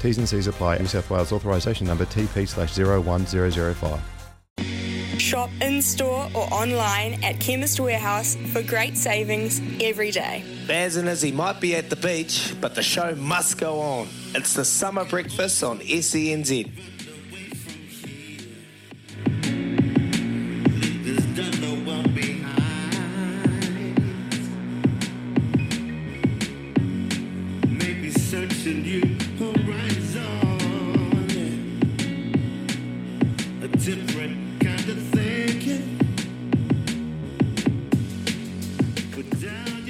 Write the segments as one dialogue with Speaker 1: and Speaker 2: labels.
Speaker 1: T's and C's apply. New South Wales authorisation number TP slash 01005.
Speaker 2: Shop in store or online at Chemist Warehouse for great savings every day.
Speaker 3: Baz and Izzy might be at the beach, but the show must go on. It's the summer breakfast on SENZ.
Speaker 4: Maybe searching you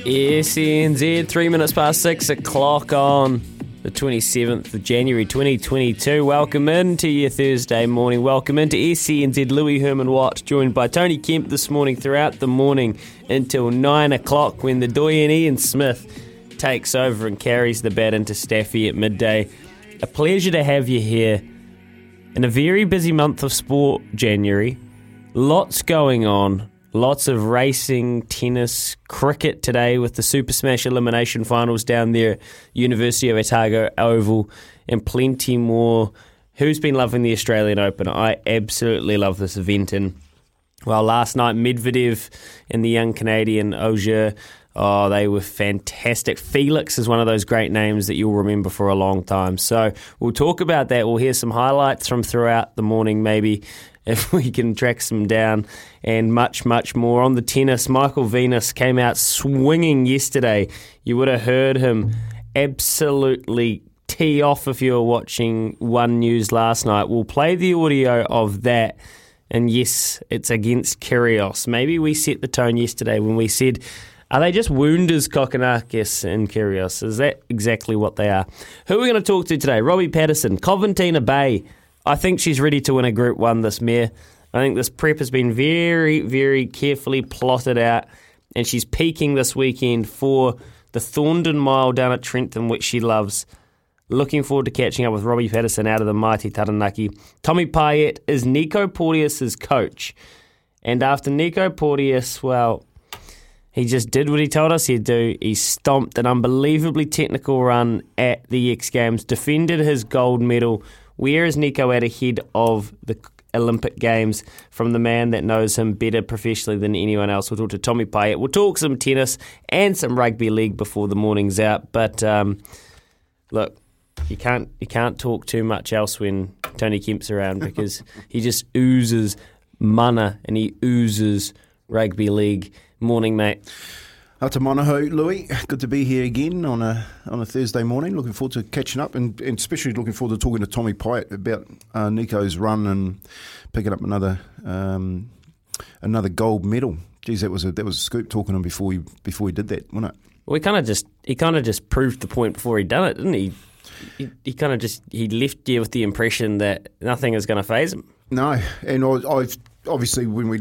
Speaker 4: your
Speaker 5: SNZ, three minutes past six o'clock on the 27th of January 2022. Welcome in to your Thursday morning. Welcome into SCNZ Louis Herman Watt, joined by Tony Kemp this morning throughout the morning until nine o'clock when the Doyen Ian Smith takes over and carries the bat into Staffy at midday. A pleasure to have you here in a very busy month of sport, January. Lots going on. Lots of racing, tennis, cricket today with the Super Smash elimination finals down there University of Otago Oval, and plenty more. Who's been loving the Australian Open? I absolutely love this event. And well, last night Medvedev and the young Canadian Auger, oh, they were fantastic. Felix is one of those great names that you'll remember for a long time. So we'll talk about that. We'll hear some highlights from throughout the morning, maybe if we can track some down, and much, much more. On the tennis, Michael Venus came out swinging yesterday. You would have heard him absolutely tee off if you were watching One News last night. We'll play the audio of that. And yes, it's against Kyrgios. Maybe we set the tone yesterday when we said, are they just wounders, Kokkinakis and Kyrgios? Is that exactly what they are? Who are we going to talk to today? Robbie Patterson, Coventina Bay. I think she's ready to win a Group 1 this mare. I think this prep has been very, very carefully plotted out, and she's peaking this weekend for the Thorndon Mile down at Trentham, which she loves. Looking forward to catching up with Robbie Patterson out of the mighty Taranaki. Tommy Pyatt is Nico Porteous's coach. And after Nico Porteous, well, he just did what he told us he'd do. He stomped an unbelievably technical run at the X Games, defended his gold medal. Where is Nico at ahead of the Olympic Games from the man that knows him better professionally than anyone else? We'll talk to Tommy Pyatt. We'll talk some tennis and some rugby league before the morning's out. But um, look, you can't you can't talk too much else when Tony Kemp's around because he just oozes mana and he oozes rugby league. Morning, mate.
Speaker 6: Ata Monaho, Louis. Good to be here again on a on a Thursday morning. Looking forward to catching up, and, and especially looking forward to talking to Tommy Pyatt about uh, Nico's run and picking up another um, another gold medal. Geez, that was a that was a scoop talking to him before he before he did that, wasn't it?
Speaker 5: Well, he kind of just he kind of just proved the point before he done it, didn't he? He, he kind of just he left you with the impression that nothing is going to phase him.
Speaker 6: No, and I, I've obviously when we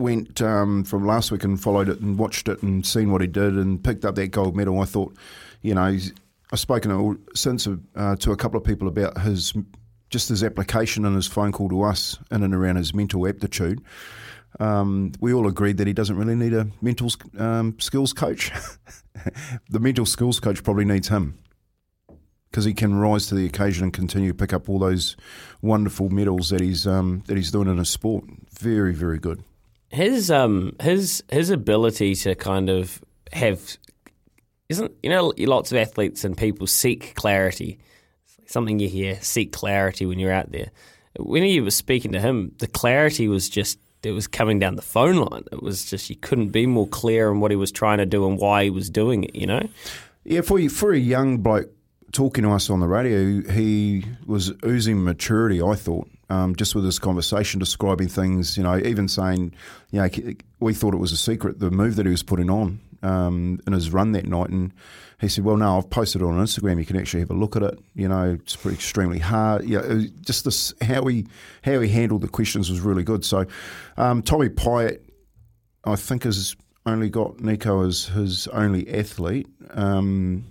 Speaker 6: went um, from last week and followed it and watched it and seen what he did and picked up that gold medal, I thought, you know, I've spoken since uh, to a couple of people about his just his application and his phone call to us in and around his mental aptitude. Um, we all agreed that he doesn't really need a mental um, skills coach. the mental skills coach probably needs him because he can rise to the occasion and continue to pick up all those wonderful medals that he's um, that he's doing in his sport. Very, very good.
Speaker 5: His um his his ability to kind of have isn't you know lots of athletes and people seek clarity. Something you hear seek clarity when you're out there. When he was speaking to him, the clarity was just it was coming down the phone line. It was just you couldn't be more clear on what he was trying to do and why he was doing it. You know.
Speaker 6: Yeah, for you, for a young bloke talking to us on the radio, he was oozing maturity. I thought, um, just with his conversation, describing things. You know, even saying, you know, we thought it was a secret the move that he was putting on. um, in his run that night, and he said, "Well, no, I've posted it on Instagram. You can actually have a look at it. You know, it's pretty extremely hard. Yeah, it was just this how he how he handled the questions was really good. So, um, Tommy Pyatt, I think, has only got Nico as his only athlete. Um,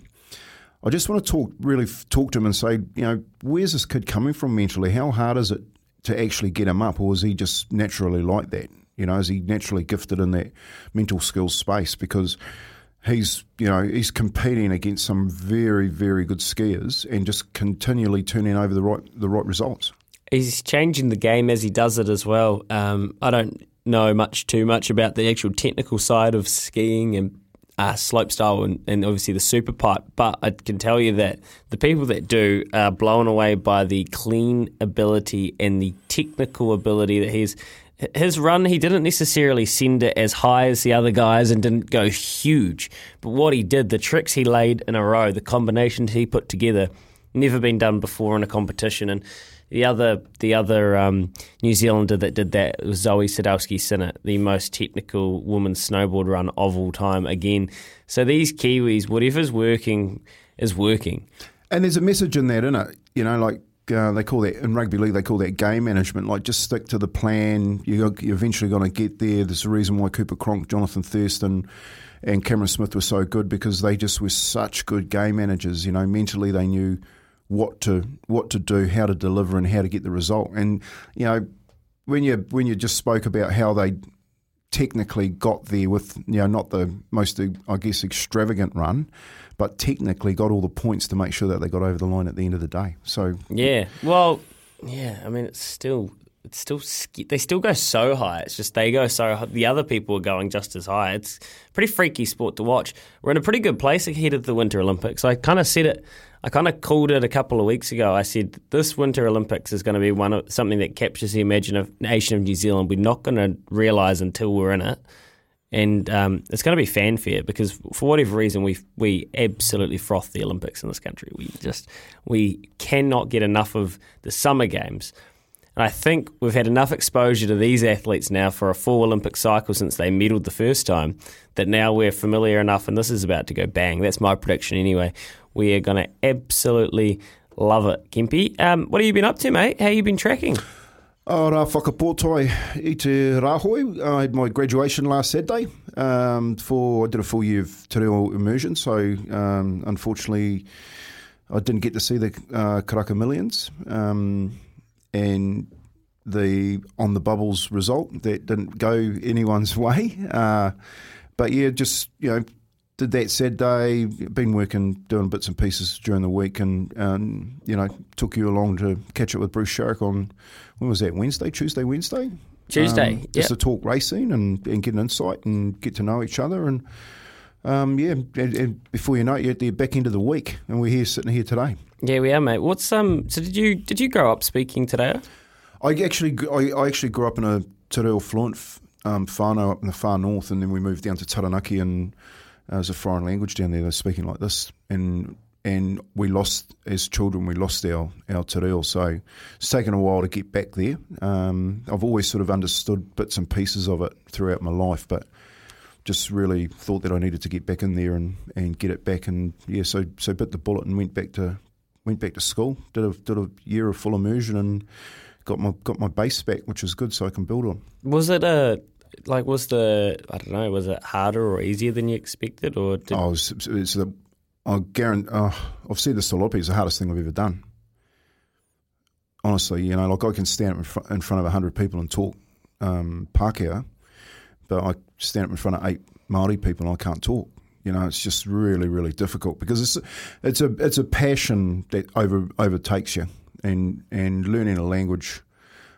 Speaker 6: I just want to talk really talk to him and say, you know, where's this kid coming from mentally? How hard is it to actually get him up, or is he just naturally like that? You know, is he naturally gifted in that mental skills space? Because he's, you know, he's competing against some very, very good skiers and just continually turning over the right the right results.
Speaker 5: He's changing the game as he does it as well. Um, I don't know much too much about the actual technical side of skiing and uh, slopestyle and, and obviously the super pipe, but I can tell you that the people that do are blown away by the clean ability and the technical ability that he's. His run, he didn't necessarily send it as high as the other guys and didn't go huge. But what he did, the tricks he laid in a row, the combinations he put together, never been done before in a competition. And the other the other um, New Zealander that did that was Zoi Sadowski-Synnott, the most technical women's snowboard run of all time again. So these Kiwis, whatever's working is working.
Speaker 6: And there's a message in that, isn't it? You know, like uh, they call that in rugby league, they call that game management. Like just stick to the plan. You, you're eventually going to get there. There's a reason why Cooper Cronk, Jonathan Thurston, and Cameron Smith were so good because they just were such good game managers. You know, mentally they knew what to what to do, how to deliver, and how to get the result. And you know, when you when you just spoke about how they technically got there with you know not the most I guess extravagant run, but technically got all the points to make sure that they got over the line at the end of the day. So
Speaker 5: Yeah, well, yeah. I mean, it's still it's still they still go so high. It's just they go so high. The other people are going just as high. It's pretty freaky sport to watch. We're in a pretty good place ahead of the Winter Olympics. I kind of said it. I kind of called it a couple of weeks ago. I said this Winter Olympics is going to be one of something that captures the imagination of New Zealand. We're not going to realise until we're in it, and um, it's going to be fanfare because for whatever reason we we absolutely froth the Olympics in this country. We just we cannot get enough of the summer games. I think we've had enough exposure to these athletes now for a full Olympic cycle since they medalled the first time that now we're familiar enough, and this is about to go bang. That's my prediction anyway. We are going to absolutely love it. Kempi, um, what have you been up to, mate? How you been tracking?
Speaker 6: Oh, rā whakapotai i te rāhoi. I had my graduation last Saturday um, for, I did a full year of te reo immersion, so um, unfortunately I didn't get to see the uh, Karaka Millions um, and the on the bubbles result that didn't go anyone's way. Uh, but yeah, just, you know, did that Saturday, been working, doing bits and pieces during the week, and um, you know, took you along to catch up with Bruce Sharrock on when was that Wednesday, Tuesday, Wednesday,
Speaker 5: Tuesday,
Speaker 6: um, just to talk racing and, and get an insight and get to know each other, and um, yeah, and, and before you know it, you're at the back end of the week, and we're here sitting here today.
Speaker 5: Yeah, we are, mate. What's um? So did you did you grow up speaking te reo?
Speaker 6: I actually, I, I actually grew up in a te reo fluent um, whānau up in the far north, and then we moved down to Taranaki, and uh, there's a foreign language down there. They're speaking like this, and and we lost as children. We lost our our te reo, so it's taken a while to get back there. Um, I've always sort of understood bits and pieces of it throughout my life, but just really thought that I needed to get back in there and, and get it back. And yeah, so so bit the bullet and went back to went back to school. Did a did a year of full immersion and got my got my base back, which is good, so I can build on.
Speaker 5: Was it a like was the I don't know was it harder or easier than you expected or did,
Speaker 6: Oh, it's, it's the I guarantee. Uh, I've said this to a lot of people. It's the hardest thing I've ever done. Honestly, you know, like I can stand up in, fr- in front of hundred people and talk um, Pākehā, but I stand up in front of eight Maori people and I can't talk. You know, it's just really, really difficult because it's it's a it's a passion that over overtakes you, and and learning a language,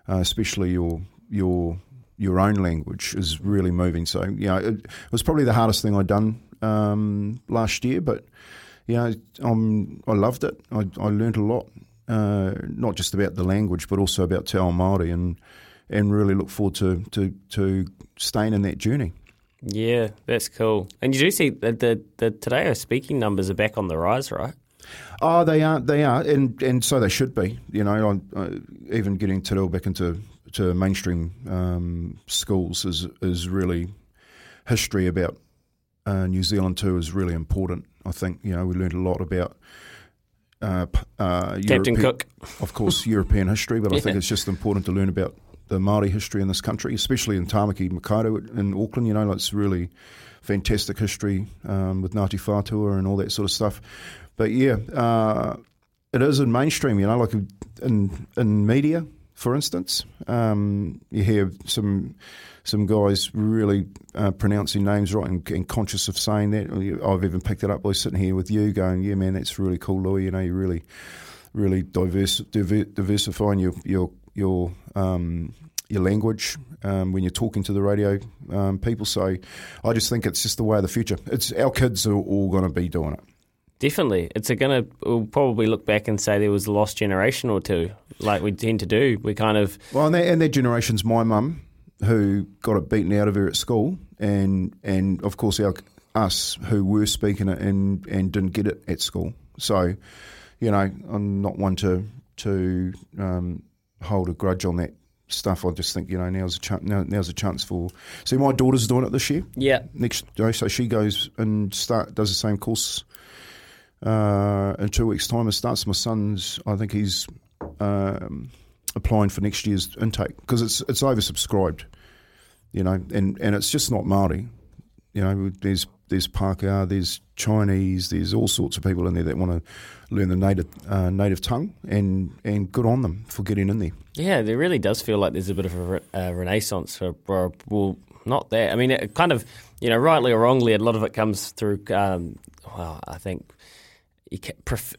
Speaker 6: uh, especially your your your own language, is really moving. So you know, it, it was probably the hardest thing I'd done um, last year, but you know, um, I loved it. I, I learned a lot, uh, not just about the language, but also about Te Ao Māori, and and really look forward to to, to staying in that journey.
Speaker 5: Yeah that's cool and you do see that the the te reo speaking numbers are back on the rise right
Speaker 6: Oh, they are, they are, and, and so they should be. You know, I, I, even getting Te Reo back into to mainstream um, schools is is really history about uh, New Zealand too is really important. I think you know we learned a lot about. Uh, uh,
Speaker 5: Captain
Speaker 6: Europe-
Speaker 5: Cook.
Speaker 6: of course, European history, but I think it's just important to learn about the Maori history in this country, especially in Tamaki Makaurau in Auckland. You know, like, it's really fantastic history um, with Ngāti Whātua and all that sort of stuff. But yeah, uh, it is in mainstream. You know, like in in media, for instance, um, you hear some some guys really uh, pronouncing names right and, and conscious of saying that. I've even picked it up by sitting here with you, going, "Yeah, man, that's really cool, Louis." You know, you really really diverse, diver, diversifying your your your um, your language um, when you're talking to the radio um, people. So I just think it's just the way of the future. It's our kids are all going to be doing it.
Speaker 5: Definitely, it's gonna. We'll probably look back and say there was a lost generation or two, like we tend to do. We kind of
Speaker 6: Well, and that, and that generation's my mum, who got it beaten out of her at school, and and of course our us who were speaking it and and didn't get it at school. So, you know, I'm not one to to um, hold a grudge on that stuff. I just think you know now's a chance. Now, now's a chance for. See, my daughter's doing it this year.
Speaker 5: yeah.
Speaker 6: Next, you know, so she goes and start does the same course uh, in two weeks' time. It starts. My son's. I think he's um, applying for next year's intake because it's it's oversubscribed. You know, and, and it's just not Maori. You know, there's there's Pākehā, there's Chinese, there's all sorts of people in there that want to learn the native uh, native tongue, and and good on them for getting in there.
Speaker 5: Yeah, there really does feel like there's a bit of a, re- a renaissance for, for, well, not that. I mean, it kind of, you know, rightly or wrongly, a lot of it comes through, um, well, I think, you can, pref-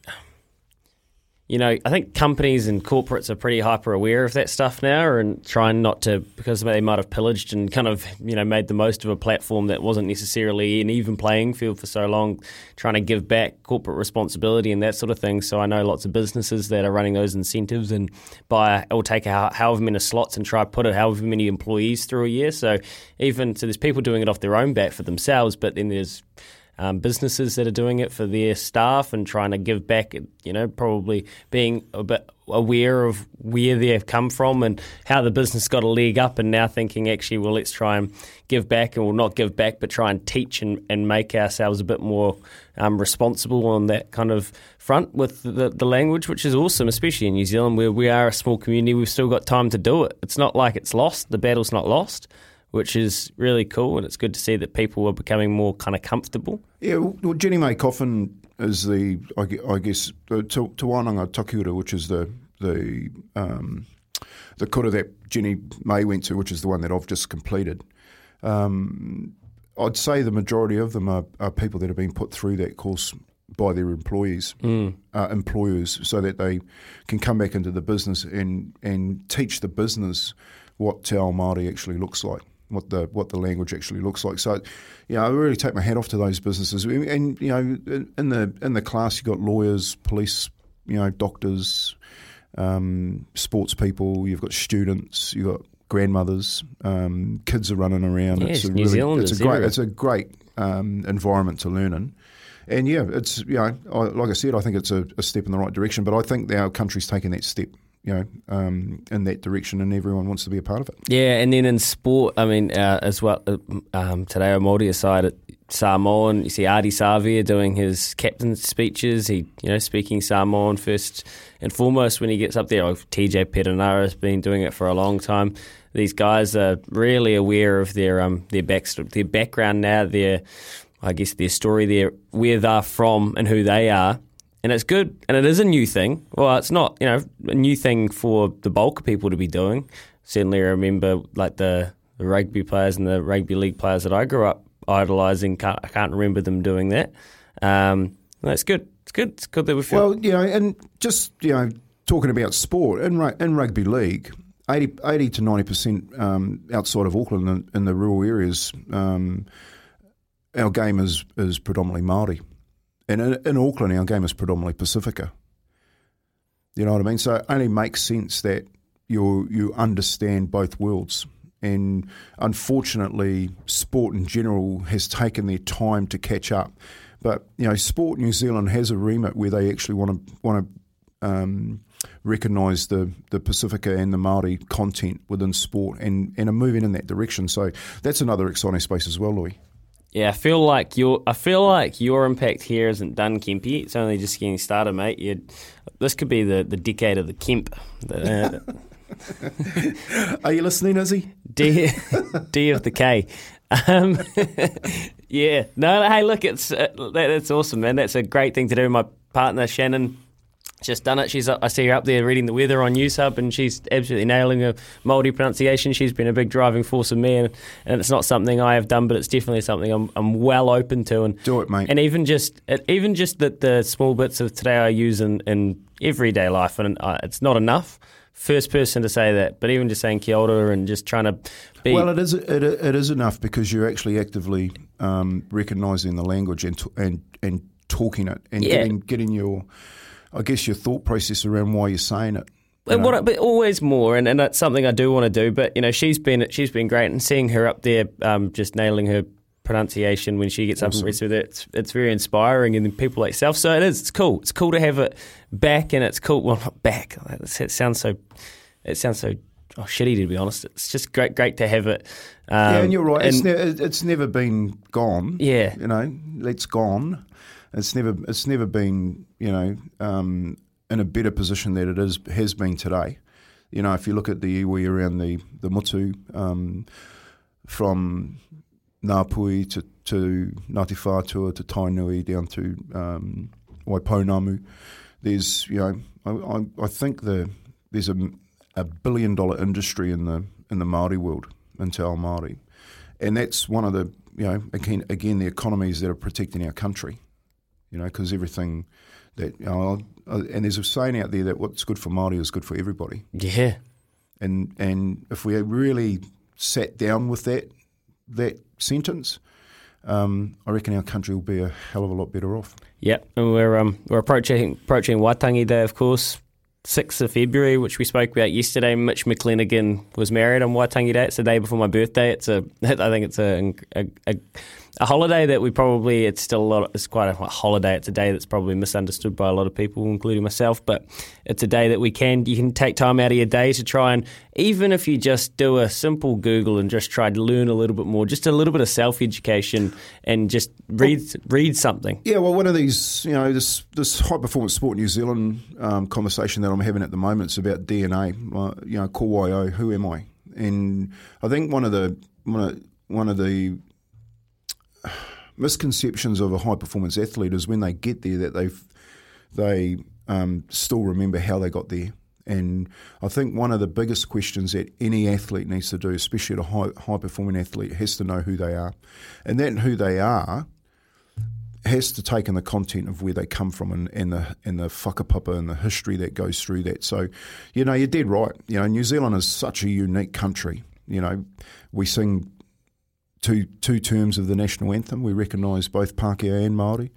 Speaker 5: you know, I think companies and corporates are pretty hyper aware of that stuff now and trying not to, because they might have pillaged and kind of, you know, made the most of a platform that wasn't necessarily an even playing field for so long, trying to give back corporate responsibility and that sort of thing. So I know lots of businesses that are running those incentives and buy or take out however many slots and try to put it however many employees through a year. So even, so there's people doing it off their own back for themselves, but then there's um, businesses that are doing it for their staff and trying to give back, you know, probably being a bit aware of where they've come from and how the business got a leg up and now thinking actually, well, let's try and give back and we'll not give back, but try and teach and, and make ourselves a bit more um, responsible on that kind of front with the, the language, which is awesome, especially in New Zealand where we are a small community. We've still got time to do it. It's not like it's lost. The battle's not lost which is really cool, and it's good to see that people are becoming more kind of comfortable.
Speaker 6: Yeah, well, Jenny May Coffin is the, I guess, the Te Wānanga Takiura, which is the the um, the kura that Jenny May went to, which is the one that I've just completed. Um, I'd say the majority of them are, are people that have been put through that course by their employees, uh, employers, so that they can come back into the business and, and teach the business what Te Ao Māori actually looks like, what the what the language actually looks like. So, you know, I really take my hat off to those businesses. And you know, in the in the class, you have got lawyers, police, you know, doctors, um, sports people. You've got students. You've got grandmothers. Um, kids are running around.
Speaker 5: Yes,
Speaker 6: a
Speaker 5: New Zealanders
Speaker 6: It's a great.
Speaker 5: everywhere.
Speaker 6: It's a great um, environment to learn in. And yeah, it's you know, I, like I said, I think it's a, a step in the right direction. But I think our country's taking that step, you know, um, in that direction, and everyone wants to be a part of it.
Speaker 5: Yeah, and then in sport, I mean, uh, as well, uh, um, today on Māori aside at Samoan, you see Ardie Savea doing his captain's speeches. He, you know, speaking Samoan first and foremost when he gets up there. Oh, TJ Perenara has been doing it for a long time. These guys are really aware of their um their back their background now. Their I guess their story, their where they're from and who they are. And it's good, and it is a new thing. Well, it's not, you know, a new thing for the bulk of people to be doing. Certainly, I remember like the, the rugby players and the rugby league players that I grew up idolising. Can't, I can't remember them doing that. Um, that's good. It's good. It's good that we feel.
Speaker 6: Well, you know, and just you know, talking about sport in in rugby league, 80, 80 to ninety percent um, outside of Auckland in, in the rural areas, um, our game is is predominantly Maori, and in, Auckland, our game is predominantly Pacifica. You know what I mean? So it only makes sense that you you understand both worlds. And unfortunately, sport in general has taken their time to catch up. But you know, Sport New Zealand has a remit where they actually want to want to um, recognise the the Pacifica and the Maori content within sport, and and are moving in that direction. So that's another exciting space as well, Louis.
Speaker 5: Yeah, I feel like your I feel like your impact here isn't done, Kempy. It's only just getting started, mate. You'd, this could be the, the decade of the Kemp. The, uh,
Speaker 6: Are you listening, Izzy?
Speaker 5: D D of the K. Um, yeah, no, no, hey, look, it's uh, that, that's awesome, man. That's a great thing to do. My partner Shannon just done it. She's I see her up there reading the weather on Newshub, and she's absolutely nailing her Maori pronunciation. She's been a big driving force of me, and, and it's not something I have done, but it's definitely something I'm, I'm well open to. And
Speaker 6: Do it, mate.
Speaker 5: And even just even just the, the small bits of te reo I use in, in everyday life, and uh, it's not enough. First person to say that, but even just saying kia ora and just trying to be
Speaker 6: Well, it is it, it is enough because you're actually actively um, recognising the language and, and and talking it and
Speaker 5: Yeah.
Speaker 6: getting getting your, I guess, your thought process around why you're saying it. you
Speaker 5: And
Speaker 6: know.
Speaker 5: I- but always more, and, and that's something I do want to do. But you know, she's been she's been great, and seeing her up there, um, just nailing her pronunciation when she gets up and reads with it, it's, it's very inspiring. And then people like yourself, so it is. It's cool. It's cool to have it back, and it's cool. Well, not back. It sounds so. It sounds so. Oh, shitty to be honest. It's just great, great to have it. Um,
Speaker 6: yeah, and you're right. it's, ne- it's never been gone.
Speaker 5: Yeah.
Speaker 6: you know, it's gone. It's never it's never been you know um, in a better position than it is has been today. You know, if you look at the iwi around the the motu, um, from Ngāpuhi to, to Ngāti Whātua to Tainui down to um, Waipounamu, there's you know I, I, I think the there's a, a billion dollar industry in the in the Maori world in Te Ao Māori, and that's one of the you know again again the economies that are protecting our country, you know because everything that you know, and there's a saying out there that what's good for Maori is good for everybody,
Speaker 5: yeah,
Speaker 6: and and if we really sat down with that that sentence, um, I reckon our country will be a hell of a lot better off.
Speaker 5: Yeah, and we're um, we're approaching approaching Waitangi Day, of course, sixth of February, which we spoke about yesterday. Mitch McClenaghan was married on Waitangi Day. It's the day before my birthday. It's a I think it's a a, a, a holiday that we probably it's still a lot. It's quite a holiday. It's a day that's probably misunderstood by a lot of people, including myself. But it's a day that we can you can take time out of your day to try and even if you just do a simple Google and just try to learn a little bit more, just a little bit of self education and just read read something.
Speaker 6: Yeah, well, one of these, you know, this this high performance sport New Zealand um, conversation that I'm having at the moment is about DNA. Uh, you know, ko who am I? And I think one of the one of one of the misconceptions of a high performance athlete is when they get there that they they um, still remember how they got there. And I think one of the biggest questions that any athlete needs to do, especially a high, high performing athlete, has to know who they are. And that who they are has to take in the content of where they come from and, and the and the whakapapa and the history that goes through that. So, you know, you're dead right. You know, New Zealand is such a unique country. You know, we sing two two terms of the national anthem. We recognise both Pākehā and Māori.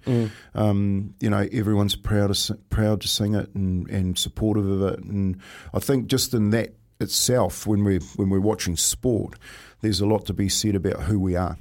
Speaker 6: Um, you know, everyone's proud to proud to sing it and, and supportive of it. And I think just in that itself, when we when we're watching sport, there's a lot to be said about who we are.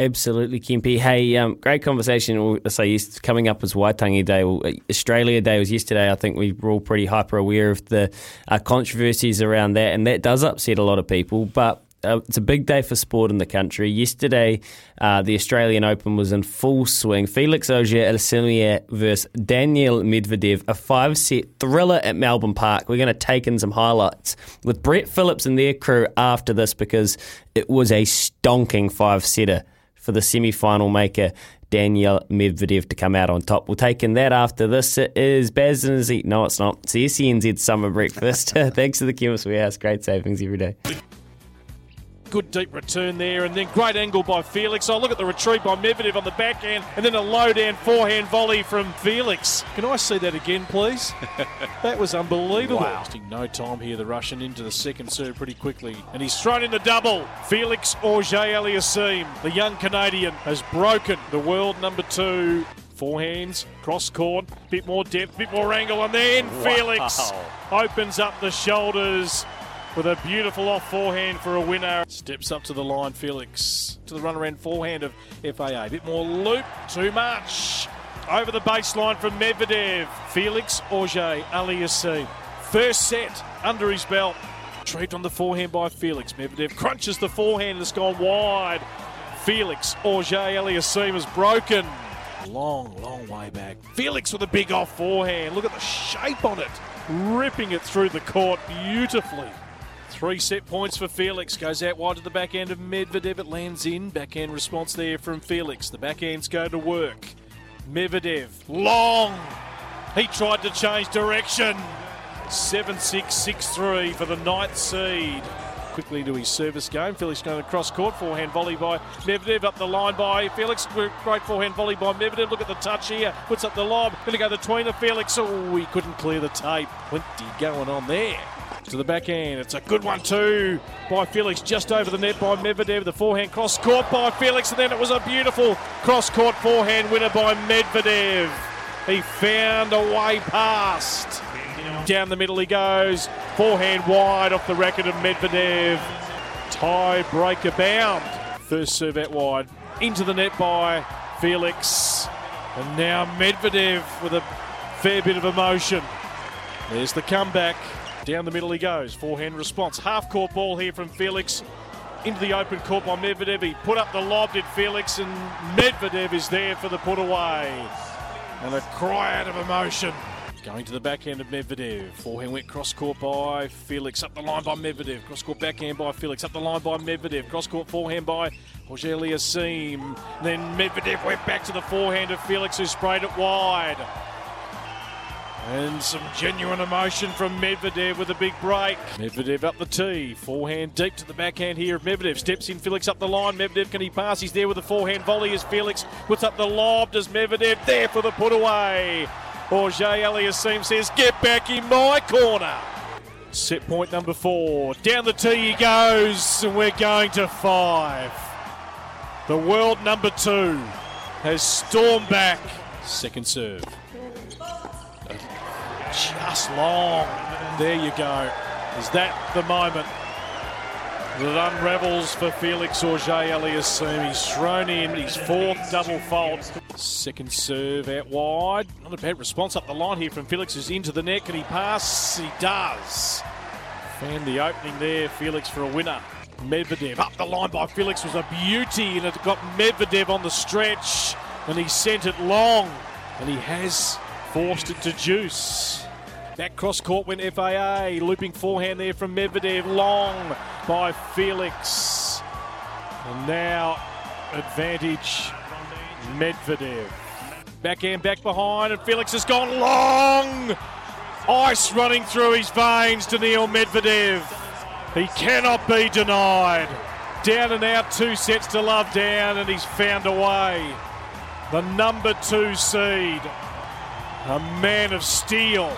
Speaker 5: Absolutely, Kempy. Hey, um, great conversation. I say yes, coming up as Waitangi Day. Well, uh, Australia Day was yesterday. I think we were all pretty hyper aware of the uh, controversies around that, and that does upset a lot of people. But uh, it's a big day for sport in the country. Yesterday, uh, the Australian Open was in full swing. Felix Auger-Aliassime versus Daniel Medvedev, a five-set thriller at Melbourne Park. We're going to take in some highlights with Brett Phillips and their crew after this because it was a stonking five-setter for the semi-final maker Daniel Medvedev to come out on top. We'll take in that after this. It is Baz and Zeke. No, it's not. It's the SENZ Summer Breakfast. Thanks to the Chemist Warehouse. Great savings every day.
Speaker 7: Good deep return there, and then great angle by Felix. Oh, look at the retreat by Medvedev on the backhand, and then a low down forehand volley from Felix. Can I see that again, please? that was unbelievable. Wasting no time here, the Russian into the second serve pretty quickly, and he's thrown in the double. Felix Auger Aliassime, the young Canadian, has broken the world number two. Forehands, cross court, bit more depth, bit more angle, and then Felix opens up the shoulders with a beautiful off forehand for a winner. Steps up to the line, Felix to the runaround forehand of FAA. A bit more loop, too much. Over the baseline from Medvedev. Felix Auger Aliassime. First set under his belt. Retrieved on the forehand by Felix. Medvedev crunches the forehand and it's gone wide. Felix Auger Aliassime is broken. Long, long way back. Felix with a big off forehand. Look at the shape on it. Ripping it through the court beautifully. Three set points for Felix. Goes out wide to the back end of Medvedev. It lands in. Backhand response there from Felix. The backhands go to work. Medvedev. Long. He tried to change direction. 7 6 6 3 for the ninth seed. Quickly into his service game. Felix going across court. Forehand volley by Medvedev. Up the line by Felix. Great forehand volley by Medvedev. Look at the touch here. Puts up the lob. Going to go the. Felix. Oh, he couldn't clear the tape. Plenty going on there. To the backhand. It's a good one too by Felix. Just over the net by Medvedev. The forehand cross court by Felix. And then it was a beautiful cross court forehand winner by Medvedev. He found a way past. Down the middle he goes. Forehand wide off the racket of Medvedev. Tie breaker bound. First serve out wide. Into the net by Felix. And now Medvedev with a fair bit of emotion. There's the comeback. Down the middle he goes. Forehand response. Half court ball here from Felix. Into the open court by Medvedev. He put up the lob, did Felix, and Medvedev is there for the put away. And a cry out of emotion. Going to the backhand of Medvedev. Forehand went cross court by Felix. Up the line by Medvedev. Cross court backhand by Felix. Up the line by Medvedev. Cross court forehand by Auger Aliassime. Then Medvedev went back to the forehand of Felix, who sprayed it wide. And some genuine emotion from Medvedev with a big break. Medvedev up the tee. Forehand deep to the backhand here of Medvedev. Steps in Felix up the line. Medvedev, can he pass? He's there with the forehand volley as Felix puts up the lob. Does Medvedev there for the put away? Auger Aliassime says, get back in my corner. Set point number four. Down the tee he goes, and we're going to five. The world number two has stormed back. Second serve. Just long. There you go. Is that the moment that unravels for Felix Auger Aliassime? He's thrown in his fourth double fault. Second serve out wide. Not a bad response up the line here from Felix. Is into the net. Can he pass? He does. Found the opening there, Felix for a winner. Medvedev up the line by Felix was a beauty, and it got Medvedev on the stretch, and he sent it long, and he has forced it to juice. That cross court went FAA, looping forehand there from Medvedev, long by Felix, and now advantage Medvedev. Backhand back behind, and Felix has gone long. Ice running through his veins Daniil Medvedev. He cannot be denied. Down and out, two sets to love down, and he's found a way. The number two seed, a man of steel.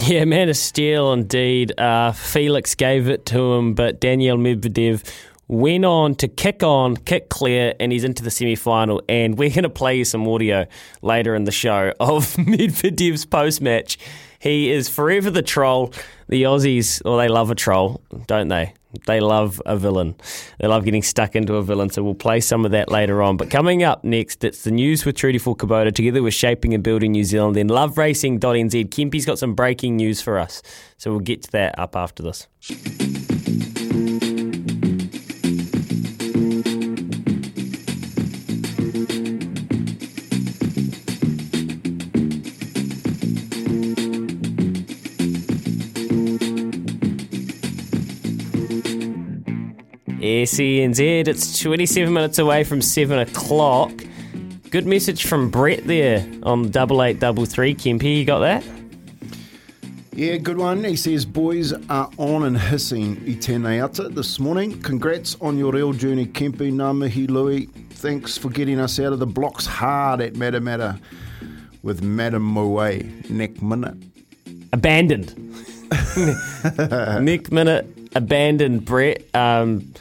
Speaker 5: Yeah, man of steel indeed. Uh, Felix gave it to him, but Daniel Medvedev went on to kick on, kick clear, and he's into the semi final. And we're going to play you some audio later in the show of Medvedev's post match. He is forever the troll. The Aussies, well, they love a troll, don't they? They love a villain. They love getting stuck into a villain. So we'll play some of that later on. But coming up next, it's the news with Trudy for Kubota together with Shaping and Building New Zealand. Then loveracing.nz. Kempy's got some breaking news for us. So we'll get to that up after this. SENZ, it's 27 minutes away from 7 o'clock. Good message from Brett there on double eight double three. Kempy, you got that?
Speaker 6: Yeah, good one. He says, boys are on and hissing i tēnei ata this morning. Congrats on your real journey, Kempi, Ngā mihi Louis. Thanks for getting us out of the blocks hard at Matamata with Madam Moe neck minute.
Speaker 5: Abandoned. Nick Minute abandoned Brett. Um,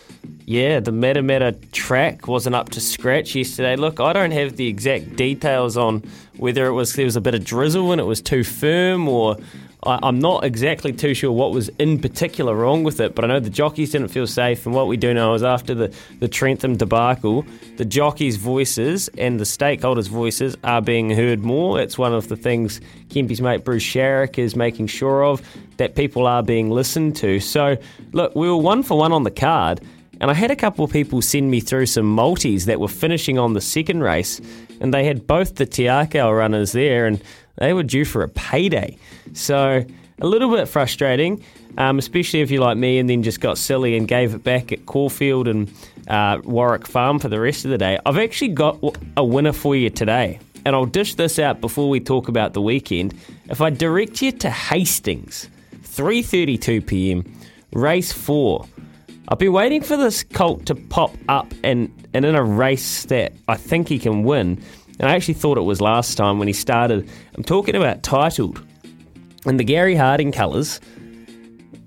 Speaker 5: yeah, the Matamata track wasn't up to scratch yesterday. Look, I don't have the exact details on whether it was there was a bit of drizzle and it was too firm, or I, I'm not exactly too sure what was in particular wrong with it. But I know the jockeys didn't feel safe, and what we do know is after the the Trentham debacle, the jockeys' voices and the stakeholders' voices are being heard more. It's one of the things Kempy's mate Bruce Sharrock is making sure of that people are being listened to. So, look, we were one for one on the card. And I had a couple of people send me through some multis that were finishing on the second race, and they had both the Te Akau runners there, and they were due for a payday. So a little bit frustrating, um, especially if you're like me and then just got silly and gave it back at Caulfield and uh, Warwick Farm for the rest of the day. I've actually got a winner for you today, and I'll dish this out before we talk about the weekend. If I direct you to Hastings, 3:32 p.m., race four. I've been waiting for this colt to pop up and, and in a race that I think he can win. And I actually thought it was last time when he started. I'm talking about titled in the Gary Harding colours.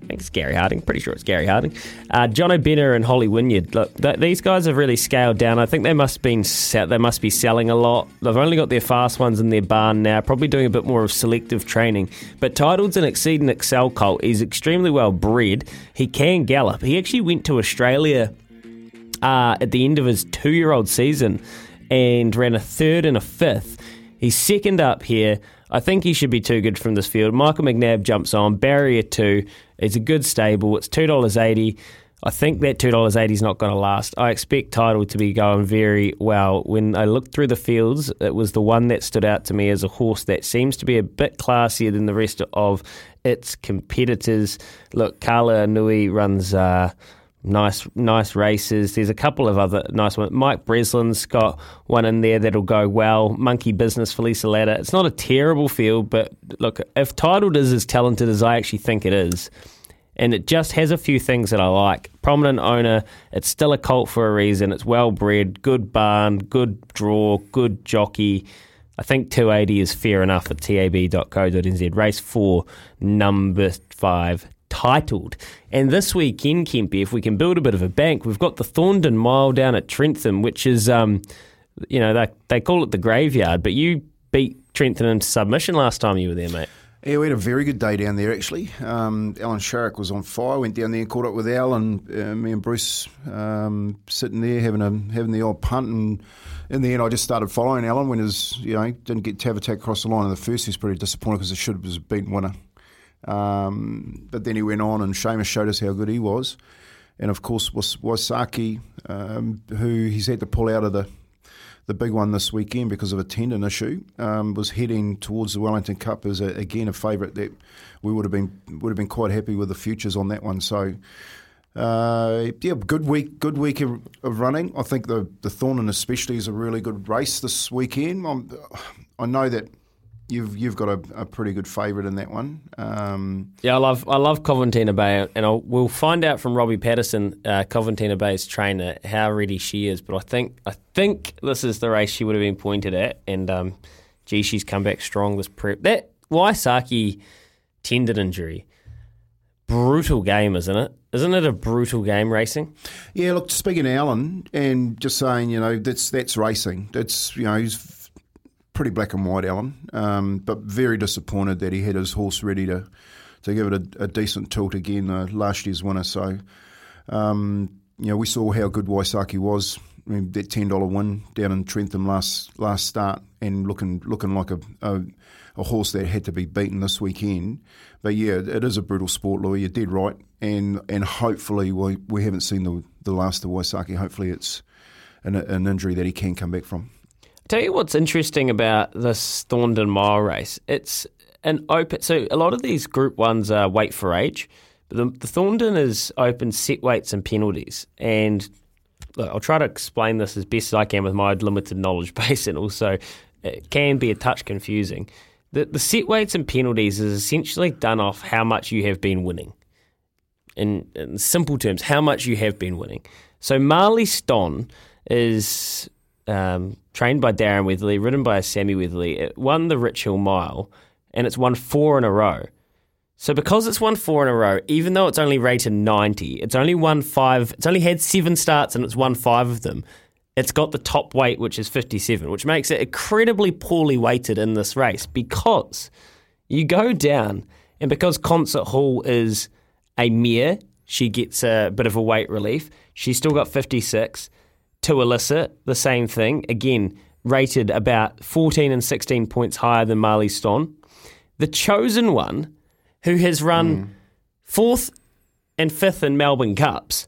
Speaker 5: Think it's Gary Harding. Pretty sure it's Gary Harding. Uh, John O'Benner and Holly Wynyard. Look, th- these guys have really scaled down. I think they must been they must be selling a lot. They've only got their fast ones in their barn now. Probably doing a bit more of selective training. But Titled's an Exceed and Excel colt. He's extremely well bred. He can gallop. He actually went to Australia uh, at the end of his two-year-old season and ran a third and a fifth. He's second up here. I think he should be too good from this field. Michael McNab jumps on barrier two. It's a good stable. It's two dollars eighty. I think that two dollars eighty is not going to last. I expect Title to be going very well. When I looked through the fields, it was the one that stood out to me as a horse that seems to be a bit classier than the rest of its competitors. Look, Carla Nui runs. Uh, nice nice races. There's a couple of other nice ones. Mike Breslin's got one in there that'll go well. Monkey Business for Lisa Latta. It's not a terrible field, but look, if Titled is as talented as I actually think it is, and it just has a few things that I like. Prominent owner, it's still a cult for a reason. It's well bred, good barn, good draw, good jockey. I think 280 is fair enough at tab.co.nz. Race 4, number 5, titled. And this weekend, Kempy, if we can build a bit of a bank, we've got the Thorndon Mile down at Trentham, which is, um, you know, they, they call it the graveyard, but you beat Trentham into submission last time you were there, mate.
Speaker 6: Yeah, we had a very good day down there actually. Um, Alan Sharrock was on fire. Went down there and caught up with Alan. uh, me and Bruce um, sitting there having a having the old punt. And in the end, I just started following Alan when his you know didn't get Tavatak across the line in the first. He was pretty disappointed because it should have been winner. Um, but then he went on and Seamus showed us how good he was. And of course, was Waisaki, um, who he's had to pull out of the the big one this weekend because of a tendon issue, um, was heading towards the Wellington Cup as a, again a favourite that we would have been would have been quite happy with the futures on that one. So. Uh, yeah, good week. Good week of, of running. I think the the Thorndon especially is a really good race this weekend. I'm, I know that you've you've got a, a pretty good favourite in that one. Um,
Speaker 5: Yeah, I love I love Coventina Bay, and I'll, we'll find out from Robbie Patterson, uh, Coventina Bay's trainer, how ready she is. But I think I think this is the race she would have been pointed at, and um, gee, she's come back strong this prep. That Waisaki tendon injury, brutal game, isn't it? Isn't it a brutal game racing?
Speaker 6: Yeah, look, speaking to Alan and just saying, you know, that's that's racing. That's you know, he's pretty black and white, Alan, um, but very disappointed that he had his horse ready to to give it a, a decent tilt again, uh, last year's winner. So, um, you know, we saw how good Waisaki was. I mean, that ten dollar win down in Trentham last last start, and looking looking like a, a a horse that had to be beaten this weekend. But yeah, it is a brutal sport, Louis. You're dead right, and and hopefully we we haven't seen the the last of Waisaki. Hopefully it's an, an injury that he can come back from.
Speaker 5: Tell you what's interesting about this Thorndon Mile race. It's an open. So a lot of these Group Ones are weight for age, but the, the Thorndon is open set weights and penalties. And look, I'll try to explain this as best as I can with my limited knowledge base, and also it can be a touch confusing. The, the set weights and penalties is essentially done off how much you have been winning. In, in simple terms, how much you have been winning. So Marley Ston is um, trained by Darren Weatherly, ridden by Sammy Weatherly. It won the Rich Hill Mile, and it's won four in a row. So because it's won four in a row, even though it's only rated 90, it's only won five. It's only had seven starts and it's won five of them. It's got the top weight, which is 57, which makes it incredibly poorly weighted in this race because you go down, and because Concert Hall is a mare, she gets a bit of a weight relief. She's still got 56. To Alyssa, the same thing. Again, rated about 14 and 16 points higher than Marley Ston. The chosen one, who has run hmm. fourth and fifth in Melbourne Cups,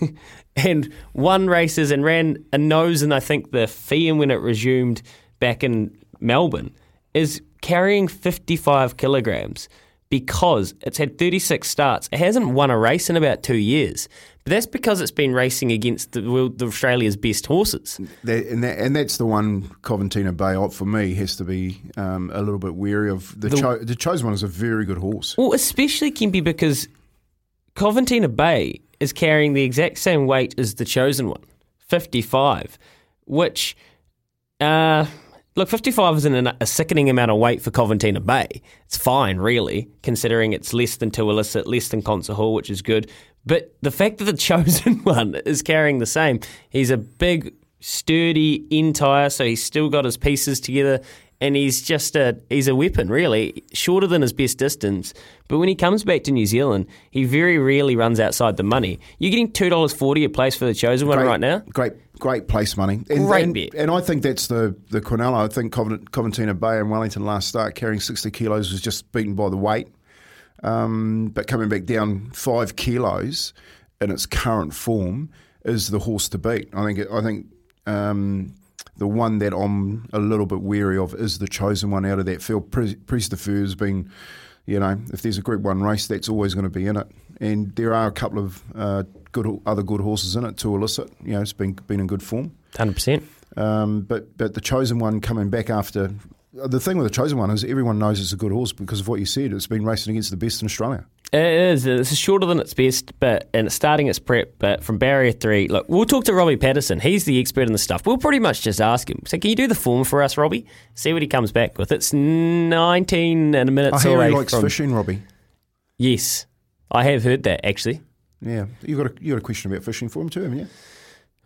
Speaker 5: and won races and ran a nose and I think the Fian when it resumed back in Melbourne is carrying 55 kilograms because it's had 36 starts. It hasn't won a race in about two years. But that's because it's been racing against the, the Australia's best horses.
Speaker 6: That, and, that, and that's the one Coventina Bay uh, for me has to be um, a little bit wary of. The,
Speaker 5: The-
Speaker 6: cho- the chosen one is a very good horse.
Speaker 5: Well, especially Kempy because Coventina Bay is carrying the exact same weight as the chosen one, 55, which, uh, look, 55 isn't an- a sickening amount of weight for Coventina Bay. It's fine, really, considering it's less than two illicit, less than Concert Hall, which is good. But the fact that the chosen one is carrying the same, he's a big, sturdy entire, so he's still got his pieces together. And he's just a he's a weapon, really, shorter than his best distance. But when he comes back to New Zealand, he very rarely runs outside the money. You're getting two dollars forty a place for the chosen one
Speaker 6: Great-
Speaker 5: right now.
Speaker 6: Great, great place money. And,
Speaker 5: Great
Speaker 6: and,
Speaker 5: bet.
Speaker 6: and I think that's the the Quinella. I think Covent, Coventina Bay and Wellington last start carrying sixty kilos was just beaten by the weight, um, but coming back down five kilos in its current form is the horse to beat. I think. I think. Um, the one that I'm a little bit wary of is the chosen one out of that field. Pre- Priest de Feu has been, you know, if there's a Group One race, that's always going to be in it. And there are a couple of uh, good other good horses in it to illicit. You know, it's been been in good form.
Speaker 5: Hundred percent.
Speaker 6: Um, but but the chosen one coming back after the thing with the chosen one is everyone knows it's a good horse because of what you said. It's been racing against the best in Australia.
Speaker 5: It is. It's shorter than its best, but and it's starting its prep. But from barrier three, look, we'll talk to Robbie Patterson. He's the expert in the stuff. We'll pretty much just ask him. So, can you do the form for us, Robbie? See what he comes back with. It's nineteen and a
Speaker 6: I
Speaker 5: minutes
Speaker 6: hear
Speaker 5: away
Speaker 6: he likes
Speaker 5: from.
Speaker 6: fishing, Robbie.
Speaker 5: Yes, I have heard that actually.
Speaker 6: Yeah, you got a you got a question about fishing for him too, haven't you?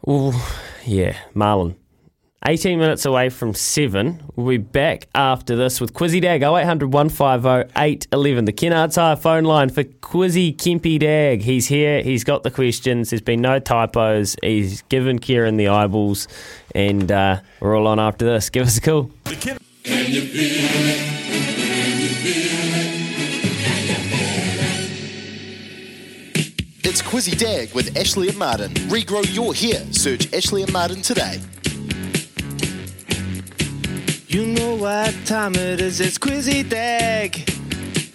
Speaker 5: Oh, yeah, Marlon. 18 minutes away from 7. We'll be back after this with Quizzy Dag 0800 150 811. The Kennards Hire phone line for Quizzy Kempy Dag. He's here. He's got the questions. There's been no typos. He's given Kieran the eyeballs. And uh, we're all on after this. Give us a call.
Speaker 8: Can you be- It's Quizzy Dag with Ashley and Martin. Regrow your hair. Search Ashley and Martin today.
Speaker 3: You know what time it is, it's Quizzy Dag.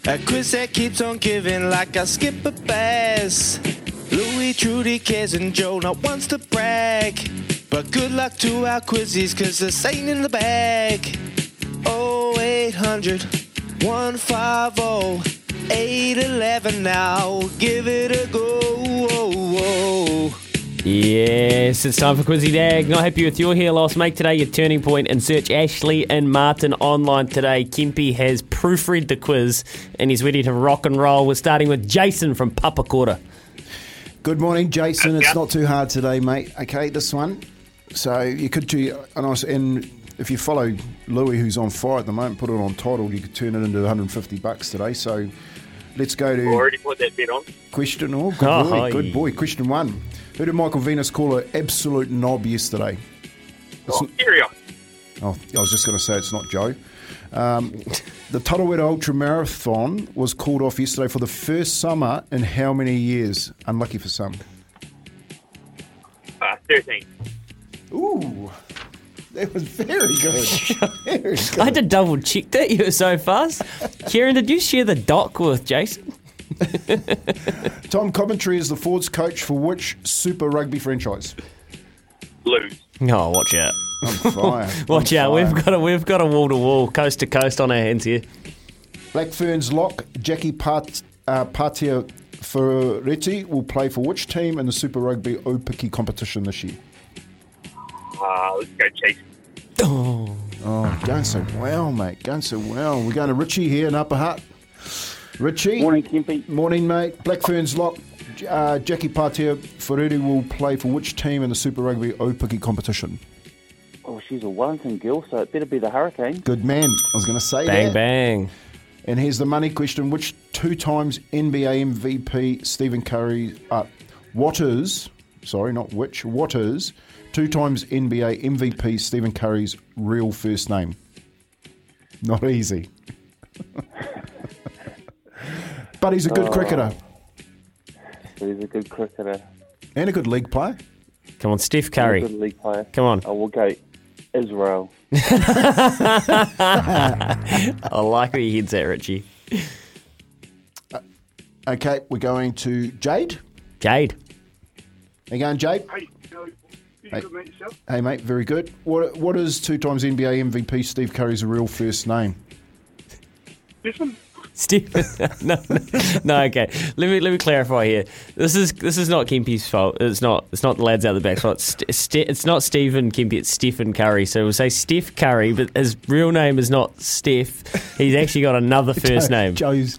Speaker 3: A quiz that keeps on giving like a skipper bass. Louis, Trudy, Kez, and Joe not wants to brag. But good luck to our quizzies, cause this ain't in the bag. 0800 150 811 now. Give it a go.
Speaker 5: Yes, it's time for Quizzy Dag. Not happy with your hair loss? Make today your turning point and search Ashley and Martin online today. Kempy has proofread the quiz and he's ready to rock and roll. We're starting with Jason from Papakota.
Speaker 6: Good morning, Jason. It's not too hard today, mate. Okay, this one. So you could do, and, I was, and if you follow Louis, who's on fire at the moment, put it on title, you could turn it into 150 bucks today. So let's go to
Speaker 9: Already put that bet on.
Speaker 6: question. Oh, good
Speaker 5: Oh,
Speaker 6: boy,
Speaker 5: hi.
Speaker 6: good boy. Question one. Who did Michael Venus call an absolute knob yesterday?
Speaker 9: Oh, carry.
Speaker 6: Oh, I was just going to say it's not Joe. Um, the Tarawera Ultra Marathon was called off yesterday for the first summer in how many years? Unlucky for some.
Speaker 9: Uh, 13.
Speaker 6: Ooh, that was very good. very good.
Speaker 5: I had to double check that. You were so fast. Kieran, did you share the doc with Jason?
Speaker 6: Tom Coventry is the Fords coach for which Super Rugby franchise?
Speaker 9: Lose.
Speaker 5: Oh, watch out.
Speaker 6: On fire.
Speaker 5: Watch
Speaker 6: On
Speaker 5: out.
Speaker 6: fire.
Speaker 5: We've got a we've got a wall to wall, coast to coast on our hands here.
Speaker 6: Black Ferns lock Jackie Pat, uh, Patia Ferretti will play for which team in the Super Rugby Aupiki competition this year?
Speaker 9: Uh, let's go chase.
Speaker 6: Oh, going so well, mate. Going so well. We're going to Richie here in Upper Hut. Richie.
Speaker 10: Morning, Kempy.
Speaker 6: Morning, mate. Black Ferns lock. Uh, Jackie Patea-Fereti will play for which team in the Super Rugby Aupiki competition?
Speaker 10: Oh, she's a Wellington girl, so it better be the Hurricane.
Speaker 6: Good man. I was going to say
Speaker 5: Bang
Speaker 6: that.
Speaker 5: Bang, bang.
Speaker 6: And here's the money question: Which two times NBA MVP Stephen Curry? Uh, what is? Sorry, not which. What is? Two times NBA MVP Stephen Curry's real first name? Not easy. but he's a good
Speaker 10: Oh.
Speaker 6: cricketer.
Speaker 10: He's a good cricketer.
Speaker 6: And a good league player.
Speaker 5: Come on, Steph
Speaker 10: He's a
Speaker 5: Curry.
Speaker 10: good league player.
Speaker 5: Come on.
Speaker 10: I will go Israel.
Speaker 5: I like where your head's at, Richie.
Speaker 6: Uh, okay, we're going to Jade.
Speaker 5: Jade.
Speaker 6: How you going, Jade?
Speaker 11: Hey,
Speaker 6: Hey.
Speaker 11: good, mate.
Speaker 6: Hey, mate, very good. What What is two times NBA MVP Steve Curry's real first name?
Speaker 11: Stephen?
Speaker 5: Stephen, no, no, no, okay. Let me let me clarify here. This is this is not Kempy's fault. It's not. It's not the lads out the back fault. It's, St- St- it's not Stephen Kempy. It's Stephen Curry. So we'll say Steph Curry, but his real name is not Steph. He's actually got another first
Speaker 6: Joe-
Speaker 5: name.
Speaker 6: Joe's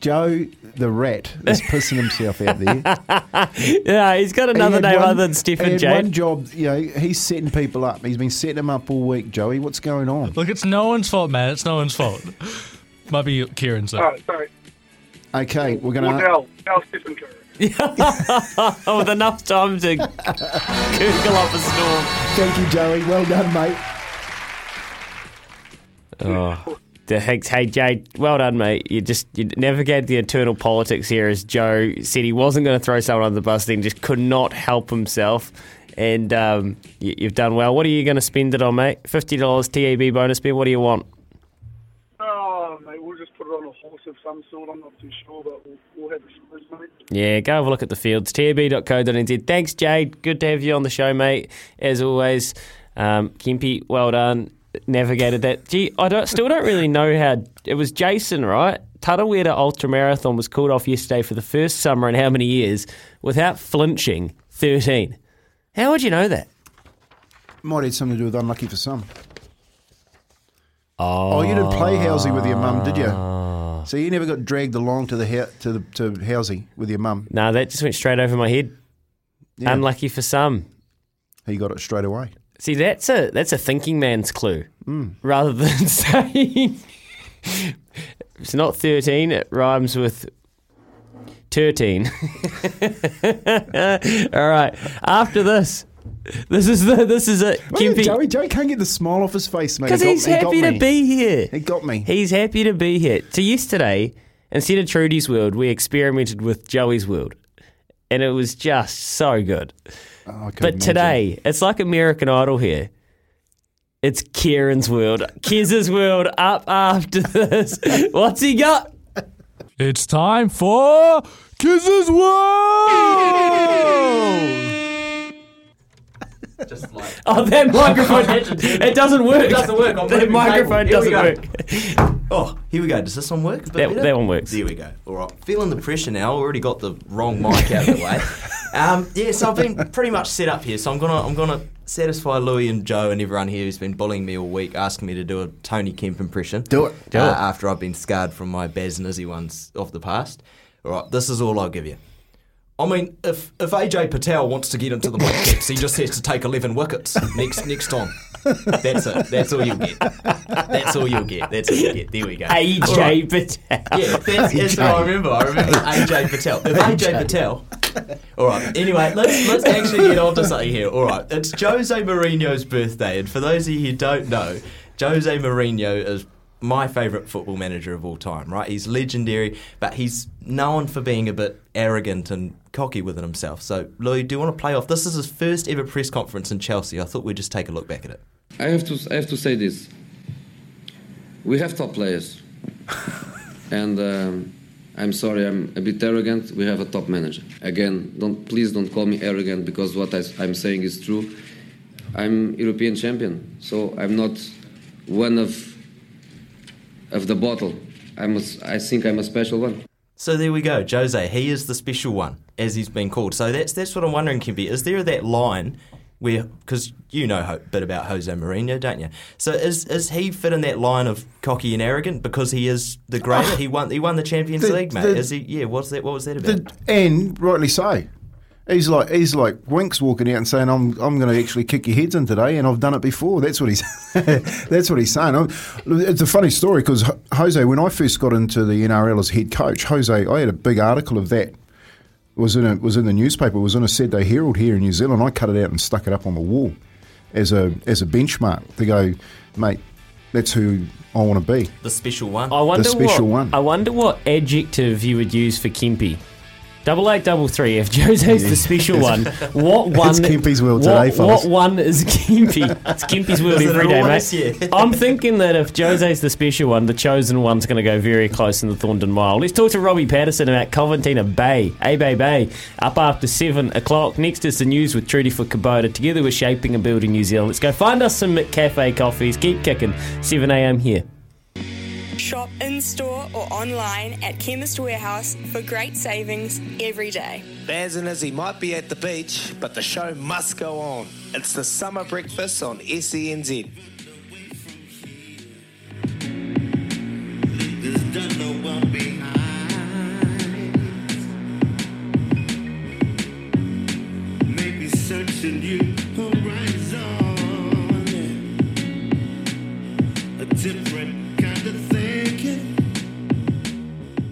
Speaker 6: Joe the rat is pissing himself out there.
Speaker 5: yeah, he's got another
Speaker 6: had
Speaker 5: name
Speaker 6: one-
Speaker 5: other than Stephen
Speaker 6: he had
Speaker 5: Jade.
Speaker 6: one job, you know, he's setting people up. He's been setting them up all week, Joey. What's going on?
Speaker 12: Look, it's no one's fault, man. It's no one's fault. Might be Kieran's though.
Speaker 11: Oh, sorry.
Speaker 6: Okay, we're going to.
Speaker 11: Wardell. Now Stephen Curry.
Speaker 5: oh, with enough time to Google up a storm.
Speaker 6: Thank you, Joey. Well done, mate.
Speaker 5: Oh. The Higgs, hey Jade, well done, mate. You just you navigated the internal politics here as Joe said he wasn't going to throw someone under the bus, then just could not help himself. And um, you, you've done well. What are you going to spend it on, mate? Fifty dollars TAB bonus bet. What do you want?
Speaker 11: Of some sort. I'm not too sure, but we'll, we'll have the Spurs, mate.
Speaker 5: Yeah, go have a look at the fields. TAB.co.nz. Thanks, Jade. Good to have you on the show, mate. As always, um, Kempy, well done. Navigated that. Gee, I don't, still don't really know how. It was Jason, right? Tarawera Ultra Marathon was called off yesterday for the first summer in how many years without flinching? 13. How would you know that?
Speaker 6: Might have something to do with unlucky for some.
Speaker 5: Oh,
Speaker 6: Oh, you didn't play Housey with your mum, did you? So you never got dragged along to the hou- to the to Housey with your mum.
Speaker 5: No, that just went straight over my head.
Speaker 6: Yeah.
Speaker 5: Unlucky for some.
Speaker 6: He got it straight away.
Speaker 5: See, that's a that's a thinking man's clue,
Speaker 6: Mm.
Speaker 5: rather than saying it's not thirteen. It rhymes with thirteen. All right. After this, this is the this is it.
Speaker 6: Look oh, at
Speaker 5: Kempy,
Speaker 6: Joey, Joey can't get the smile off his face, mate.
Speaker 5: because
Speaker 6: He got-
Speaker 5: he's
Speaker 6: he got
Speaker 5: happy to
Speaker 6: me.
Speaker 5: be here.
Speaker 6: He got me.
Speaker 5: He's happy to be here. So yesterday, instead of Trudy's world, we experimented with Joey's world, and it was just so good.
Speaker 6: Oh,
Speaker 5: But
Speaker 6: imagine.
Speaker 5: today, it's like American Idol here. It's Kieran's world. Kez's world up after this. What's he got?
Speaker 12: It's time for Kiz's World!
Speaker 13: Just like
Speaker 5: Oh, that microphone. it doesn't work.
Speaker 13: It doesn't work. I'm
Speaker 5: That microphone
Speaker 13: cable.
Speaker 5: doesn't work.
Speaker 13: Oh, here we go. Does this one work?
Speaker 5: That- that one works.
Speaker 13: There we go. All right. Feeling the pressure now. I already got the wrong mic out of the way. Um, yeah, so I've been pretty much set up here. So I'm gonna I'm gonna satisfy Louis and Joe and everyone here who's been bullying me all week, asking me to do a Tony Kemp impression.
Speaker 6: Do it.
Speaker 5: Do
Speaker 13: uh,
Speaker 5: it.
Speaker 13: After I've been scarred from my Baz Nizzy ones of the past. All right. This is all I'll give you. I mean, if if AJ Patel wants to get into the mix, he just has to take eleven wickets next next time. That's it. That's all you'll get. That's all you'll get. That's all you get. There we go.
Speaker 5: AJ
Speaker 13: right.
Speaker 5: Patel.
Speaker 13: Yeah, that's, that's what I remember. I remember AJ Patel. If AJ Patel. All right. Anyway, let's let's actually get on to something here. All right. It's Jose Mourinho's birthday, and for those of you who don't know, Jose Mourinho is my favourite football manager of all time. Right? He's legendary, but he's known for being a bit arrogant and cocky within himself. So, Louis, do you want to play off? This is his first ever press conference in Chelsea. I thought we'd just take a look back at it.
Speaker 14: I have to I have to say this. We have top players, and um, I'm sorry I'm a bit arrogant. We have a top manager. Again, don't please don't call me arrogant because what I, I'm saying is true. I'm European champion, so I'm not one of of the bottle. I'm a, I think I'm a special one.
Speaker 13: So there we go, Jose. He is the special one, as he's been called. So that's that's what I'm wondering, Kimby. Is there that line where, because you know a bit about Jose Mourinho, don't you? So is is he fit in that line of cocky and arrogant because he is the greater? Oh. he won he won the Champions
Speaker 6: The-
Speaker 13: League, mate.
Speaker 6: the-
Speaker 13: is he? Yeah. What's that? What was that about?
Speaker 6: The, and rightly so. He's like he's like Winx walking out and saying, "I'm I'm going to actually kick your heads in today," and I've done it before. That's what he's that's what he's saying. I'm- It's a funny story because Jose, when I first got into the NRL as head coach, Jose, I had a big article of that. It was in a was in the newspaper. It was in a Saturday Herald here in New Zealand. I cut it out and stuck it up on the wall as a as a benchmark to go, mate. That's who I want to be.
Speaker 13: the special one.
Speaker 5: I wonder
Speaker 6: The special
Speaker 5: what,
Speaker 6: one.
Speaker 5: I wonder what adjective you would use for Kempy. Double eight, double three. If Jose's the special one, what one?
Speaker 6: It's Kempy's world
Speaker 5: what,
Speaker 6: today, fellas.
Speaker 5: What one is Kempy? It's Kempy's world every day, mate.
Speaker 13: Yeah.
Speaker 5: I'm thinking that if Jose's the special one, the chosen one's going to go very close in the Thorndon Mile. Let's talk to Robbie Patterson about Coventina Bay. A Bay Bay, up after 7 o'clock. Next is the news with Trudy for Kubota, together with Shaping and Building New Zealand. Let's go find us some McCafe coffees. Keep kicking. 7am here.
Speaker 2: Shop in store or online at Chemist Warehouse for great savings every day.
Speaker 3: Baz and Izzy might be at the beach, but the show must go on. It's the summer breakfast on E SENZ.
Speaker 4: There's done no one behind. Maybe searching you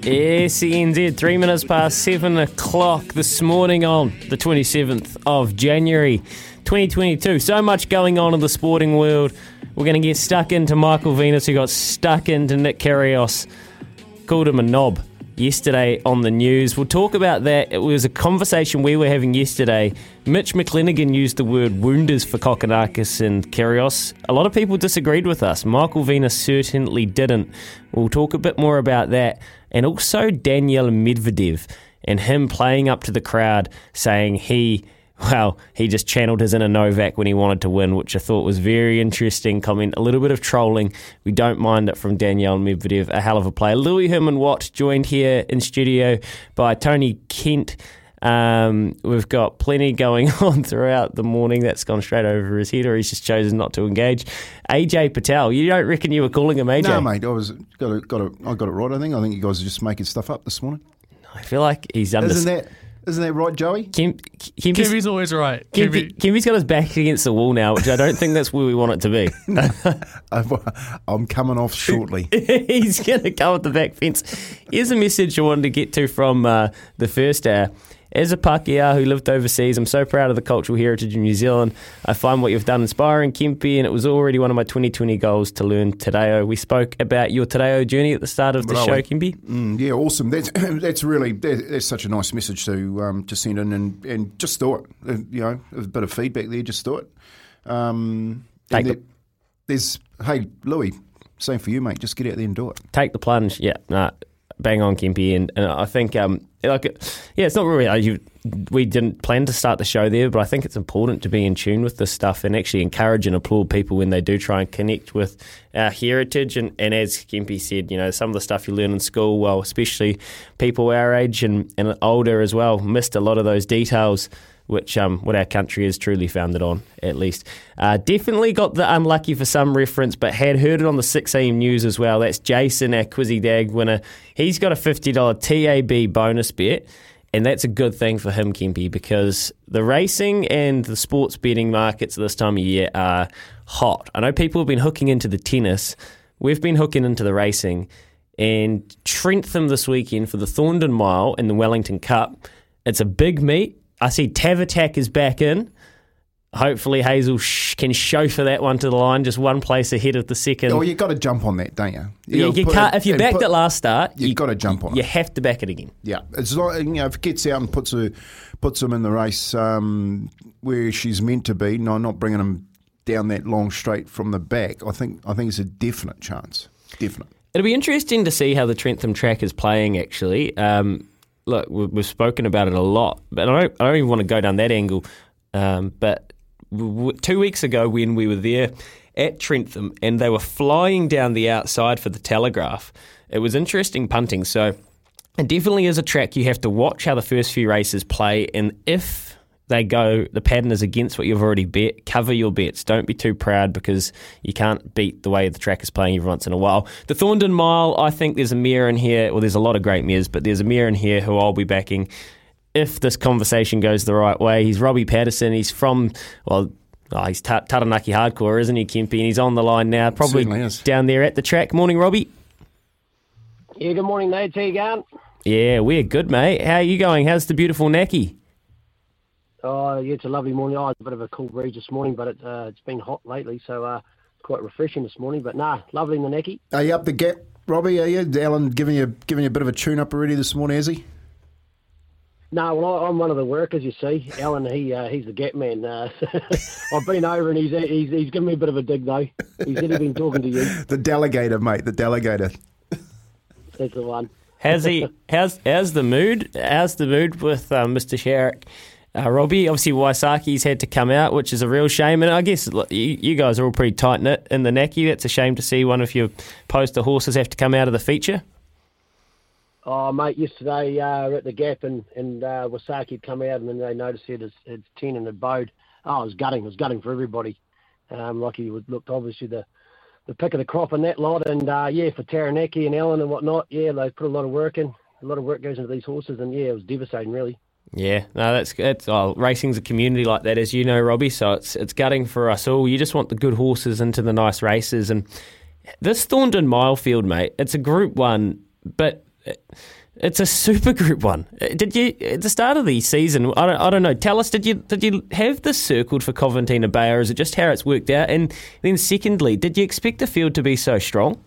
Speaker 5: SENZ, three minutes past seven o'clock this morning on the 27th of January 2022. So much going on in the sporting world. We're going to get stuck into Michael Venus, who got stuck into Nick Kyrgios, called him a knob yesterday on the news. We'll talk about that. It was a conversation we were having yesterday. Mitch McClenaghan used the word wounders for Kokkinakis and Kyrgios. A lot of people disagreed with us. Michael Venus certainly didn't. We'll talk a bit more about that. And also Daniil Medvedev and him playing up to the crowd saying he well, he just channeled his inner Novak when he wanted to win, which I thought was very interesting comment. A little bit of trolling. We don't mind it from Daniil Medvedev, a hell of a player. Louis Herman Watt joined here in studio by Tony Kemp. Um, we've got plenty going on throughout the morning. That's gone straight over his head, or he's just chosen not to engage. AJ Patel, you don't reckon you were calling him AJ?
Speaker 6: No, mate, I was got it, got it, I got it right. I think. I think you guys are just making stuff up this morning.
Speaker 5: I feel like he's under.
Speaker 6: Isn't that isn't that right, Joey?
Speaker 5: Kim, Kim,
Speaker 12: Kimmy's always right.
Speaker 5: Kimby, Kimmy's got his back against the wall now, which I don't think that's where we want it to be.
Speaker 6: I'm coming off shortly.
Speaker 5: He's going to come at the back fence. Here's a message I wanted to get to from uh, the first hour. As a Pākehā who lived overseas, I'm so proud of the cultural heritage of New Zealand. I find what you've done inspiring, Kempy, and it was already one of my 2020 goals to learn te reo. We spoke about your te reo journey at the start of the show, Kempy.
Speaker 6: Mm, yeah, awesome. That's that's really that, that's such a nice message to um, to send in and, and just do it. Uh, you know, a bit of feedback there. Just do it. Um,
Speaker 5: Take
Speaker 6: and
Speaker 5: the-
Speaker 6: there's hey Louis, same for you, mate. Just get out there and do it.
Speaker 5: take the plunge. Yeah, nah, bang on, Kempy. And, and I think, um, like, yeah, it's not really. Uh, you, we didn't plan to start the show there, but I think it's important to be in tune with this stuff and actually encourage and applaud people when they do try and connect with our heritage. And, and as Kempy said, you know, some of the stuff you learn in school, well, especially people our age and, and older as well, missed a lot of those details which um, what our country is truly founded on, at least. Uh, definitely got the unlucky for some reference, but had heard it on the 6 a.m. news as well. That's Jason, our Quizzy Dag winner. He's got a $50 TAB bonus bet, and that's a good thing for him, Kempy, because the racing and the sports betting markets this time of year are hot. I know people have been hooking into the tennis. We've been hooking into the racing. And Trentham this weekend for the Thorndon Mile and the Wellington Cup. It's a big meet. I see Tavatak is back in. Hopefully Hazel sh- can chauffeur that one to the line, just one place ahead of the second.
Speaker 6: Oh, you've got to jump on that, don't you?
Speaker 5: You, you can't,
Speaker 6: it-
Speaker 5: if you backed
Speaker 6: put-
Speaker 5: it last start,
Speaker 6: You've
Speaker 5: you,
Speaker 6: got to jump on
Speaker 5: you
Speaker 6: it.
Speaker 5: have to back it again.
Speaker 6: Yeah, it's like you know if it gets out and puts her puts them in the race um, where she's meant to be. No, not bringing them down that long straight from the back. I think I think it's a definite chance. Definite.
Speaker 5: It'll be interesting to see how the Trentham track is playing. Actually, um, look, we- we've spoken about it a lot, but I don't, I don't even want to go down that angle. Um, but two weeks ago, when we were there at Trentham, and they were flying down the outside for the Telegraph, it was interesting punting. So it definitely is a track you have to watch how the first few races play, and if they go, the pattern is against what you've already bet. Cover your bets. Don't be too proud because you can't beat the way the track is playing every once in a while. The Thorndon Mile, I think there's a mare in here. Well, there's a lot of great mares, but there's a mare in here who I'll be backing if this conversation goes the right way. He's Robbie Patterson. He's from, well, oh, he's Ta- Taranaki hardcore, isn't he, Kempy? And he's on the line now, probably down there at the track. Morning, Robbie.
Speaker 15: Yeah, good morning, Nate. How you going?
Speaker 5: Yeah, we're good, mate. How are you going? How's the beautiful Naki?
Speaker 15: Oh, yeah, it's a lovely morning. Oh, it's a bit of a cool breeze this morning, but it, uh, it's been hot lately, so uh, it's quite refreshing this morning. But nah, lovely in the Naki.
Speaker 6: Are you up the gap, Robbie? Are you? Alan giving you giving you a bit of a tune up already this morning, is he?
Speaker 15: No, well, I, I'm one of the workers. You see, Alan. He uh, he's the gap man. Uh, I've been over and he's, he's he's given me a bit of a dig though. He said he's been talking to you.
Speaker 6: The delegator, mate. The delegator.
Speaker 15: That's the one.
Speaker 5: How's he? How's how's the mood? How's the mood with uh, Mr. Sharrock? Uh, Robbie, obviously Waisake's had to come out, which is a real shame. And I guess look, you, you guys are all pretty tight knit in the Naki. It's a shame to see one of your poster horses have to come out of the feature.
Speaker 15: Oh, mate, yesterday uh, at the Gap and, and uh, Waisake had come out and then they noticed it as it's 10 and it bowed. Oh, it was gutting. It was gutting for everybody. Um, like he looked obviously the the pick of the crop in that lot. And uh, yeah, for Taranaki and Ellen and whatnot, yeah, they put a lot of work in. A lot of work goes into these horses, and yeah, it was devastating, really.
Speaker 5: Yeah, no, that's good. Oh, racing's a community like that, as you know, Robbie. So it's it's gutting for us all. You just want the good horses into the nice races, and this Thorndon Milefield, mate, it's a Group One, but it's a Super Group One. Did you at the start of the season? I don't, I don't know. Tell us, did you did you have this circled for Coventina Bay, or is it just how it's worked out? And then, secondly, did you expect the field to be so strong?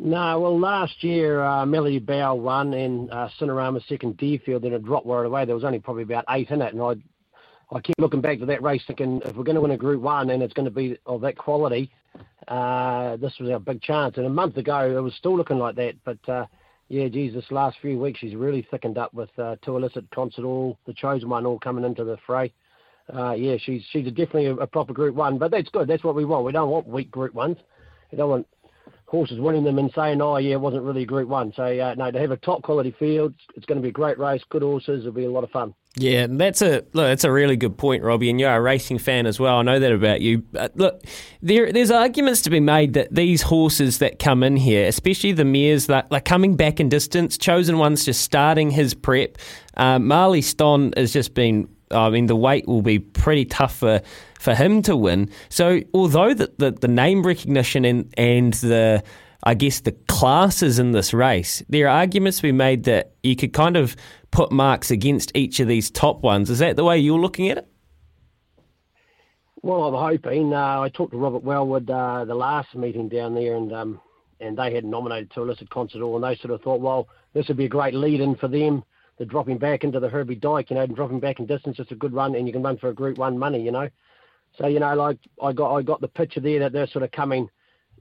Speaker 15: No, well, last year uh, Melody Belle won and uh, Cinerama second Deerfield, and it dropped right away. There was only probably about eight in it, and I I keep looking back to that race thinking if we're going to win a Group One and it's going to be of that quality, uh, this was our big chance. And a month ago it was still looking like that, but uh, yeah, geez, this last few weeks she's really thickened up with uh, Two Illicit, Concert All, the Chosen One all coming into the fray. Uh, yeah, she's she's definitely a, a proper Group One, but that's good. That's what we want. We don't want weak Group Ones. We don't want horses winning them and saying, oh, yeah, it wasn't really a Group 1. So, uh, no, to have a top quality field, it's going to be a great race, good horses, it'll be a lot of fun.
Speaker 5: Yeah, that's a look, that's a really good point, Robbie, and you're a racing fan as well. I know that about you. But look, there there's arguments to be made that these horses that come in here, especially the mares that are coming back in distance, chosen one's just starting his prep. Uh, Marley Ston has just been. I mean, the weight will be pretty tough for, for him to win. So, although the, the, the name recognition and and the I guess the classes in this race, there are arguments be made that you could kind of put marks against each of these top ones. Is that the way you're looking at it?
Speaker 15: Well, I'm hoping. Uh, I talked to Robert Wellwood uh, the last meeting down there, and um, and they had nominated to illicit concert and they sort of thought, well, this would be a great lead-in for them. They're dropping back into the Herbie Dyke, you know, and dropping back in distance, just a good run, and you can run for a Group One money, you know. So you know, like I got I got the picture there that they're sort of coming.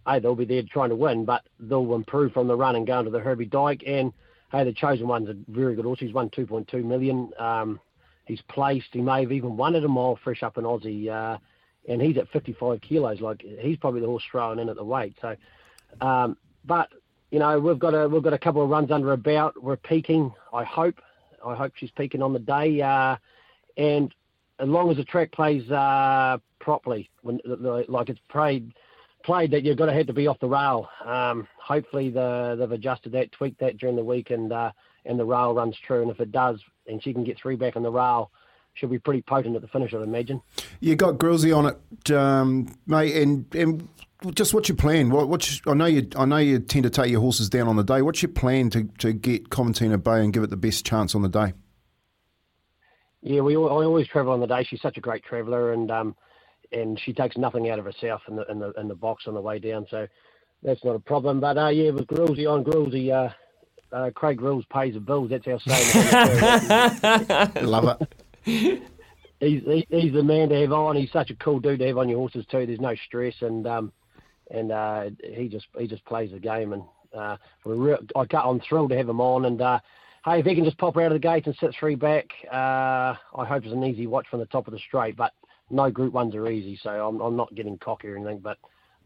Speaker 15: Hey, they'll be there trying to win, but they'll improve from the run and go into the Herbie Dyke. And hey, the chosen one's a very good horse. He's won 2.2 million. Um, he's placed. He may have even won at a mile fresh up in Aussie. Uh, and he's at 55 kilos. Like he's probably the horse thrown in at the weight. So, um, but you know we've got a we've got a couple of runs under about. We're peaking. I hope. I hope she's peaking on the day. Uh, and as long as the track plays uh, properly, when like it's played played that you've got to have to be off the rail. Um, hopefully the, they've adjusted that, tweaked that during the week, and uh, and the rail runs true. And if it does, and she can get three back on the rail, she'll be pretty potent at the finish, I'd imagine.
Speaker 6: You got Grillsy on it, um, mate, and and just what's your plan? What, what's I know you I know you tend to take your horses down on the day. What's your plan to, to get Coventina Bay and give it the best chance on the day?
Speaker 15: Yeah, we I always travel on the day. She's such a great traveller, and um, and she takes nothing out of herself in the in the in the box on the way down. So that's not a problem. But uh, yeah, with Grillsy on Grillsy, uh, uh, Craig Grylls pays the bills. That's our saying.
Speaker 6: Love it.
Speaker 15: He's he, he's the man to have on. He's such a cool dude to have on your horses too. There's no stress, and um, and uh, he just he just plays the game. And uh, we're real, I I'm thrilled to have him on. And uh, hey, if he can just pop out of the gate and sit three back, uh, I hope it's an easy watch from the top of the straight. But no Group Ones are easy, so I'm I'm not getting cocky or anything. But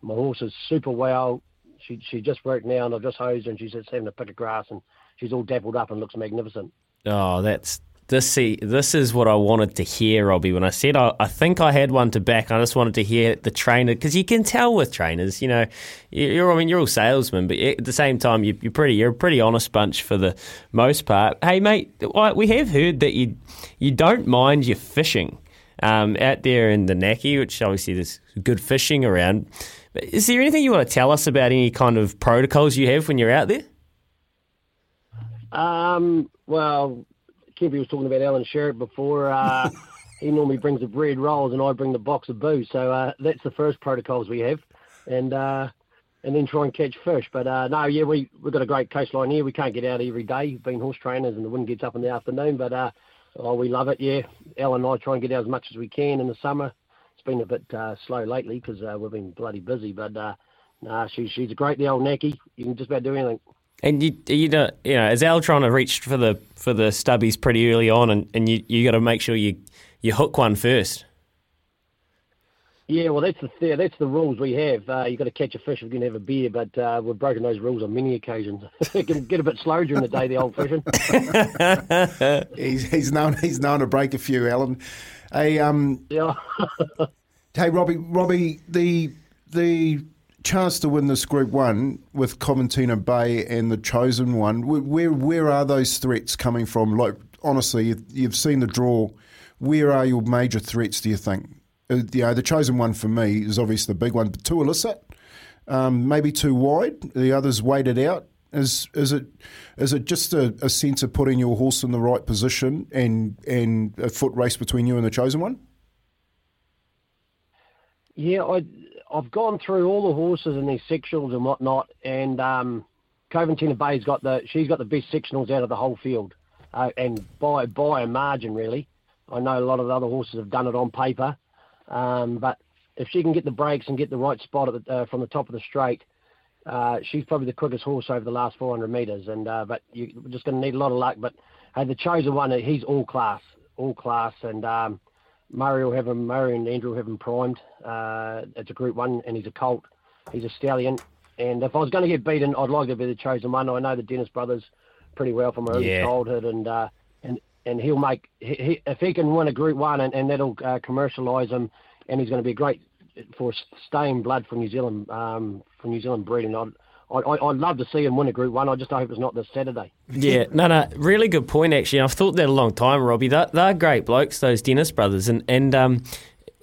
Speaker 15: my horse is super well. She she just worked now, and I've just hosed her, and she's just having a pick of grass, and she's all dappled up and looks magnificent.
Speaker 5: Oh, that's this. See, this is what I wanted to hear, Robbie. When I said I, I think I had one to back, I just wanted to hear the trainer because you can tell with trainers, you know, you're I mean you're all salesmen, but at the same time you, you're pretty you're a pretty honest bunch for the most part. Hey, mate, we have heard that you you don't mind your fishing um, out there in the Naki, which obviously there's good fishing around. Is there anything you want to tell us about any kind of protocols you have when you're out there?
Speaker 15: Um, well, Kempy was talking about Alan Sharrock before. Uh, he normally brings the bread rolls, and I bring the box of booze. So uh, that's the first protocols we have. And uh, and then try and catch fish. But uh, no, yeah, we we've got a great coastline here. We can't get out every day, being horse trainers, and the wind gets up in the afternoon. But uh, oh, we love it. Yeah, Al and I try and get out as much as we can in the summer. It's been a bit uh, slow lately because uh, we've been bloody busy. But uh, nah, she's she's a great the old Naki. You can just about do anything.
Speaker 5: And you, you know, you know, is Al trying to reach for the for the stubbies pretty early on, and, and you you got to make sure you you hook one first.
Speaker 15: Yeah, well, that's the yeah, that's the rules we have. Uh, you've got to catch a fish if you're going to have a beer, but uh, we've broken those rules on many occasions. it can get a bit slow during the day, the old fishing.
Speaker 6: he's, he's known he's known to break a few, Alan. Hey, um,
Speaker 15: yeah.
Speaker 6: hey, Robbie, Robbie, the the chance to win this Group One with Coventina Bay and the chosen one. Where where are those threats coming from? Like honestly, you've seen the draw. Where are your major threats? Do you think? Uh, you know, the chosen one for me is obviously the big one, but too illicit, um, maybe too wide. The others weighted out. Is is it is it just a, a sense of putting your horse in the right position and and a foot race between you and the chosen one?
Speaker 15: Yeah, I I've gone through all the horses and their sectionals and whatnot, and um, Coventina Bay's got the she's got the best sectionals out of the whole field, uh, and by by a margin really. I know a lot of the other horses have done it on paper, um, but if she can get the breaks and get the right spot the, uh, from the top of the straight, uh, she's probably the quickest horse over the last 400 metres. And uh, but you're just going to need a lot of luck. But hey, the chosen one, he's all class, all class, and um, Murray will have him. Murray and Andrew will have him primed. Uh, it's a Group One, and he's a colt. He's a stallion. And if I was going to get beaten, I'd like to be the chosen one. I know the Dennis brothers pretty well from early
Speaker 5: Yeah.
Speaker 15: childhood, and uh, and and he'll make he, he, if he can win a Group One, and, and that'll uh, commercialise him, and he's going to be great for staying blood for New Zealand um, for New Zealand breeding. I'd, I, I'd love to see him win a Group One. I just hope it's not this Saturday.
Speaker 5: Yeah, no, no, really good point actually. I've thought that a long time, Robbie. They're, they're great blokes, those Dennis brothers, and and um,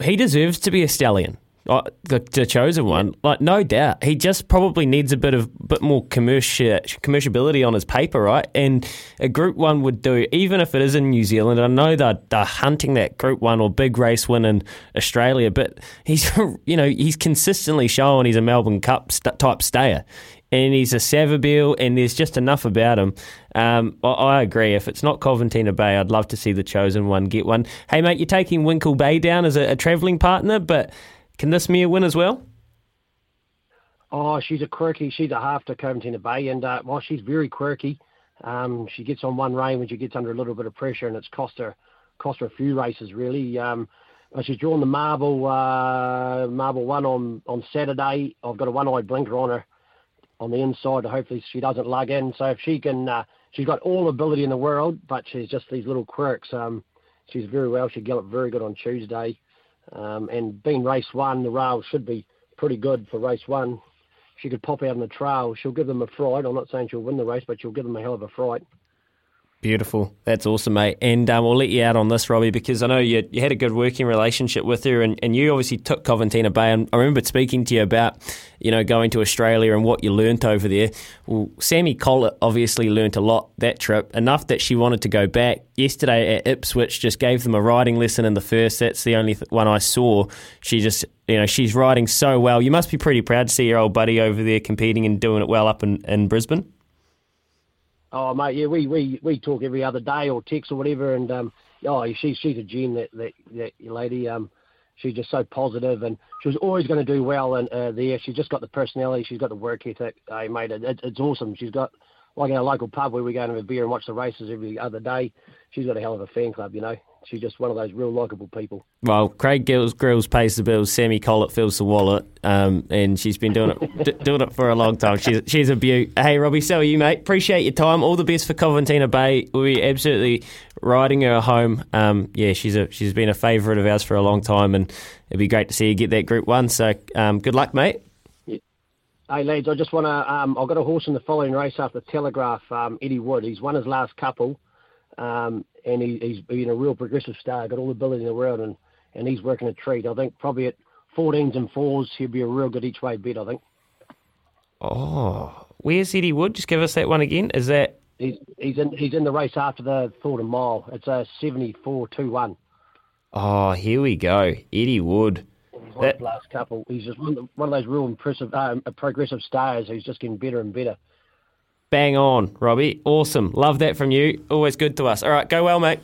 Speaker 5: he deserves to be a stallion. Uh, the, the chosen one, like no doubt, he just probably needs a bit of bit more commercial commerciability on his paper, right? And a Group One would do, even if it is in New Zealand. I know they're, they're hunting that Group One or big race win in Australia, but he's you know he's consistently showing he's a Melbourne Cup st- type stayer, and he's a Savabeel, and there's just enough about him. Um, I, I agree. If it's not Coventina Bay, I'd love to see the chosen one get one. Hey mate, you're taking Winkle Bay down as a, a travelling partner, but can this mare win as well?
Speaker 15: Oh, she's a quirky. She's a half to Coventina Bay, and uh, well, she's very quirky. Um, she gets on one rein when she gets under a little bit of pressure, and it's cost her cost her a few races really. Um, uh, she's drawn the marble uh, marble one on on Saturday. I've got a one eyed blinker on her on the inside. Hopefully she doesn't lug in. So if she can, uh, she's got all ability in the world, but she's just these little quirks. Um, she's very well. She galloped very good on Tuesday, um, and being race one, the rail should be pretty good for race one. She could pop out in the trail. She'll give them a fright. I'm not saying she'll win the race, but she'll give them a hell of a fright.
Speaker 5: Beautiful. That's awesome, mate. And um, we'll let you out on this, Robbie, because I know you, you had a good working relationship with her, and, and you obviously took Coventina Bay. And I remember speaking to you about, you know, going to Australia and what you learnt over there. Well, Sammy Collett obviously learnt a lot that trip, enough that she wanted to go back. Yesterday at Ipswich, just gave them a riding lesson in the first. That's the only th- one I saw. She just, you know, she's riding so well. You must be pretty proud to see your old buddy over there competing and doing it well up in, in Brisbane.
Speaker 15: Oh mate, yeah, we, we, we talk every other day or text or whatever, and um, oh, she's she's a gem that that, that lady. Um, she's just so positive, and she was always going to do well. And uh, there, she's just got the personality, she's got the work ethic. Hey mate, it, it, it's awesome. She's got like our local pub where we go and have a beer and watch the races every other day. She's got a hell of a fan club, you know. She's just one of those real likable people.
Speaker 5: Well, Craig Gills, Grylls pays the bills. Sammy Collett fills the wallet, um, and she's been doing it d- doing it for a long time. She's she's a beaut. Hey, Robbie, so are you, mate? Appreciate your time. All the best for Coventina Bay. We'll be absolutely riding her home. Um, yeah, she's a she's been a favourite of ours for a long time, and it'd be great to see you get that Group One. So, um, good luck, mate.
Speaker 15: Hey lads, I just want to. Um, I've got a horse in the following race after Telegraph. Um, Eddie Wood. He's won his last couple, um, and he, he's been a real progressive star. Got all the ability in the world, and and he's working a treat. I think probably at 14s and fours, he'll be a real good each way bet. I think
Speaker 5: Oh, where's Eddie Wood? Just give us that one again. Is that
Speaker 15: he's he's in he's in the race after the Thorndon Mile. It's a 74 2 1.
Speaker 5: Oh, here we go. Eddie Wood.
Speaker 15: The last couple, he's just one of, the, one of those real impressive, um, progressive stars who's just getting better and better.
Speaker 5: Bang on, Robbie. Awesome. Love that from you. Always good to us. All right, go well, mate.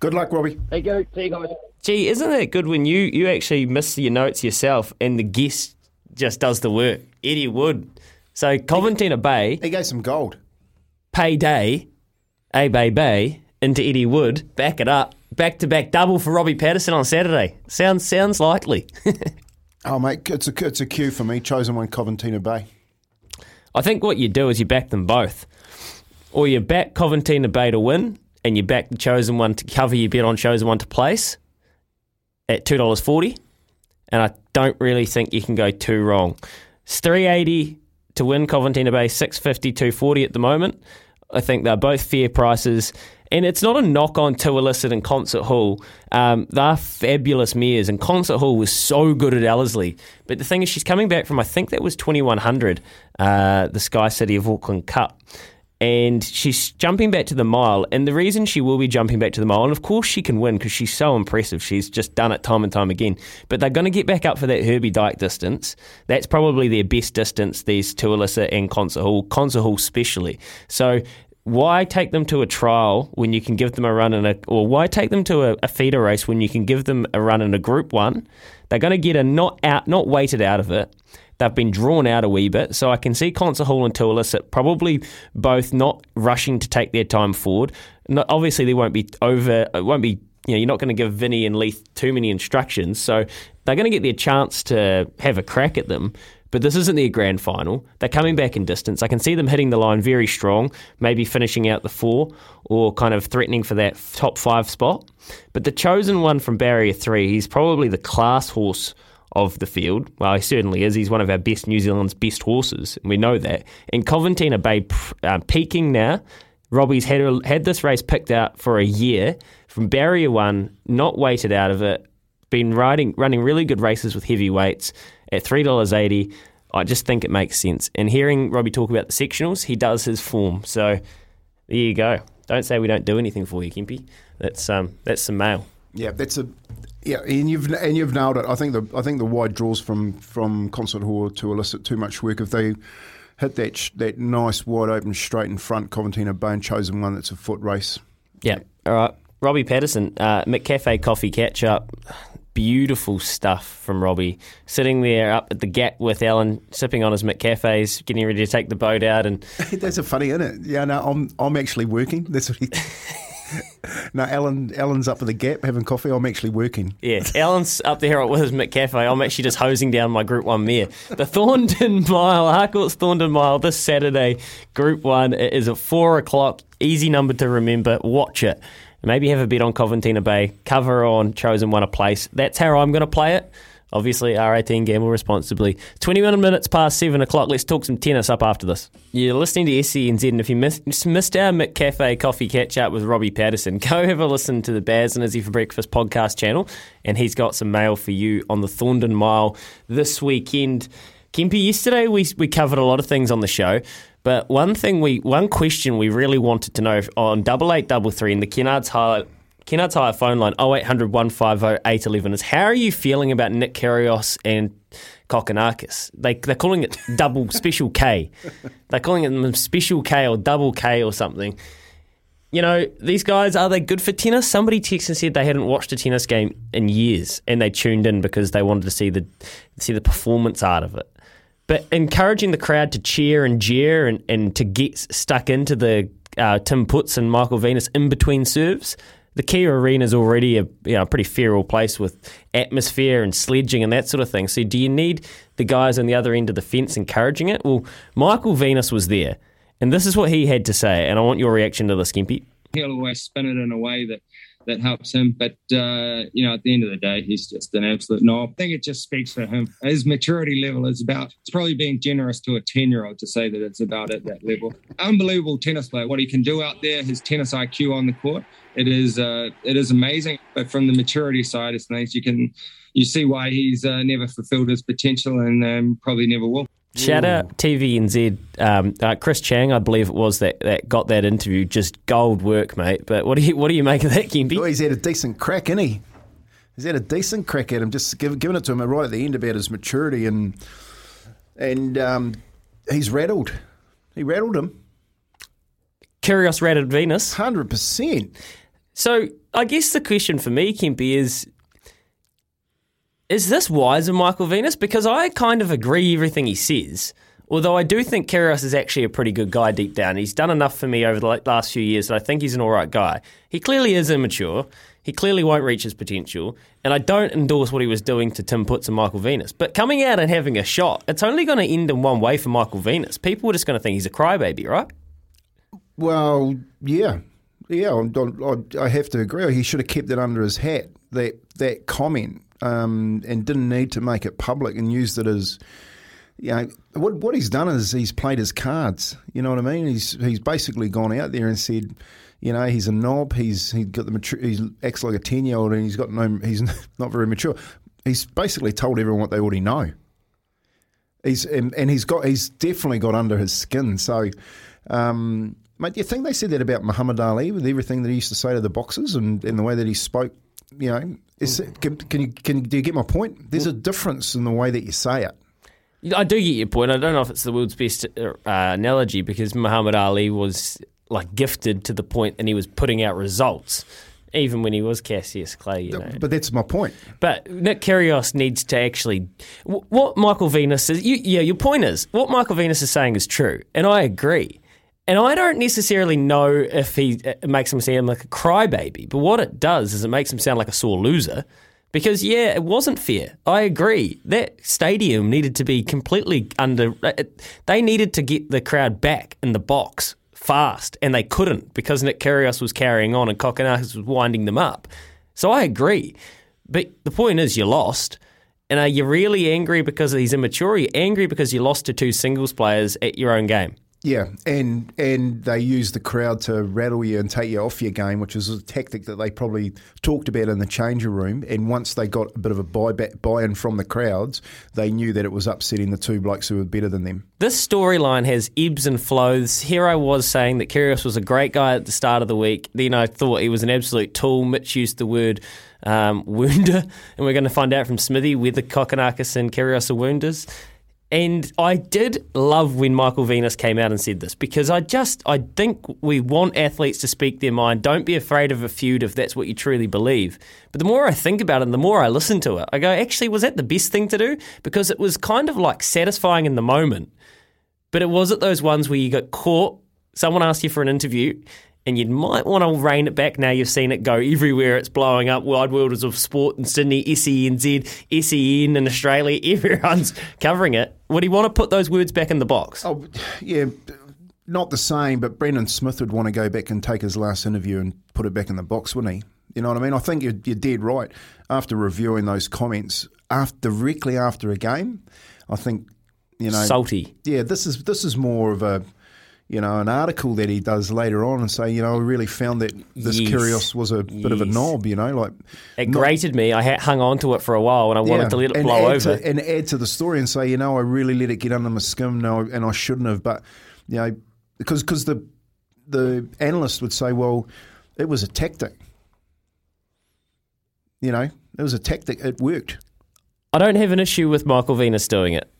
Speaker 6: Good luck, Robbie.
Speaker 15: There you go. See you guys.
Speaker 5: Gee, isn't it good when you, you actually miss your notes yourself and the guest just does the work? Eddie Wood. So Coventina Bay.
Speaker 6: He gave some gold.
Speaker 5: Payday, A Bay Bay, into Eddie Wood. Back it up. Back to back double for Robbie Patterson on Saturday. Sounds sounds likely.
Speaker 6: Oh, mate, it's a, it's a cue for me. Chosen one, Coventina Bay.
Speaker 5: I think what you do is you back them both. Or you back Coventina Bay to win, and you back the chosen one to cover your bet on chosen one to place at $2.40. And I don't really think you can go too wrong. It's 380 to win Coventina Bay, 650, 240 at the moment. I think they're both fair prices. And it's not a knock on to Illicit and Concert Hall. Um, they're fabulous mares, and Concert Hall was so good at Ellerslie. But the thing is, she's coming back from, I think that was 2100, uh, the Sky City of Auckland Cup. And she's jumping back to the mile. And the reason she will be jumping back to the mile, and of course she can win because she's so impressive. She's just done it time and time again. But they're going to get back up for that Herbie Dyke distance. That's probably their best distance, these two Alyssa and Concert Hall, Concert Hall specially. So why take them to a trial when you can give them a run in a, or why take them to a, a feeder race when you can give them a run in a Group One? They're going to get a not out, not weighted out of it. They've been drawn out a wee bit, so I can see Concert Hall and Tualicet probably both not rushing to take their time forward. No, obviously, they won't be over. It won't be. You know, you're not going to give Vinny and Leith too many instructions, so they're going to get their chance to have a crack at them but this isn't their grand final. They're coming back in distance. I can see them hitting the line very strong, maybe finishing out the four or kind of threatening for that top five spot. But the chosen one from barrier three, he's probably the class horse of the field. Well, he certainly is. He's one of our best New Zealand's best horses, and we know that. In Coventina Bay, uh, peaking now. Robbie's had, had this race picked out for a year from barrier one, not weighted out of it, been riding, running really good races with heavyweights at three dollars eighty. I just think it makes sense. And hearing Robbie talk about the sectionals, he does his form. So there you go. Don't say we don't do anything for you, Kempy. That's um that's some mail.
Speaker 6: Yeah, that's a yeah, and you've and you've nailed it. I think the I think the wide draws from from concert hall to elicit too much work if they hit that sh- that nice wide open straight in front Coventina Bay and chosen one that's a foot race.
Speaker 5: Yeah. All right. Robbie Patterson, uh, McCafe coffee catch up beautiful stuff from Robbie. Sitting there up at the gap with Alan, sipping on his McCafes, getting ready to take the boat out. And
Speaker 6: that's a funny, isn't it? Yeah, no, I'm I'm actually working. That's what he. no, Alan. Alan's up at the gap having coffee. I'm actually working.
Speaker 5: Yeah, Alan's up there with his McCafe. I'm actually just hosing down my Group One mare. The Thorndon Mile, Harcourt's Thorndon Mile, this Saturday, Group One. It is at four o'clock. Easy number to remember. Watch it. Maybe have a bet on Coventina Bay, cover on Chosen One a place. That's how I'm going to play it. Obviously, R18 gamble responsibly. 21 minutes past 7 o'clock. Let's talk some tennis up after this. You're listening to SENZ, and if you missed, missed our McCafe coffee catch up with Robbie Patterson, go have a listen to the Baz and Izzy for Breakfast podcast channel, and he's got some mail for you on the Thorndon Mile this weekend. Kempy, yesterday we, we covered a lot of things on the show. But one thing we, one question we really wanted to know on double eight double three in the Kennards Hire, Kennards Hire phone line 0800 150 811 is how are you feeling about Nick Kyrgios and Kokkinakis? They they're calling it double special K. They're calling it special K or double K or something. You know, these guys are they good for tennis? Somebody texted and said they hadn't watched a tennis game in years, and they tuned in because they wanted to see the see the performance out of it but encouraging the crowd to cheer and jeer and, and to get stuck into the uh, Tim Putz and Michael Venus in between serves. The Kia Arena is already a you know, pretty feral place with atmosphere and sledging and that sort of thing. So, do you need the guys on the other end of the fence encouraging it? Well, Michael Venus was there, and this is what he had to say. And I want your reaction to this, Skimpy.
Speaker 16: He'll always spin it in a way that that helps him. But uh, you know, at the end of the day, he's just an absolute knob. I think it just speaks for him. His maturity level is about. It's probably being generous to a ten-year-old to say that it's about at that level. Unbelievable tennis player. What he can do out there, his tennis IQ on the court, it is uh, it is amazing. But from the maturity side of things, you can you see why he's uh, never fulfilled his potential and um, probably never will.
Speaker 5: Shout out TVNZ. Um, uh, Chris Chang, I believe it was that, that got that interview. Just gold work, mate. But what do you what do you make of that, Gimpy?
Speaker 6: Oh, he's had a decent crack, isn't he? he's had a decent crack at him, just give, giving it to him right at the end about his maturity and and um, he's rattled. He rattled him.
Speaker 5: Kyrgios rattled Venus.
Speaker 6: Hundred percent.
Speaker 5: So I guess the question for me, Kempy, is is this wise of Michael Venus? Because I kind of agree everything he says. Although I do think Kyrgios is actually a pretty good guy deep down. He's done enough for me over the last few years that I think he's an all right guy. He clearly is immature. He clearly won't reach his potential. And I don't endorse what he was doing to Tim Putz and Michael Venus. But coming out and having a shot, it's only going to end in one way for Michael Venus. People are just going to think he's a crybaby, right?
Speaker 6: Well, yeah, yeah. I'm, I have to agree. He should have kept it under his hat. That that comment, um, and didn't need to make it public and used it as. You know, what what he's done is he's played his cards. You know what I mean? He's he's basically gone out there and said, you know, he's a knob. He's he got the mature. He acts like a ten year old, and he's got no. He's not very mature. He's basically told everyone what they already know. He's and, and he's got he's definitely got under his skin. So, um, mate, do you think they said that about Muhammad Ali with everything that he used to say to the boxers and, and the way that he spoke? You know, is, can, can you can do you get my point? There's a difference in the way that you say it.
Speaker 5: I do get your point. I don't know if it's the world's best uh, analogy because Muhammad Ali was like gifted to the point and he was putting out results. Even when he was Cassius Clay, you know.
Speaker 6: But that's my point.
Speaker 5: But Nick Kyrgios needs to actually. What Michael Venus is, you, yeah, your point is what Michael Venus is saying is true, and I agree. And I don't necessarily know if he it makes him sound like a crybaby, but what it does is it makes him sound like a sore loser. Because yeah, it wasn't fair. I agree. That stadium needed to be completely under. Uh, they needed to get the crowd back in the box fast, and they couldn't because Nick Kyrgios was carrying on and Kokkinakis was winding them up. So I agree. But the point is, you lost. And are you really angry because of his immaturity? Angry because you lost to two singles players at your own game?
Speaker 6: Yeah, and and they use the crowd to rattle you and take you off your game, which is a tactic that they probably talked about in the changer room. And once they got a bit of a buy back, buy-in from the crowds, they knew that it was upsetting the two blokes who were better than them.
Speaker 5: This storyline has ebbs and flows. Here I was saying that Kyrgios was a great guy at the start of the week. Then I thought he was an absolute tool. Mitch used the word um, wounder, and we're going to find out from Smithy whether Kokkinakis and Kyrgios are wounders. And I did love when Michael Venus came out and said this because I just I think we want athletes to speak their mind. Don't be afraid of a feud if that's what you truly believe. But the more I think about it and the more I listen to it, I go, actually, was that the best thing to do? Because it was kind of like satisfying in the moment. But it wasn't those ones where you got caught, someone asked you for an interview, and you might want to rein it back now you've seen it go everywhere. It's blowing up. Wide Worlders of Sport in Sydney, SENZ, SEN in Australia. Everyone's covering it. Would he want to put those words back in the box?
Speaker 6: Oh, yeah, not the same, but Brendan Smith would want to go back and take his last interview and put it back in the box, wouldn't he? You know what I mean? I think you're, you're dead right. After reviewing those comments, after, directly after a game, I think, you know.
Speaker 5: Salty.
Speaker 6: Yeah, this is this is more of a you know, an article that he does later on and say, you know, I really found that this
Speaker 5: Yes.
Speaker 6: Was a bit of a knob, you know, like
Speaker 5: It
Speaker 6: not-
Speaker 5: grated me. I hung on to it for a while and I wanted
Speaker 6: Yeah,
Speaker 5: to let it blow over.
Speaker 6: to, and add to the story and say, you know, I really let it get under my skin, no, and I shouldn't have, but you know, because because the the analyst would say, well, it was a tactic, you know, it was a tactic, it worked.
Speaker 5: I don't have an issue with Michael Venus doing it.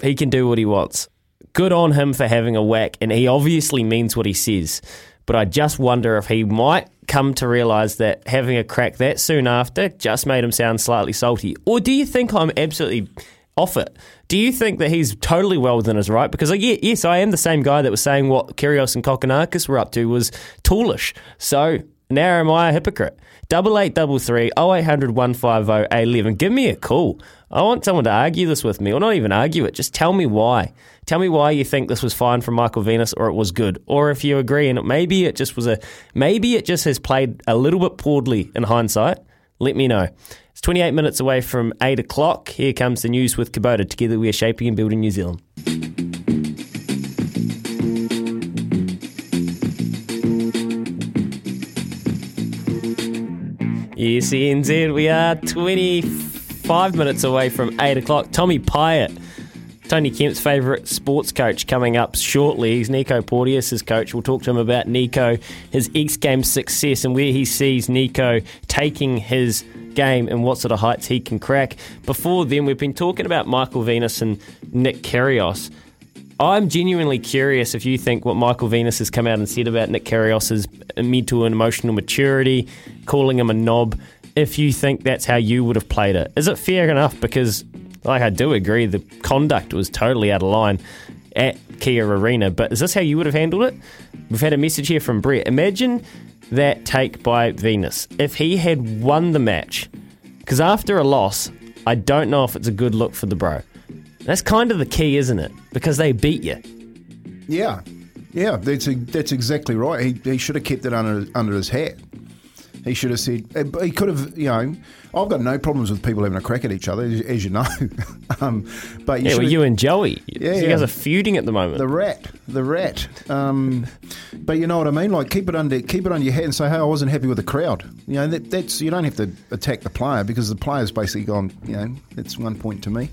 Speaker 5: He can do what he wants. Good on him for having a whack, and he obviously means what he says. But I just wonder if he might come to realise that having a crack that soon after just made him sound slightly salty. Or do you think I'm absolutely off it? Do you think that he's totally well within his right? Because, yeah, yes, I am the same guy that was saying what Kyrgios and Kokkinakis were up to was toolish. So now am I a hypocrite? Double eight double three oh eight hundred one five oh eight eleven. Give me a call. I want someone to argue this with me, or not even argue it. Just tell me why. Tell me why you think this was fine from Michael Venus, or it was good, or if you agree, and maybe it just was a, maybe it just has played a little bit poorly in hindsight. Let me know. It's 28 minutes away from 8 o'clock. Here comes the news with Kubota. Together we are shaping and building New Zealand. Yes, ENZ, we are 25 minutes away from 8 o'clock. Tommy Pyatt. Tony Kemp's favourite sports coach, coming up shortly. He's Nico Porteous' coach. We'll talk to him about Nico, his X Games success, and where he sees Nico taking his game and what sort of heights he can crack. Before then, we've been talking about Michael Venus and Nick Kyrgios. I'm genuinely curious if you think what Michael Venus has come out and said about Nick Kyrgios's mental and emotional maturity, calling him a knob, if you think that's how you would have played it. Is it fair enough? Because, like, I do agree the conduct was totally out of line at Kia Arena, but is this how you would have handled it? We've had a message here from Brett. Imagine that take by Venus. If he had won the match, because after a loss, I don't know if it's a good look for the bro. That's kind of the key, isn't it? Because they beat you.
Speaker 6: Yeah, yeah, that's that's exactly right. He, he should have kept it under under his hat. He should have said eh, he could have. You know, I've got no problems with people having a crack at each other, as, as you know. um, but you
Speaker 5: yeah, well, you and Joey,
Speaker 6: Yeah,
Speaker 5: you
Speaker 6: yeah.
Speaker 5: guys are feuding at the moment.
Speaker 6: the rat, the rat. Um, but you know what I mean. Like keep it under keep it on your hat and say, hey, I wasn't happy with the crowd. You know, that, that's you don't have to attack the player because the player's basically gone. You know, that's one point to me.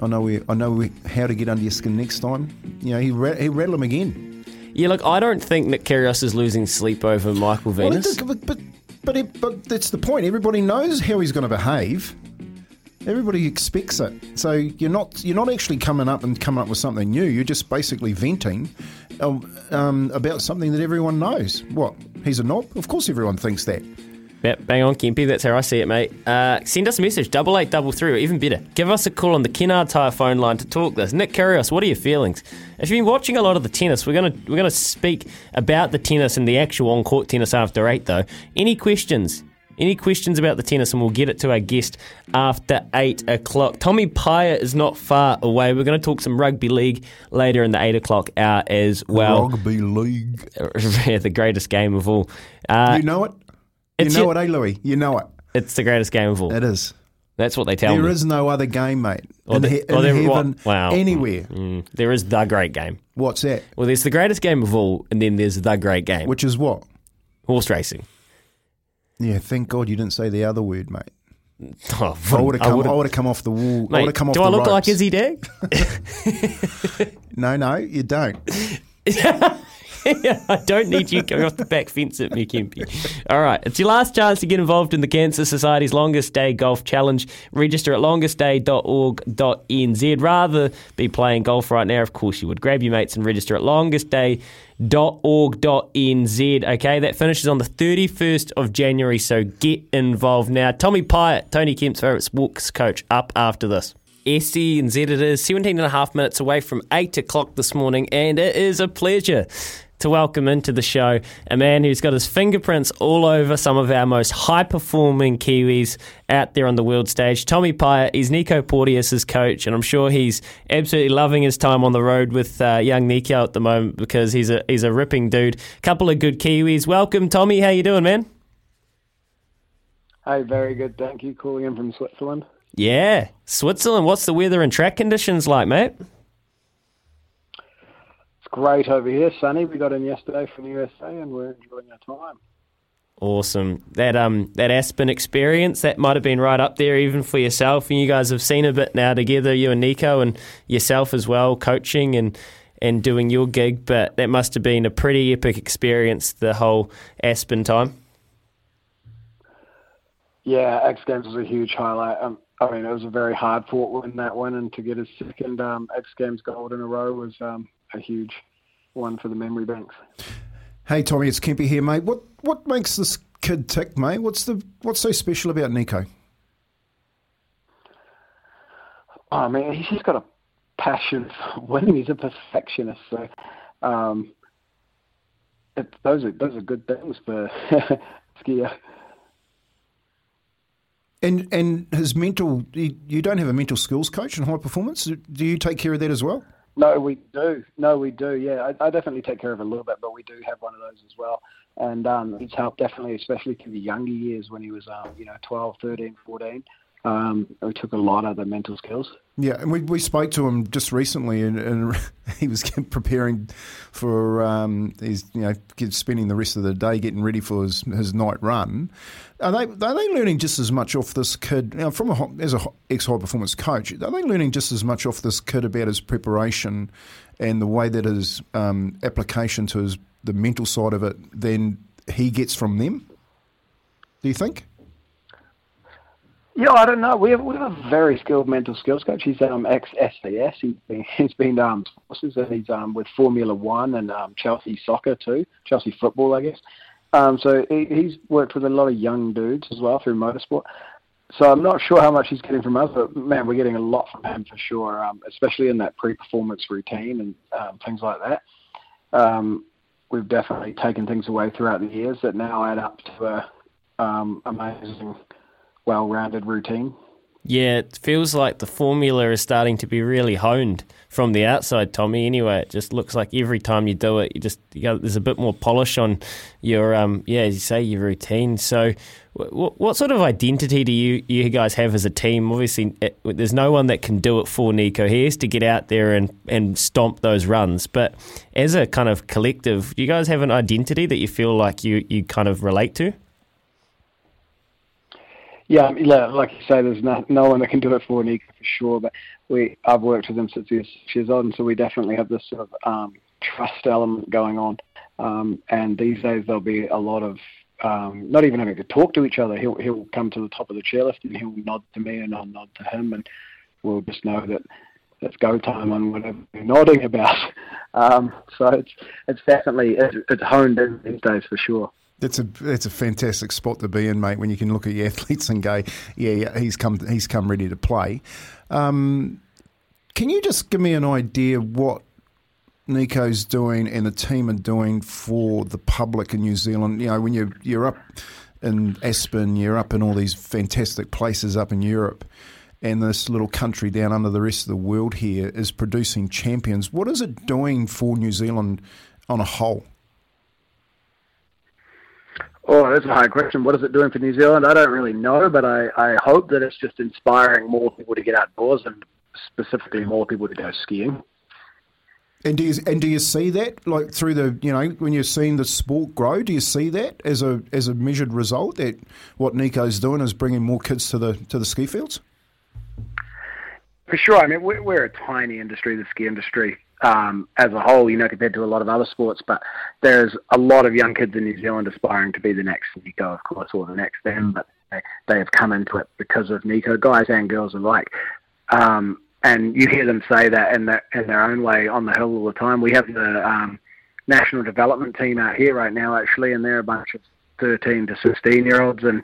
Speaker 6: I know we, I know we, how to get under your skin next time. You know, he ra- he rattled him again.
Speaker 5: Yeah, look, I don't think Nick Kyrgios is losing sleep over Michael
Speaker 6: Well,
Speaker 5: Venus.
Speaker 6: it- but but but, it, but that's the point. Everybody knows how he's going to behave. Everybody expects it. So you're not you're not actually coming up and coming up with something new. You're just basically venting um, um, about something that everyone knows. What? He's a knob. Of course, everyone thinks that.
Speaker 5: Yep, bang on, Kempy. That's how I see it, mate. Uh, send us a message, double eight double three, or even better, give us a call on the Kennards Hire phone line to talk this. Nick Kyrgios, what are your feelings? If you've been watching a lot of the tennis, we're gonna we're gonna speak about the tennis and the actual on court tennis after eight, though. Any questions? Any questions about the tennis, and we'll get it to our guest after eight o'clock. Tommy Pyatt is not far away. We're going to talk some rugby league later in the eight o'clock hour as well.
Speaker 6: Rugby league.
Speaker 5: yeah, the greatest game of all. Uh,
Speaker 6: you know it. You know
Speaker 5: your-
Speaker 6: it, eh, Louis? You know it.
Speaker 5: It's the greatest game of all.
Speaker 6: It is.
Speaker 5: That's what they tell
Speaker 6: There
Speaker 5: me.
Speaker 6: is no other game, mate.
Speaker 5: Or
Speaker 6: in
Speaker 5: the-
Speaker 6: he- in
Speaker 5: there-
Speaker 6: heaven,
Speaker 5: what- wow.
Speaker 6: anywhere.
Speaker 5: Mm, there is the great game.
Speaker 6: What's that?
Speaker 5: Well, there's the greatest game of all, and then there's the great game.
Speaker 6: Which is what?
Speaker 5: Horse racing.
Speaker 6: Yeah, thank God you didn't say the other word, mate.
Speaker 5: Oh,
Speaker 6: I would have come. I come off the wall. I would have come off
Speaker 5: do
Speaker 6: the
Speaker 5: I look like
Speaker 6: ropes.
Speaker 5: Izzy Dag?
Speaker 6: No, no, you don't.
Speaker 5: I don't need you going off the back fence at me, Kempy. All right, it's your last chance to get involved in the Cancer Society's Longest Day Golf Challenge. Register at longestday.org.nz. Rather be playing golf right now, of course you would. Grab your mates and register at longestday.org.nz. Okay, that finishes on the 31st of January, so get involved now. Tommy Pyatt, Tony Kemp's favourite sports coach, up after this. SC and Z it is 17 and a half minutes away from 8 o'clock this morning, and it is a pleasure to welcome into the show a man who's got his fingerprints all over some of our most high performing Kiwis out there on the world stage. Tommy Pyatt, he's Nico Porteous' coach, and I'm sure he's absolutely loving his time on the road with uh, young Nico at the moment because he's a he's a ripping dude. Couple of good Kiwis. Welcome, Tommy. How you doing, man?
Speaker 17: Hey, very good. Thank you. Calling in from Switzerland.
Speaker 5: Yeah, Switzerland. What's the weather and track conditions like, mate?
Speaker 17: Great over here. Sunny. We got in yesterday from the USA and we're enjoying our time.
Speaker 5: Awesome. That um that Aspen experience that might have been right up there even for yourself, and you guys have seen a bit now together, you and Nico and yourself as well, coaching and and doing your gig. But that must have been a pretty epic experience the whole Aspen time.
Speaker 17: Yeah, X Games was a huge highlight. Um, I mean, it was a very hard fought win that one, and to get his second um, X Games gold in a row was um, a huge one for the memory banks.
Speaker 6: Hey, Tommy, it's Kempy here, mate. What what makes this kid tick, mate? What's the what's so special about Nico?
Speaker 17: Oh man, he's just got a passion for winning. He's a perfectionist. So, um, it, those are those are good things for skier.
Speaker 6: And and his mental, you, you don't have a mental skills coach in high performance. Do you take care of that as well?
Speaker 17: No, we do. No, we do. Yeah, I, I definitely take care of it a little bit, but we do have one of those as well. And um, it's helped definitely, especially through the younger years when he was, um, you know, 12, 13, 14. Um, took a lot of the mental skills.
Speaker 6: Yeah, and we, we spoke to him just recently, and, and he was preparing for um, his you know spending the rest of the day getting ready for his, his night run. Are they are they learning just as much off this kid? From a as a ex high performance coach, are they learning just as much off this kid about his preparation and the way that his um, application to his the mental side of it than he gets from them? Do you think?
Speaker 17: Yeah, I don't know. We have we have a very skilled mental skills coach. He's um ex SAS. He's been he's been um forces and he's um with Formula One and um Chelsea soccer too, Chelsea football, I guess. Um, so he, he's worked with a lot of young dudes as well through motorsport. So I'm not sure how much he's getting from us, but man, we're getting a lot from him for sure, um, especially in that pre-performance routine and um, things like that. Um, we've definitely taken things away throughout the years that now add up to a um, amazing well-rounded routine.
Speaker 5: Yeah, it feels like the formula is starting to be really honed from the outside, Tommy. Anyway, it just looks like every time you do it, you just you there's a bit more polish on your um yeah, as you say, your routine. So, what, what sort of identity do you you guys have as a team? Obviously, it, there's no one that can do it for Nico. He has to get out there and and stomp those runs. But as a kind of collective, do you guys have an identity that you feel like you you kind of relate to?
Speaker 17: Yeah, like you say, there's no, no one that can do it for Nico for sure. But we, I've worked with him since he was six years so we definitely have this sort of um, trust element going on. Um, and these days there'll be a lot of um, not even having to talk to each other. He'll he'll come to the top of the chairlift and he'll nod to me and I'll nod to him, and we'll just know that it's go time on whatever we're nodding about. Um, so it's it's definitely it's, it's honed in these days for sure.
Speaker 6: It's a it's a fantastic spot to be in, mate. When you can look at your athletes and go, yeah, yeah he's come he's come ready to play. Um, can you just give me an idea what Nico's doing and the team are doing for the public in New Zealand? You know, when you you're up in Aspen, you're up in all these fantastic places up in Europe, and this little country down under the rest of the world here is producing champions. What is it doing for New Zealand on a whole?
Speaker 17: Oh, that's a hard question. What is it doing for New Zealand? I don't really know, but I, I hope that it's just inspiring more people to get outdoors and specifically mm. more people to go skiing.
Speaker 6: And do you and do you see that like through the you know when you're seeing the sport grow? Do you see that as a as a measured result that what Nico's doing is bringing more kids to the to the ski fields?
Speaker 17: For sure. I mean, we're, we're a tiny industry, the ski industry um, as a whole, you know, compared to a lot of other sports. But there's a lot of young kids in New Zealand aspiring to be the next Nico, of course, or the next them. But they, they have come into it because of Nico, guys and girls alike. Um, and you hear them say that in their in their own way on the hill all the time. We have the um, national development team out here right now, actually, and they're a bunch of 13 to 16 year olds, and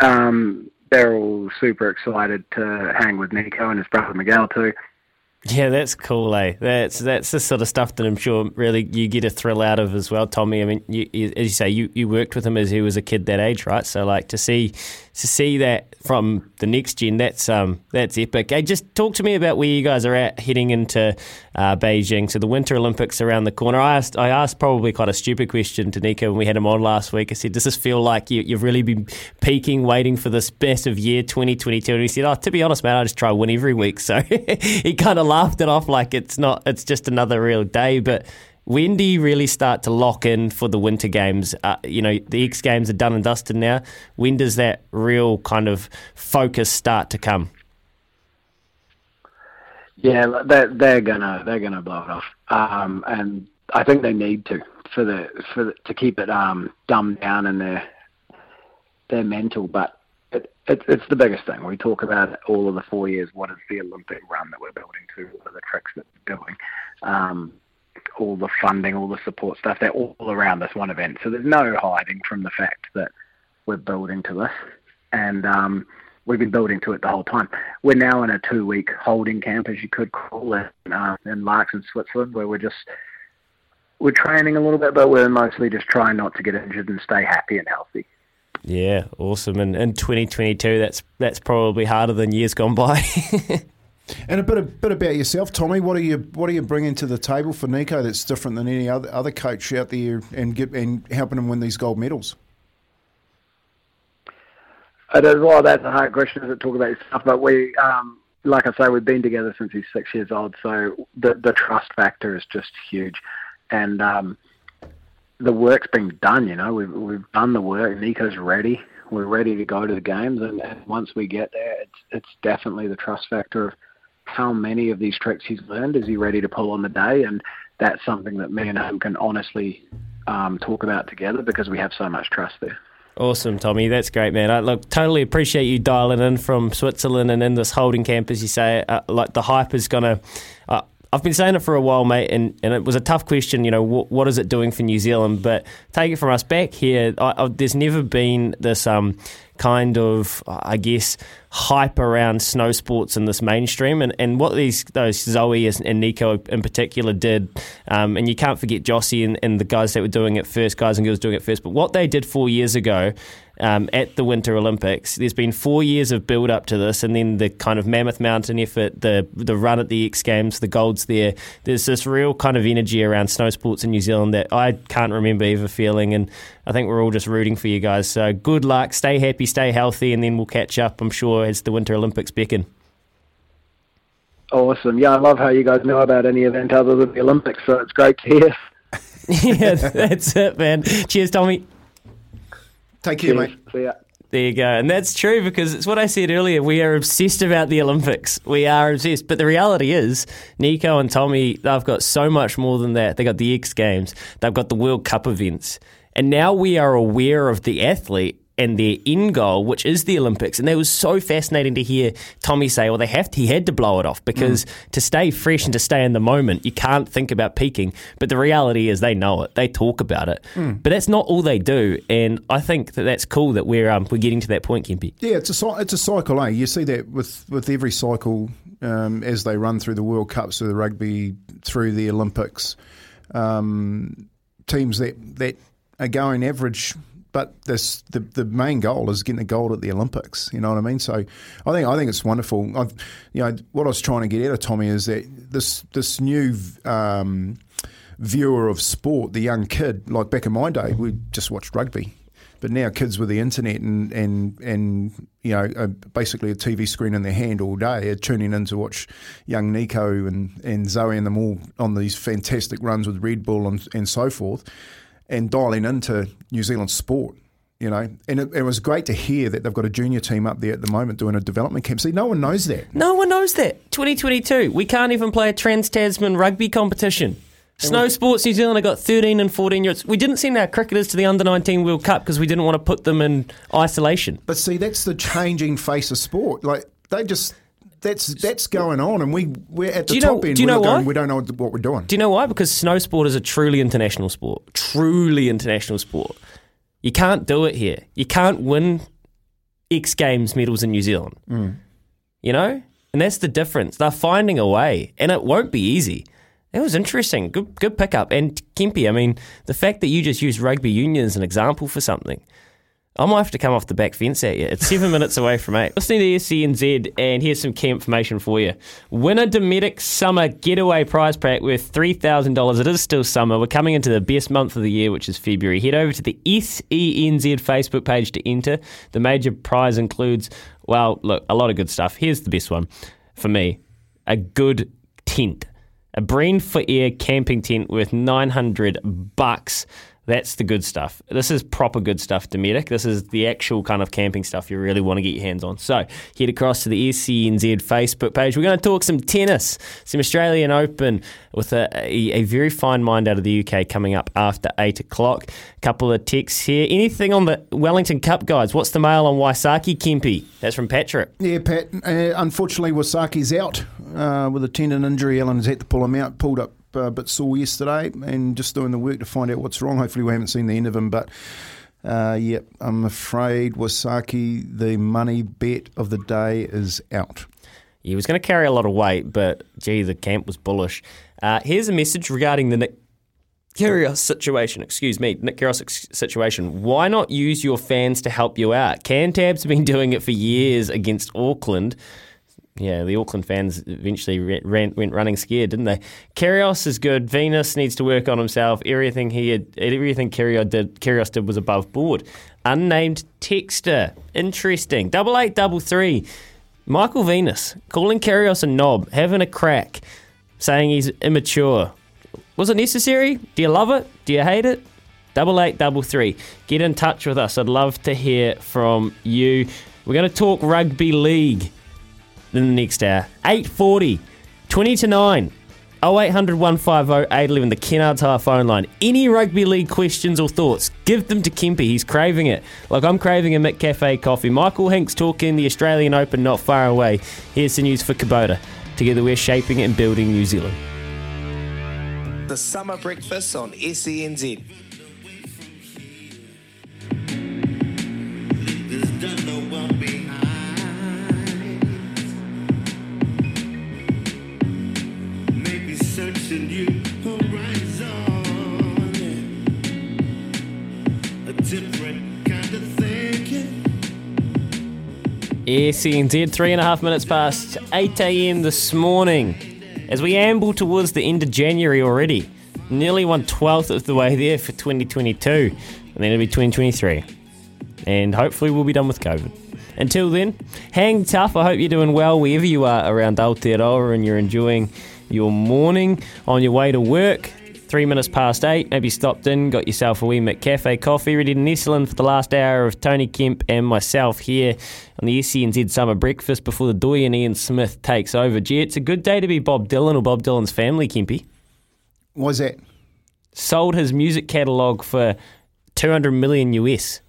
Speaker 17: um, they're all super excited to hang with Nico and his brother Miguel too.
Speaker 5: Yeah, that's cool, eh? That's that's the sort of stuff that I'm sure really you get a thrill out of as well, Tommy. I mean, you, you, as you say, you, you worked with him as he was a kid that age, right? So like to see to see that from the next gen, that's um that's epic. Hey, just talk to me about where you guys are at heading into uh, Beijing. So the Winter Olympics around the corner. I asked I asked probably quite a stupid question to Nico when we had him on last week. I said, "Does this feel like you, you've really been peaking, waiting for this best of year 2022?" And he said, "Oh, to be honest, man, I just try win every week." So he kind of laughed it off like it's not. It's just another real day, but when do you really start to lock in for the winter games? Uh, you know, the X Games are done and dusted now. When does that real kind of focus start to come?
Speaker 17: Yeah, they're, they're gonna they're gonna blow it off, um, and I think they need to for the for the, to keep it um, dumbed down in their their mental. But it, it, it's the biggest thing. We talk about all of the four years. What is the Olympic run that we're building to? What are the tricks that we're doing? Um, all the funding, all the support stuff, they're all around this one event. So there's no hiding from the fact that we're building to this. And um, we've been building to it the whole time. We're now in a two week holding camp, as you could call it, uh, in Laax Switzerland, where we're just we're training a little bit, but we're mostly just trying not to get injured and stay happy and healthy.
Speaker 5: Yeah, awesome. And in 2022, that's that's probably harder than years gone by.
Speaker 6: And a bit, a bit about yourself, Tommy. What are you What are you bringing to the table for Nico that's different than any other other coach out there, and get, and helping him win these gold medals?
Speaker 17: It is, well, that's a hard question to talk about stuff, but we, um, like I say, we've been together since he's six years old, so the the trust factor is just huge, and um, the work's been done. You know, we've we've done the work. Nico's ready. We're ready to go to the games, and, and once we get there, it's it's definitely the trust factor of how many of these tricks he's learned. Is he ready to pull on the day? And that's something that me and him can honestly um, talk about together because we have so much trust there.
Speaker 5: Awesome, Tommy. That's great, man. I look totally appreciate you dialing in from Switzerland and in this holding camp, as you say. Uh, like the hype is gonna. Uh, I've been saying it for a while, mate, and, and it was a tough question. You know, what, what is it doing for New Zealand? But take it from us back here. I, I, there's never been this um, kind of, I guess, hype around snow sports in this mainstream, and, and what these those Zoi and Nico in particular did, um, and you can't forget Jossi and, and the guys that were doing it first, guys and girls doing it first. But what they did four years ago um, at the Winter Olympics. There's been four years of build up to this, and then the kind of Mammoth Mountain effort, the the run at the X Games, the golds there. There's this real kind of energy around snow sports in New Zealand that I can't remember ever feeling, and I think we're all just rooting for you guys. So good luck, stay happy, stay healthy, and then we'll catch up. I'm sure as the Winter Olympics beckon.
Speaker 17: Awesome. Yeah, I love how you guys know about any event other than the Olympics, so it's great to hear.
Speaker 5: yeah, that's it, man. Cheers, Tommy.
Speaker 6: Take care, mate.
Speaker 17: See ya.
Speaker 5: There you go. And that's true because it's what I said earlier. We are obsessed about the Olympics. We are obsessed. But the reality is, Nico and Tommy, they've got so much more than that. They've got the X Games, they've got the World Cup events. And now we are aware of the athlete and their end goal, which is the Olympics. And it was so fascinating to hear Tommy say, well, they have to, he had to blow it off because mm. to stay fresh and to stay in the moment, you can't think about peaking. But the reality is they know it. They talk about it. Mm. But that's not all they do. And I think that that's cool that we're um, we're getting to that point, Kempy.
Speaker 6: Yeah, it's a it's a cycle. Eh? You see that with with every cycle um, as they run through the World Cups, through the rugby, through the Olympics. Um, teams that that are going average but this the the main goal is getting the gold at the Olympics. You know what I mean? So I think I think it's wonderful. I've, you know what I was trying to get at of Tommy is that this this new. Um, viewer of sport, the young kid, like back in my day, we just watched rugby. But now kids with the internet and and and you know basically a TV screen in their hand all day are tuning in to watch young Nico and, and Zoi and them all on these fantastic runs with Red Bull and, and so forth and dialing into New Zealand sport. You know, and it, it, was great to hear that they've got a junior team up there at the moment doing a development camp. See, no one knows that.
Speaker 5: No one knows that. 2022, we can't even play a Trans Tasman rugby competition. Snow Sports New Zealand have got 13 and 14 year olds. We didn't send our cricketers to the under 19 World Cup because we didn't want to put them in isolation.
Speaker 6: But see, that's the changing face of sport. Like, they just that's that's going on, and we we're at the
Speaker 5: you
Speaker 6: top
Speaker 5: know,
Speaker 6: end.
Speaker 5: Do you know
Speaker 6: we're
Speaker 5: why?
Speaker 6: Going, we don't know what we're doing.
Speaker 5: Do you know why? Because snow sport is a truly international sport. Truly international sport. You can't do it here. You can't win X Games medals in New Zealand.
Speaker 6: Mm.
Speaker 5: You know, and that's the difference. They're finding a way, and it won't be easy. It was interesting. Good, good pickup. And Kempy, I mean, the fact that you just used rugby union as an example for something. I might have to come off the back fence at you. It's seven minutes away from eight. Listening to the SENZ, and here's some key information for you. Win a Dometic Summer Getaway Prize Pack worth $3,000. It is still summer. We're coming into the best month of the year, which is February. Head over to the SENZ Facebook page to enter. The major prize includes, well, look, a lot of good stuff. Here's the best one for me a good tent. A Breen for Air camping tent worth 900 bucks. That's the good stuff. This is proper good stuff, Dometic. This is the actual kind of camping stuff you really want to get your hands on. So head across to the SENZ Facebook page. We're going to talk some tennis, some Australian Open with a, a, a very fine mind out of the UK coming up after 8 o'clock. A couple of texts here. Anything on the Wellington Cup, guys? What's the mail on Waisake Kempy? That's from Patrick.
Speaker 6: Yeah, Pat. Uh, unfortunately, Waisake's out uh, with a tendon injury. Allan's had to pull him out, pulled up a bit sore yesterday and just doing the work to find out what's wrong. Hopefully, we haven't seen the end of him, but. Uh, yep, I'm afraid Waisake, the money bet of the day is out.
Speaker 5: He was going to carry a lot of weight, but gee, the camp was bullish. Uh, here's a message regarding the Nick Kyrgios situation. Excuse me, Nick Kyrgios situation. Why not use your fans to help you out? Cantab's been doing it for years against Auckland yeah, the Auckland fans eventually ran, went running scared, didn't they? Kyrgios is good. Venus needs to work on himself. Everything he had, everything Kyrgios did, did was above board. unnamed texter. Interesting. Double eight double three. Michael Venus calling Kyrgios a knob, having a crack, saying he's immature. Was it necessary? Do you love it? Do you hate it? Double eight double three. Get in touch with us. I'd love to hear from you. We're going to talk rugby league in the next hour. 840, 20 to 9. 0800 150 811, the Kennards Hire phone line. Any rugby league questions or thoughts, give them to Kempy. He's craving it. Like I'm craving a McCafe coffee. Michael Hinks talking the Australian Open not far away. Here's the news for Kubota. Together we're shaping and building New Zealand.
Speaker 18: The summer breakfast on SENZ.
Speaker 5: SENZ, three and a half minutes past 8 a.m. this morning. As we amble towards the end of January already, nearly one twelfth of the way there for 2022, and then it'll be 2023. And hopefully, we'll be done with COVID. Until then, hang tough. I hope you're doing well wherever you are around Aotearoa and you're enjoying your morning on your way to work. Three minutes past eight, maybe stopped in, got yourself a wee McCafe coffee, ready to nestle in for the last hour of Tony Kemp and myself here on the SENZ Summer Breakfast before the Doyen Ian Smith takes over. Gee, it's a good day to be Bob Dylan or Bob Dylan's family, Kempy.
Speaker 6: Was it?
Speaker 5: Sold his music catalogue for 200 million US.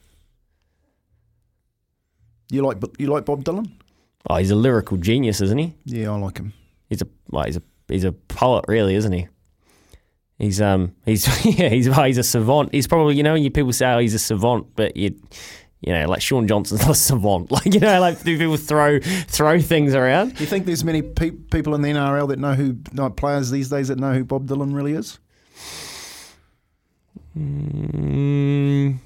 Speaker 6: You like you like Bob Dylan?
Speaker 5: Oh, he's a lyrical genius, isn't he?
Speaker 6: Yeah, I like him.
Speaker 5: He's a well, he's a he's a poet, really, isn't he? He's um he's yeah he's he's a savant. He's probably you know you people say oh, he's a savant, but you you know like Shaun Johnson's not a savant. Like you know like do people throw throw things around?
Speaker 6: You think there's many pe- people in the NRL that know who like players these days that know who Bob Dylan really is?
Speaker 5: Mm,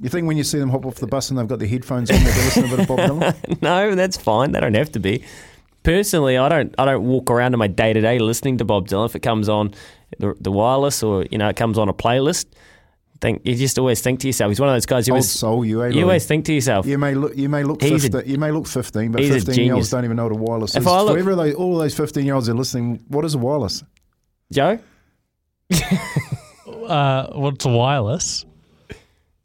Speaker 6: You think when you see them hop off the bus and they've got their headphones on, they're listening to a bit of Bob Dylan?
Speaker 5: no, that's fine. They don't have to be. Personally, I don't. I don't walk around in my day to day listening to Bob Dylan. If it comes on the, the wireless or you know it comes on a playlist, think you just always think to yourself. He's one of those guys who
Speaker 6: Old
Speaker 5: was,
Speaker 6: soul, you. Eh,
Speaker 5: you always think to yourself.
Speaker 6: You may look. You may look.
Speaker 5: He's a-
Speaker 6: 15, you may look fifteen, but fifteen year olds don't even know what a wireless
Speaker 5: If
Speaker 6: is.
Speaker 5: I look-
Speaker 6: For every those, all of those fifteen year olds are listening, what is a wireless?
Speaker 5: Joe.
Speaker 12: Uh, what's a wireless?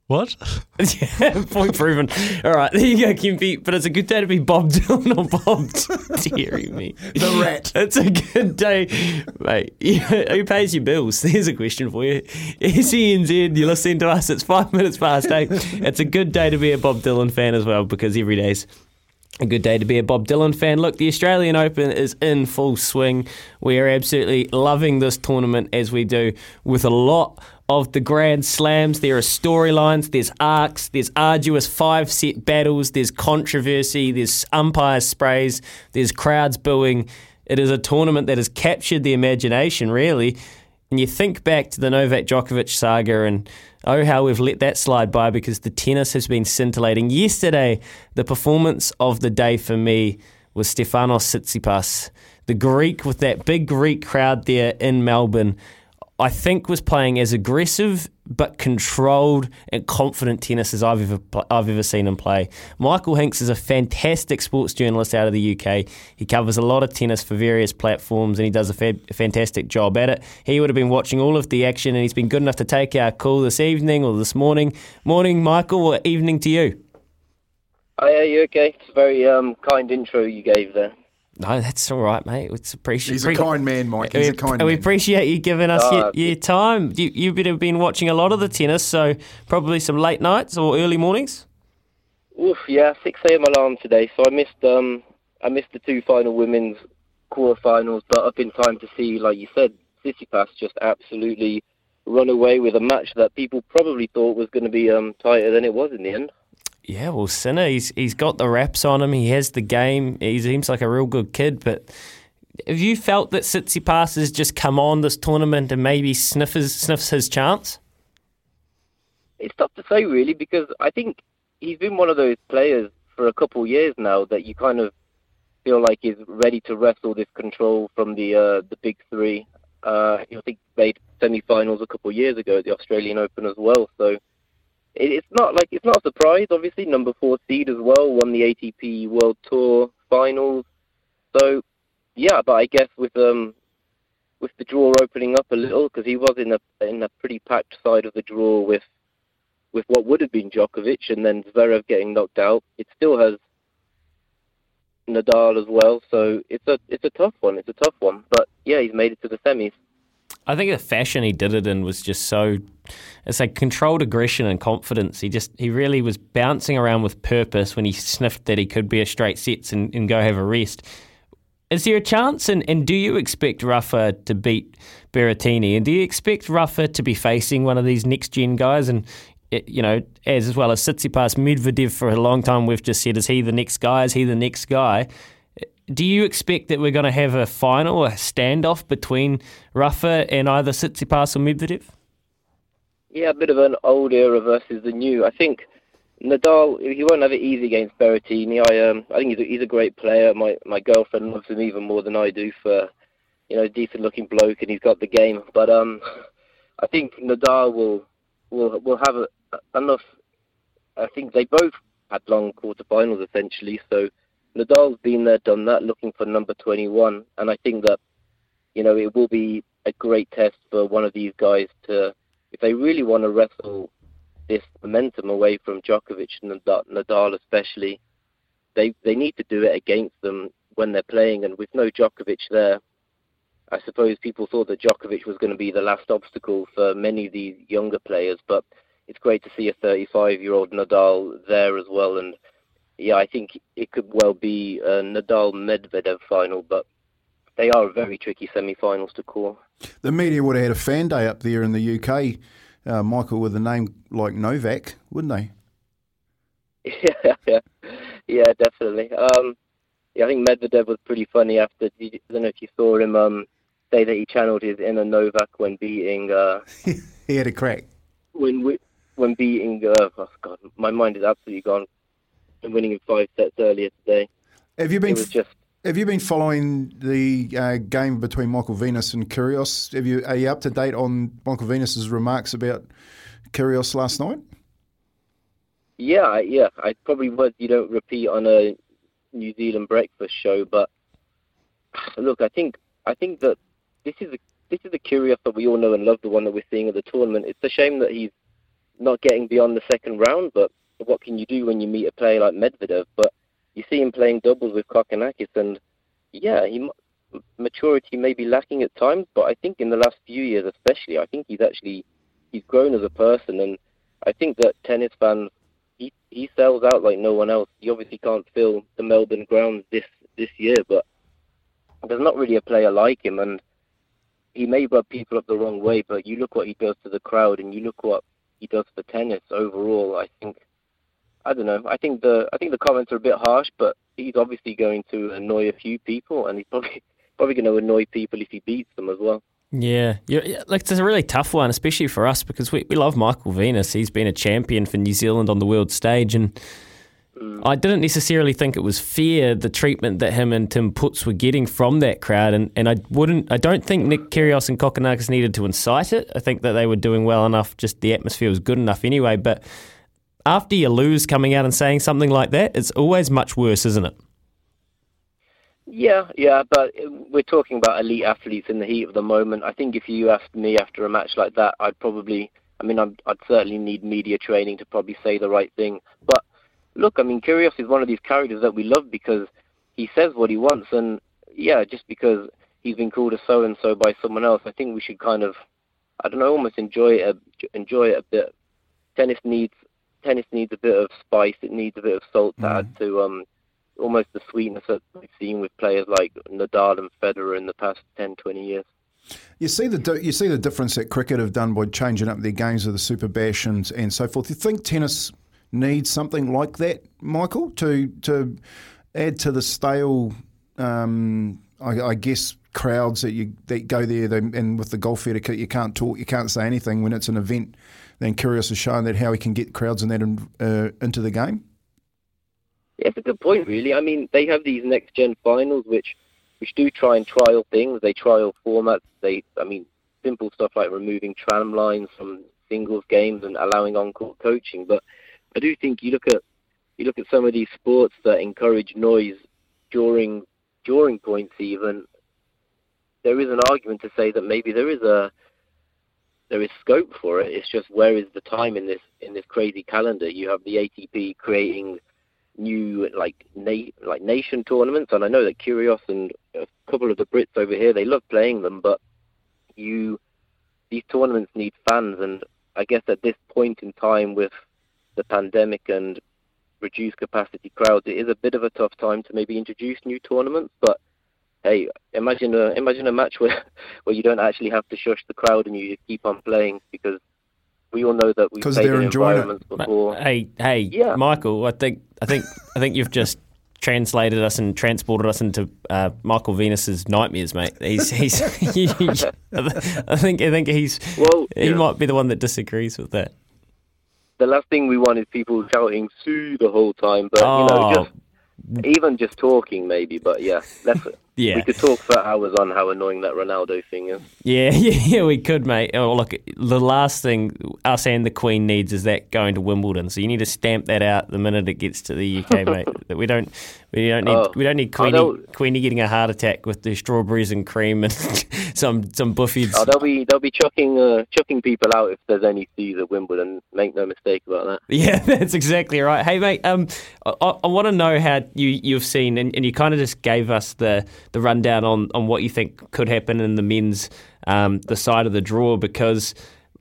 Speaker 12: What?
Speaker 5: yeah, point proven. All right, there you go, Kempy. But it's a good day to be Bob Dylan or Bob Deary me.
Speaker 6: The rat.
Speaker 5: It's a good day, mate. Yeah, Who pays your bills? There's a question for you. SENZ, you're listening to us. It's five minutes past eight. It's a good day to be a Bob Dylan fan as well because every day's a good day to be a Bob Dylan fan. Look, the Australian Open is in full swing. We are absolutely loving this tournament as we do with a lot of the Grand Slams. There are storylines, there's arcs, there's arduous five set battles, there's controversy, there's umpire sprays, there's crowds booing. It is a tournament that has captured the imagination, really. And you think back to the Novak Djokovic saga and oh, how we've let that slide by because the tennis has been scintillating. Yesterday, the performance of the day for me was Stefanos Tsitsipas, the Greek with that big Greek crowd there in Melbourne. I think was playing as aggressive but controlled and confident tennis as I've ever pl- I've ever seen him play. Michael Hinks is a fantastic sports journalist out of the UK. He covers a lot of tennis for various platforms and he does a fa- fantastic job at it. He would have been watching all of the action and he's been good enough to take our call this evening or this morning. Morning, Michael, or evening to you.
Speaker 19: Oh, yeah, you okay? It's a very um, kind intro you gave there.
Speaker 5: No, that's all right, mate. It's appreciate.
Speaker 6: He's a kind man, Mike. He's
Speaker 5: we,
Speaker 6: a kind man.
Speaker 5: And We
Speaker 6: man.
Speaker 5: appreciate you giving us
Speaker 19: Oh,
Speaker 5: your, your time. You, you've been watching a lot of the tennis, so probably some late nights or early mornings.
Speaker 19: Oof, yeah, 6 a.m. alarm today, so I missed um I missed the two final women's quarterfinals, but up in time to see, like you said, Tsitsipas just absolutely run away with a match that people probably thought was going to be um tighter than it was in the end.
Speaker 5: Yeah, well, Sinner, he's he's got the raps on him. He has the game. He seems like a real good kid. But have you felt that Tsitsipas has just come on this tournament and maybe sniffs sniffs his chance?
Speaker 19: It's tough to say really because I think he's been one of those players for a couple of years now that you kind of feel like is ready to wrestle this control from the uh, the big three. Uh, I think he made semi-finals a couple of years ago at the Australian Open as well. So it's not like it's not a surprise. Obviously, number four seed as well, won the ATP World Tour finals. So, yeah, but I guess with um with the draw opening up a little because he was in a in a pretty packed side of the draw with with what would have been Djokovic and then Zverev getting knocked out. It still has Nadal as well, so it's a it's a tough one. It's a tough one, but yeah, he's made it to the semis.
Speaker 5: I think the fashion he did it in was just so it's like controlled aggression and confidence. He just he really was bouncing around with purpose when he sniffed that he could be a straight sets and, and go have a rest. Is there a chance, and, and do you expect Rafa to beat Berrettini? And do you expect Rafa to be facing one of these next gen guys? And you know, as, well as Tsitsipas, Medvedev for a long time, we've just said, is he the next guy? Is he the next guy? Do you expect that we're going to have a final, a standoff between Rafa and either Tsitsipas or Medvedev?
Speaker 19: Yeah, a bit of an old era versus the new. I think Nadal, he won't have it easy against Berrettini. I um, I think he's a, he's a great player. My my girlfriend loves him even more than I do for, you know, decent looking bloke, and he's got the game. But um, I think Nadal will will will have a, enough. I think they both had long quarterfinals essentially. So Nadal's been there, done that, looking for number 21, and I think that you know it will be a great test for one of these guys to, if they really want to wrestle this momentum away from Djokovic and Nadal especially, they they need to do it against them when they're playing. And with no Djokovic there, I suppose people thought that Djokovic was going to be the last obstacle for many of these younger players. But it's great to see a 35-year-old Nadal there as well. And yeah, I think it could well be a Nadal Medvedev final, but they are very tricky semi-finals to call.
Speaker 6: The media would have had a fan day up there in the UK uh, Michael with a name like Novak, wouldn't they?
Speaker 19: Yeah, yeah, yeah, definitely. Um, yeah, I think Medvedev was pretty funny after. I don't know if you saw him um, say that he channeled his inner Novak when beating. Uh,
Speaker 6: he had a crack.
Speaker 19: When we, when beating. Uh, oh God, my mind is absolutely gone. And winning in five sets earlier today.
Speaker 6: Have you been?
Speaker 19: Just
Speaker 6: have you been following the uh, game between Michael Venus and Kyrgios? Have you are you up to date on Michael Venus's remarks about Kyrgios last night?
Speaker 19: Yeah, yeah. I probably would. You don't repeat on a New Zealand breakfast show, but look, I think I think that this is a this is the Kyrgios that we all know and love, the one that we're seeing at the tournament. It's a shame that he's not getting beyond the second round, but what can you do when you meet a player like Medvedev? But you see him playing doubles with Kokkinakis, and yeah, he maturity may be lacking at times, but I think in the last few years, especially, I think he's actually he's grown as a person, and I think that tennis fans he he sells out like no one else. He obviously can't fill the Melbourne grounds this this year, but there's not really a player like him, and he may rub people up the wrong way, but you look what he does to the crowd, and you look what he does for tennis overall. I think I don't know. I think the I think the comments are a bit harsh, but he's obviously going to annoy a few people, and he's probably probably going to annoy people if he beats them as well.
Speaker 5: Yeah, yeah, like it's a really tough one, especially for us because we, we love Michael Venus. He's been a champion for New Zealand on the world stage, and mm. I didn't necessarily think it was fair the treatment that him and Tim Putz were getting from that crowd, and, and I wouldn't, I don't think Nick Kyrgios and Kokkinakis needed to incite it. I think that they were doing well enough, just the atmosphere was good enough anyway, but after you lose coming out and saying something like that, it's always much worse, isn't it?
Speaker 19: Yeah, yeah, but we're talking about elite athletes in the heat of the moment. I think if you asked me after a match like that, I'd probably, I mean, I'd, I'd certainly need media training to probably say the right thing. But look, I mean, Kyrgios is one of these characters that we love because he says what he wants, and yeah, just because he's been called a so and so by someone else, I think we should kind of, I don't know, almost enjoy it, enjoy it a bit. Tennis needs tennis needs a bit of spice. It needs a bit of salt to mm. add to um, almost the sweetness that we've seen with players like Nadal and Federer in the past 10, 20 years.
Speaker 6: You see the you see the difference that cricket have done by changing up their games of the Super Bash and, and so forth. You think tennis needs something like that, Michael, to to add to the stale, um, I, I, guess, crowds that you that go there. They, and with the golf etiquette, you can't talk, you can't say anything when it's an event then Kyrgios has shown that how he can get crowds and that in, uh, into the game.
Speaker 19: Yeah, it's a good point, really. I mean, they have these next gen finals, which which do try and trial things. They trial formats. They, I mean, simple stuff like removing tram lines from singles games and allowing on-court coaching. But I do think you look at you look at some of these sports that encourage noise during during points even. There is an argument to say that maybe there is a there is scope for it. It's just where is the time in this in this crazy calendar? You have the ATP creating new like na- like nation tournaments, and I know that Kyrgios and a couple of the Brits over here they love playing them, but you these tournaments need fans, and I guess at this point in time with the pandemic and reduced capacity crowds, it is a bit of a tough time to maybe introduce new tournaments, but hey, imagine a imagine a match where where you don't actually have to shush the crowd and you just keep on playing because we all know that we've
Speaker 6: 'Cause
Speaker 19: played
Speaker 6: they're
Speaker 19: in
Speaker 6: enjoying it.
Speaker 19: environments before.
Speaker 5: Hey, hey,
Speaker 19: Yeah.
Speaker 5: Michael. I think, I think, I think you've just translated us and transported us into uh, Michael Venus's nightmares, mate. He's, he's. I think, I think he's.
Speaker 19: Well,
Speaker 5: he
Speaker 19: yeah.
Speaker 5: might be the one that disagrees with that.
Speaker 19: The last thing we want is people shouting "Sue" the whole time, but you know,
Speaker 5: Oh.
Speaker 19: just even just talking maybe. But yeah, let's.
Speaker 5: Yeah.
Speaker 19: We could talk for hours on how annoying that Ronaldo thing is.
Speaker 5: Yeah, yeah, yeah, we could, mate. Oh, look, the last thing us and the Queen needs is that going to Wimbledon. So you need to stamp that out the minute it gets to the UK, mate. That we don't, we don't need,
Speaker 19: Oh.
Speaker 5: we don't need Queenie,
Speaker 19: they'll-
Speaker 5: Queenie getting a heart attack with the strawberries and cream and some some buffies.
Speaker 19: Oh, they'll be they'll be chucking uh, chucking people out if there's any C's at Wimbledon. Make no mistake about that.
Speaker 5: Yeah, that's exactly right. Hey, mate, um, I, I want to know how you, you've seen, and, and you kind of just gave us the, the rundown on, on what you think could happen in the men's um, the side of the draw, because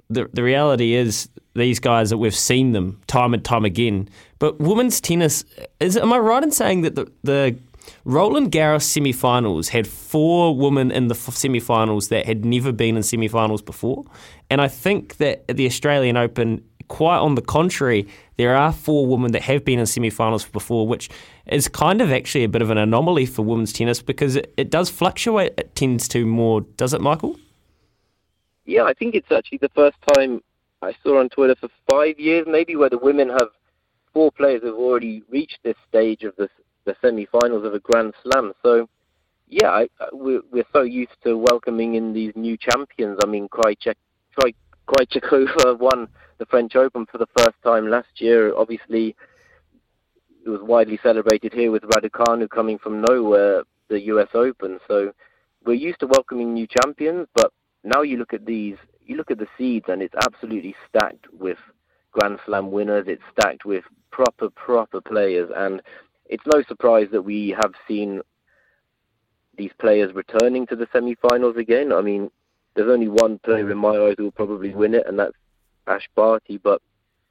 Speaker 5: the the reality is these guys that we've seen them time and time again. But women's tennis, is am I right in saying that the the Roland Garros semi-finals had four women in the f- semi-finals that had never been in semi-finals before, and I think that at the Australian Open, quite on the contrary, there are four women that have been in semi-finals before, which is kind of actually a bit of an anomaly for women's tennis because it, it does fluctuate. It tends to more, does it, Michael?
Speaker 19: Yeah, I think it's actually the first time I saw on Twitter for five years, maybe, where the women have four players have already reached this stage of the the semi-finals of a Grand Slam. So, yeah, I, I- we're we're so used to welcoming in these new champions. I mean, Krajcek, Kraj- Krejcikova won the French Open for the first time last year. Obviously, it was widely celebrated here with Raducanu coming from nowhere, the U.S. Open. So we're used to welcoming new champions, but now you look at these, you look at the seeds, and it's absolutely stacked with Grand Slam winners. It's stacked with proper, proper players, and it's no surprise that we have seen these players returning to the semi-finals again. I mean, there's only one player in my eyes who will probably win it, and that's Ash Barty. But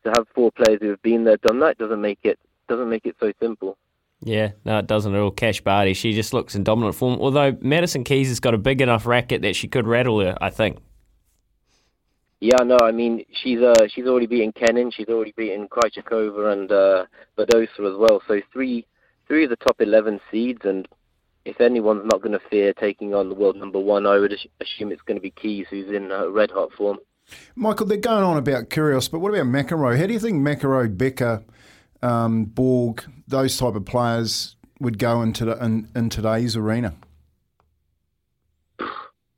Speaker 19: to have four players who have been there, done that, doesn't make it doesn't make it so simple.
Speaker 5: Yeah, no, it doesn't at all. Cash Barty, she just looks in dominant form. Although Madison Keys has got a big enough racket that she could rattle her, I think.
Speaker 19: Yeah, no, I mean she's uh she's already beaten Kenin, she's already beaten Krejcikova and uh, Badosa as well. So three three of the top eleven seeds, and if anyone's not going to fear taking on the world number one, I would assume it's going to be Keys, who's in uh, red hot form.
Speaker 6: Michael, they're going on about Kyrgios, but what about McEnroe? How do you think McEnroe, Becker, um, Borg, those type of players would go into the, in, in today's arena?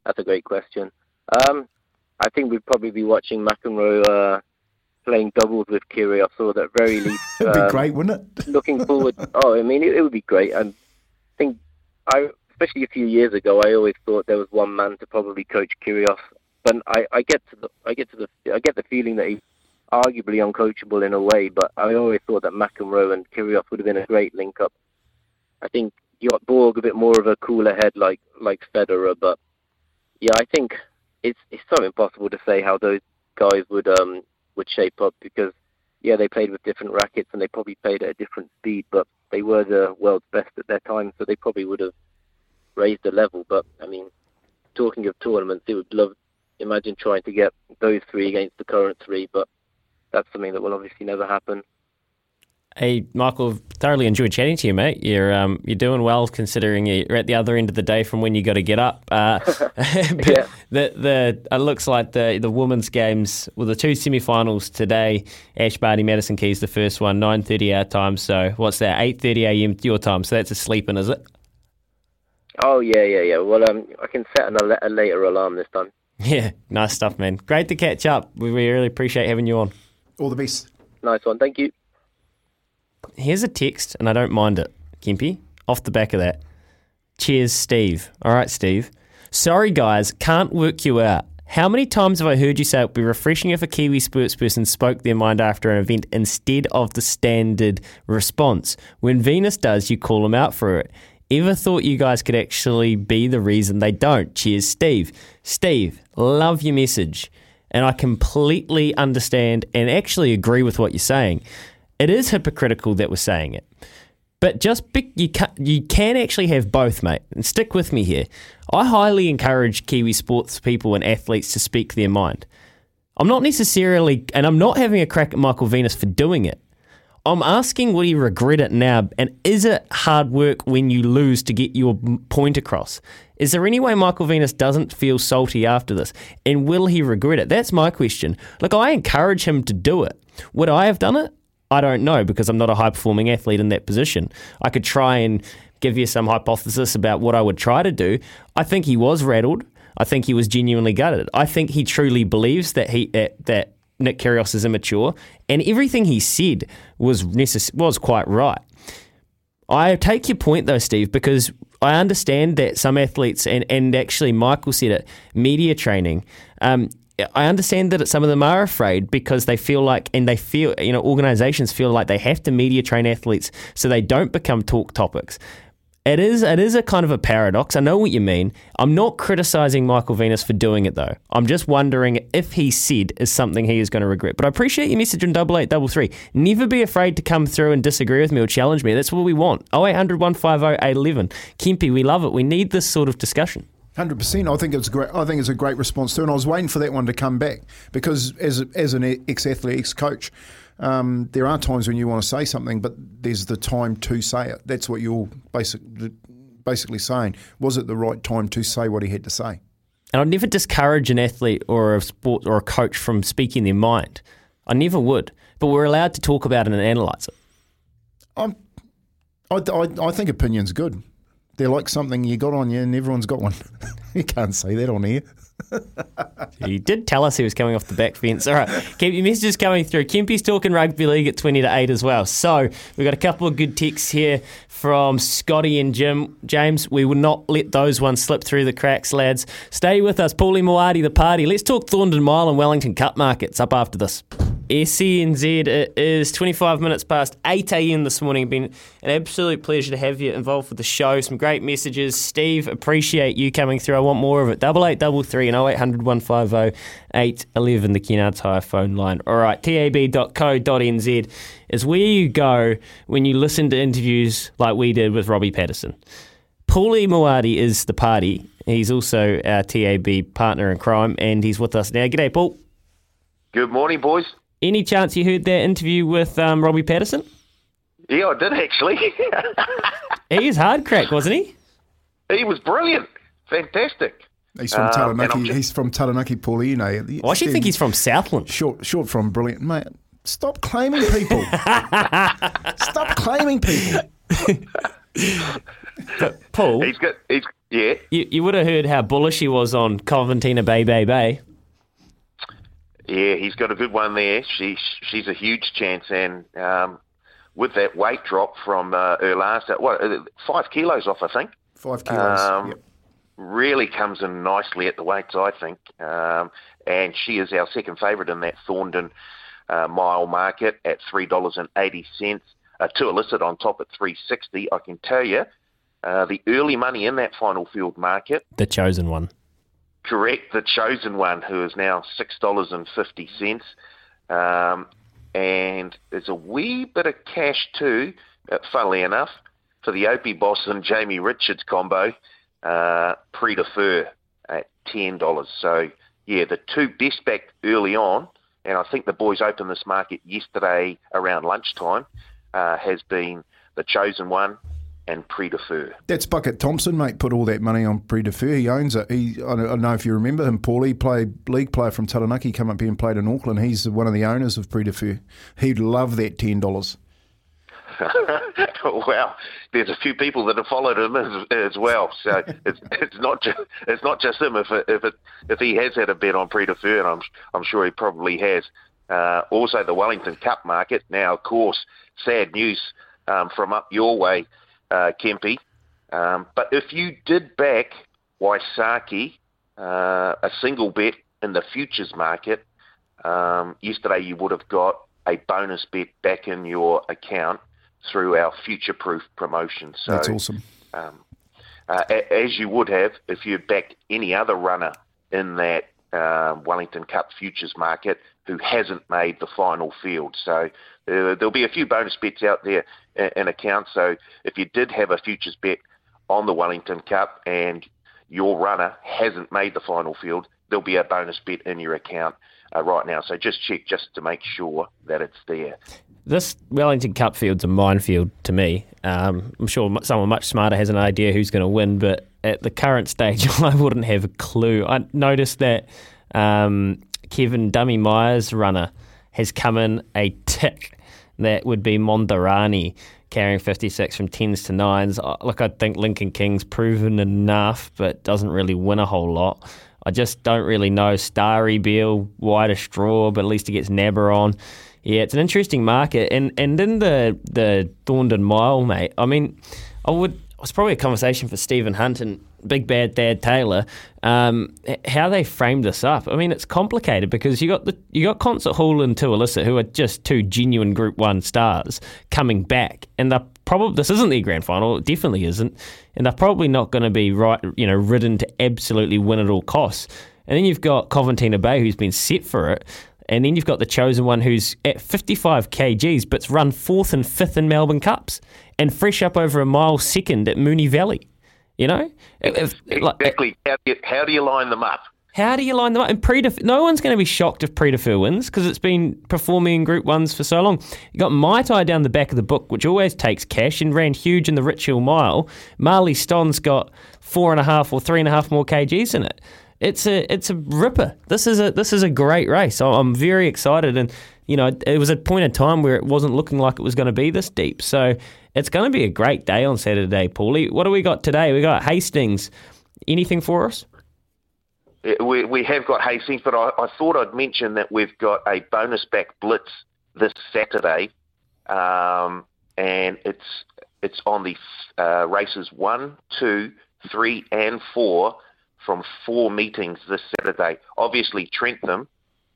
Speaker 19: That's a great question. Um, I think we'd probably be watching McEnroe uh, playing doubles with Kyrgios, or at very least.
Speaker 6: It'd be
Speaker 19: um,
Speaker 6: great, wouldn't it?
Speaker 19: looking forward. Oh, I mean, it, it would be great. I think, I especially a few years ago, I always thought there was one man to probably coach Kyrgios, but I, I get to the, I get to the, I get the feeling that he's arguably uncoachable in a way. But I always thought that McEnroe and Kyrgios would have been a great link up. I think you got Borg a bit more of a cooler head, like like Federer, but yeah, I think it's it's so impossible to say how those guys would um would shape up because yeah, they played with different rackets and they probably played at a different speed, but they were the world's best at their time, so they probably would have raised the level. But I mean, talking of tournaments, it would love imagine trying to get those three against the current three, but that's something that will obviously never happen.
Speaker 5: Hey, Michael, thoroughly enjoyed chatting to you, mate. You're um, you're doing well considering you're at the other end of the day from when you got to get up. Uh, but the the it looks like the the women's games, well, the two semi-finals today. Ash Barty, Madison Keys, the first one, nine thirty our time. So what's that? Eight thirty a.m. your time. So that's a sleeping, is it?
Speaker 19: Oh yeah, yeah, yeah. Well, um, I can set an, a later alarm this time.
Speaker 5: Yeah, nice stuff, man. Great to catch up. We we really appreciate having you on.
Speaker 6: All the best.
Speaker 19: Nice one. Thank you.
Speaker 5: Here's a text, and I don't mind it, Kempy, off the back of that. Cheers, Steve. All right, Steve. Sorry, guys, can't work you out. How many times have I heard you say it would be refreshing if a Kiwi sports person spoke their mind after an event instead of the standard response? When Venus does, you call them out for it. Ever thought you guys could actually be the reason they don't? Cheers, Steve. Steve, love your message. And I completely understand and actually agree with what you're saying. It is hypocritical that we're saying it. But just be, you can you can actually have both, mate. And stick with me here. I highly encourage Kiwi sports people and athletes to speak their mind. I'm not necessarily, and I'm not having a crack at Michael Venus for doing it. I'm asking, will he regret it now? And is it hard work when you lose to get your point across? Is there any way Michael Venus doesn't feel salty after this? And will he regret it? That's my question. Look, I encourage him to do it. Would I have done it? I don't know because I'm not a high performing athlete in that position. I could try and give you some hypothesis about what I would try to do. I think he was rattled. I think he was genuinely gutted. I think he truly believes that he uh, that Nick Kyrgios is immature, and everything he said was necess- was quite right. I take your point though, Steve, because I understand that some athletes, and, and actually Michael said it, media training. Um, I understand that some of them are afraid because they feel like, and they feel, you know, organizations feel like they have to media train athletes so they don't become talk topics. It is it is a kind of a paradox. I know what you mean. I'm not criticizing Michael Venus for doing it though. I'm just wondering if he said is something he is going to regret. But I appreciate your message on double eight double three. Never be afraid to come through and disagree with me or challenge me. That's what we want. 0800 150 811. Kempy, we love it. We need this sort of discussion.
Speaker 6: Hundred percent. I think it's great. I think it's a great response too, and I was waiting for that one to come back because as as an ex athlete, ex coach, um, there are times when you want to say something, but there's the time to say it. That's what you're basic, basically saying. Was it the right time to say what he had to say?
Speaker 5: And I'd never discourage an athlete or a sport or a coach from speaking their mind. I never would. But we're allowed to talk about it and analyse it.
Speaker 6: I'm, I, I, I think opinion's good. They're like something you got on you, and everyone's got one. you can't say that on here.
Speaker 5: He did tell us he was coming off the back fence. All right, keep your messages coming through. Kempy's talking rugby league at 20 to 8 as well. So we've got a couple of good texts here from Scotty and Jim. James, we will not let those ones slip through the cracks, lads. Stay with us. Paulie Moati, the party. Let's talk Thorndon Mile and Wellington Cup markets up after this. SENZ, it is 25 minutes past 8 a.m. this morning. It's Been an absolute pleasure to have you involved with the show. Some great messages. Steve, appreciate you coming through. I want more of it. Double eight, double three, and 0800 150 811, the Kennard phone line. All right, tab.co.nz is where you go when you listen to interviews like we did with Robbie Patterson. Paulie Moati is the party. He's also our TAB partner in crime, and he's with us now. G'day, Paul.
Speaker 20: Good morning, boys.
Speaker 5: Any chance you heard that interview with um, Robbie Patterson?
Speaker 20: Yeah, I did actually.
Speaker 5: He is hard crack, wasn't he?
Speaker 20: he was brilliant, fantastic.
Speaker 6: He's from
Speaker 20: Um,
Speaker 6: Taranaki.
Speaker 20: I'm just-
Speaker 6: he's from Taranaki, Paul. You know.
Speaker 5: I actually think he's from Southland.
Speaker 6: Short, short from brilliant, mate. Stop claiming people. Stop claiming people.
Speaker 5: But Paul,
Speaker 20: He's got. He's yeah.
Speaker 5: you, you would have heard how bullish he was on Coventina Bay Bay Bay.
Speaker 20: Yeah, he's got a good one there. She's she's a huge chance, and um, with that weight drop from uh, her last, what uh, five kilos off, I think.
Speaker 6: Five kilos.
Speaker 20: Um,
Speaker 6: yep.
Speaker 20: Really comes in nicely at the weights, I think. Um, and she is our second favourite in that Thorndon uh, mile market at three dollars and eighty cents. Uh, two illicit on top at three sixty. I can tell you, uh, the early money in that final field market
Speaker 5: The chosen one.
Speaker 20: Correct, the chosen one, who is now six dollars and fifty cents, um, and there's a wee bit of cash too. Uh, funnily enough, for the Opie Bosson and Jamie Richards combo, uh, Prise de Fer at ten dollars. So yeah, the two best back early on, and I think the boys opened this market yesterday around lunchtime. Uh, has been the chosen one and Prise de Fer.
Speaker 6: That's Bucket Thompson, mate. Put all that money on Prise de Fer. He owns it. He, I don't know if you remember him, Paul. He played league player from Taranaki, come up here and played in Auckland. He's one of the owners of Prise de Fer. He'd love that ten dollars.
Speaker 20: well, there's a few people that have followed him as, as well. So it's it's not just it's not just him. If it, if it, if he has had a bet on Prise de Fer, and I'm I'm sure he probably has. Uh, also, the Wellington Cup market. Now, of course, sad news um, from up your way, uh, Kempy. Um, but if you did back Waisaki, uh, a single bet in the futures market, um, yesterday you would have got a bonus bet back in your account through our future proof promotion. So,
Speaker 6: That's awesome.
Speaker 20: Um, uh, a- as you would have if you backed any other runner in that uh, Wellington Cup futures market who hasn't made the final field. So uh, there'll be a few bonus bets out there in, account. So if you did have a futures bet on the Wellington Cup and your runner hasn't made the final field, there'll be a bonus bet in your account uh, right now. So just check just to make sure that it's there.
Speaker 5: This Wellington Cup field's a minefield to me. Um, I'm sure someone much smarter has an idea who's going to win, but at the current stage, I wouldn't have a clue. I noticed that um, Kevin Dummy Myers' runner has come in a tick. That would be Mondarani carrying 56 from 10s to 9s. Uh, Look, I think Lincoln King's proven enough, but doesn't really win a whole lot. I just don't really know. Starry Beal, wider straw, but at least he gets Nabber on. Yeah, it's an interesting market. And and in the the Thorndon Mile, mate, I mean, I would it was probably a conversation for Stephen Hunt and Big Bad Dad Taylor. Um, how they framed this up. I mean, it's complicated because you got the you got Concert Hall and Tualissa, who are just two genuine Group One stars coming back, and they're probably this isn't their grand final. It definitely isn't, and they're probably not going to be right. You know, ridden to absolutely win at all costs. And then you've got Coventina Bay, who's been set for it. And then you've got the chosen one who's at 55 kgs, but's run fourth and fifth in Melbourne Cups and fresh up over a mile second at Moonee Valley. You know? If- if- like-
Speaker 20: Exactly. How do you, how do you line them up?
Speaker 5: how do you line them up? And Predef- no one's going to be shocked if Prise de Fer wins because it's been performing in Group Ones for so long. You got Mai Tai down the back of the book, which always takes cash and ran huge in the Rich Hill Mile. Marley Ston's got four and a half or three and a half more kgs in it. It's a it's a ripper. This is a this is a great race. I'm very excited, and you know it was a point in time where it wasn't looking like it was going to be this deep. So it's going to be a great day on Saturday, Paulie. What do we got today? We got Hastings. Anything for us?
Speaker 20: Uh, We, we have got Hastings, but I, I thought I'd mention that we've got a bonus back blitz this Saturday, um, and it's it's on the uh, races one, two, three, and four from four meetings this Saturday. Obviously, Trentham,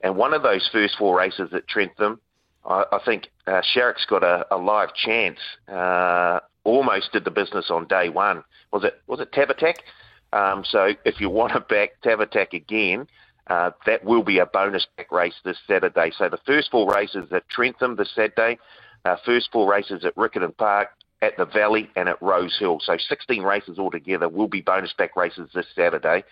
Speaker 20: and one of those first four races at Trentham, I, I think uh, Sharrock's got a, a live chance. Uh, almost did the business on day one. Was it was it Tabatak? Um, so if you want to back Tabatak again, uh, that will be a bonus back race this Saturday. So the first four races at Trentham this Saturday, uh, first four races at Riccarton Park, at the Valley, and at Rose Hill. So 16 races altogether will be bonus back races this Saturday.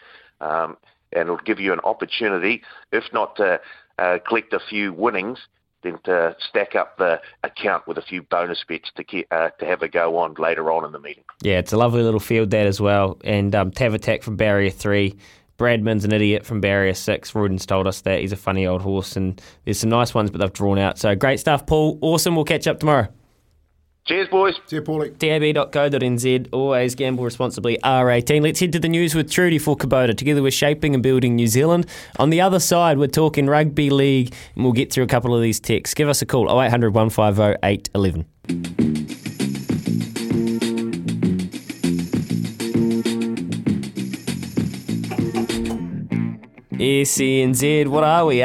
Speaker 20: Um, and it'll give you an opportunity, if not to uh, collect a few winnings, then to stack up the account with a few bonus bets to uh, to have a go on later on in the meeting.
Speaker 5: Yeah, it's a lovely little field that as well. And um, Tavatak from Barrier 3. Bradman's an idiot from Barrier 6. Ruden's told us that. He's a funny old horse. And there's some nice ones, but they've drawn out. So great stuff, Paul. Awesome. We'll catch up tomorrow.
Speaker 20: Cheers, boys.
Speaker 6: See you, Paulie.
Speaker 5: TAB.co.nz. Always gamble responsibly. R18. Let's head to the news with Trudy for Kubota. Together we're shaping and building New Zealand. On the other side, we're talking rugby league, and we'll get through a couple of these texts. Give us a call 0800 150 811. SENZ, what are we?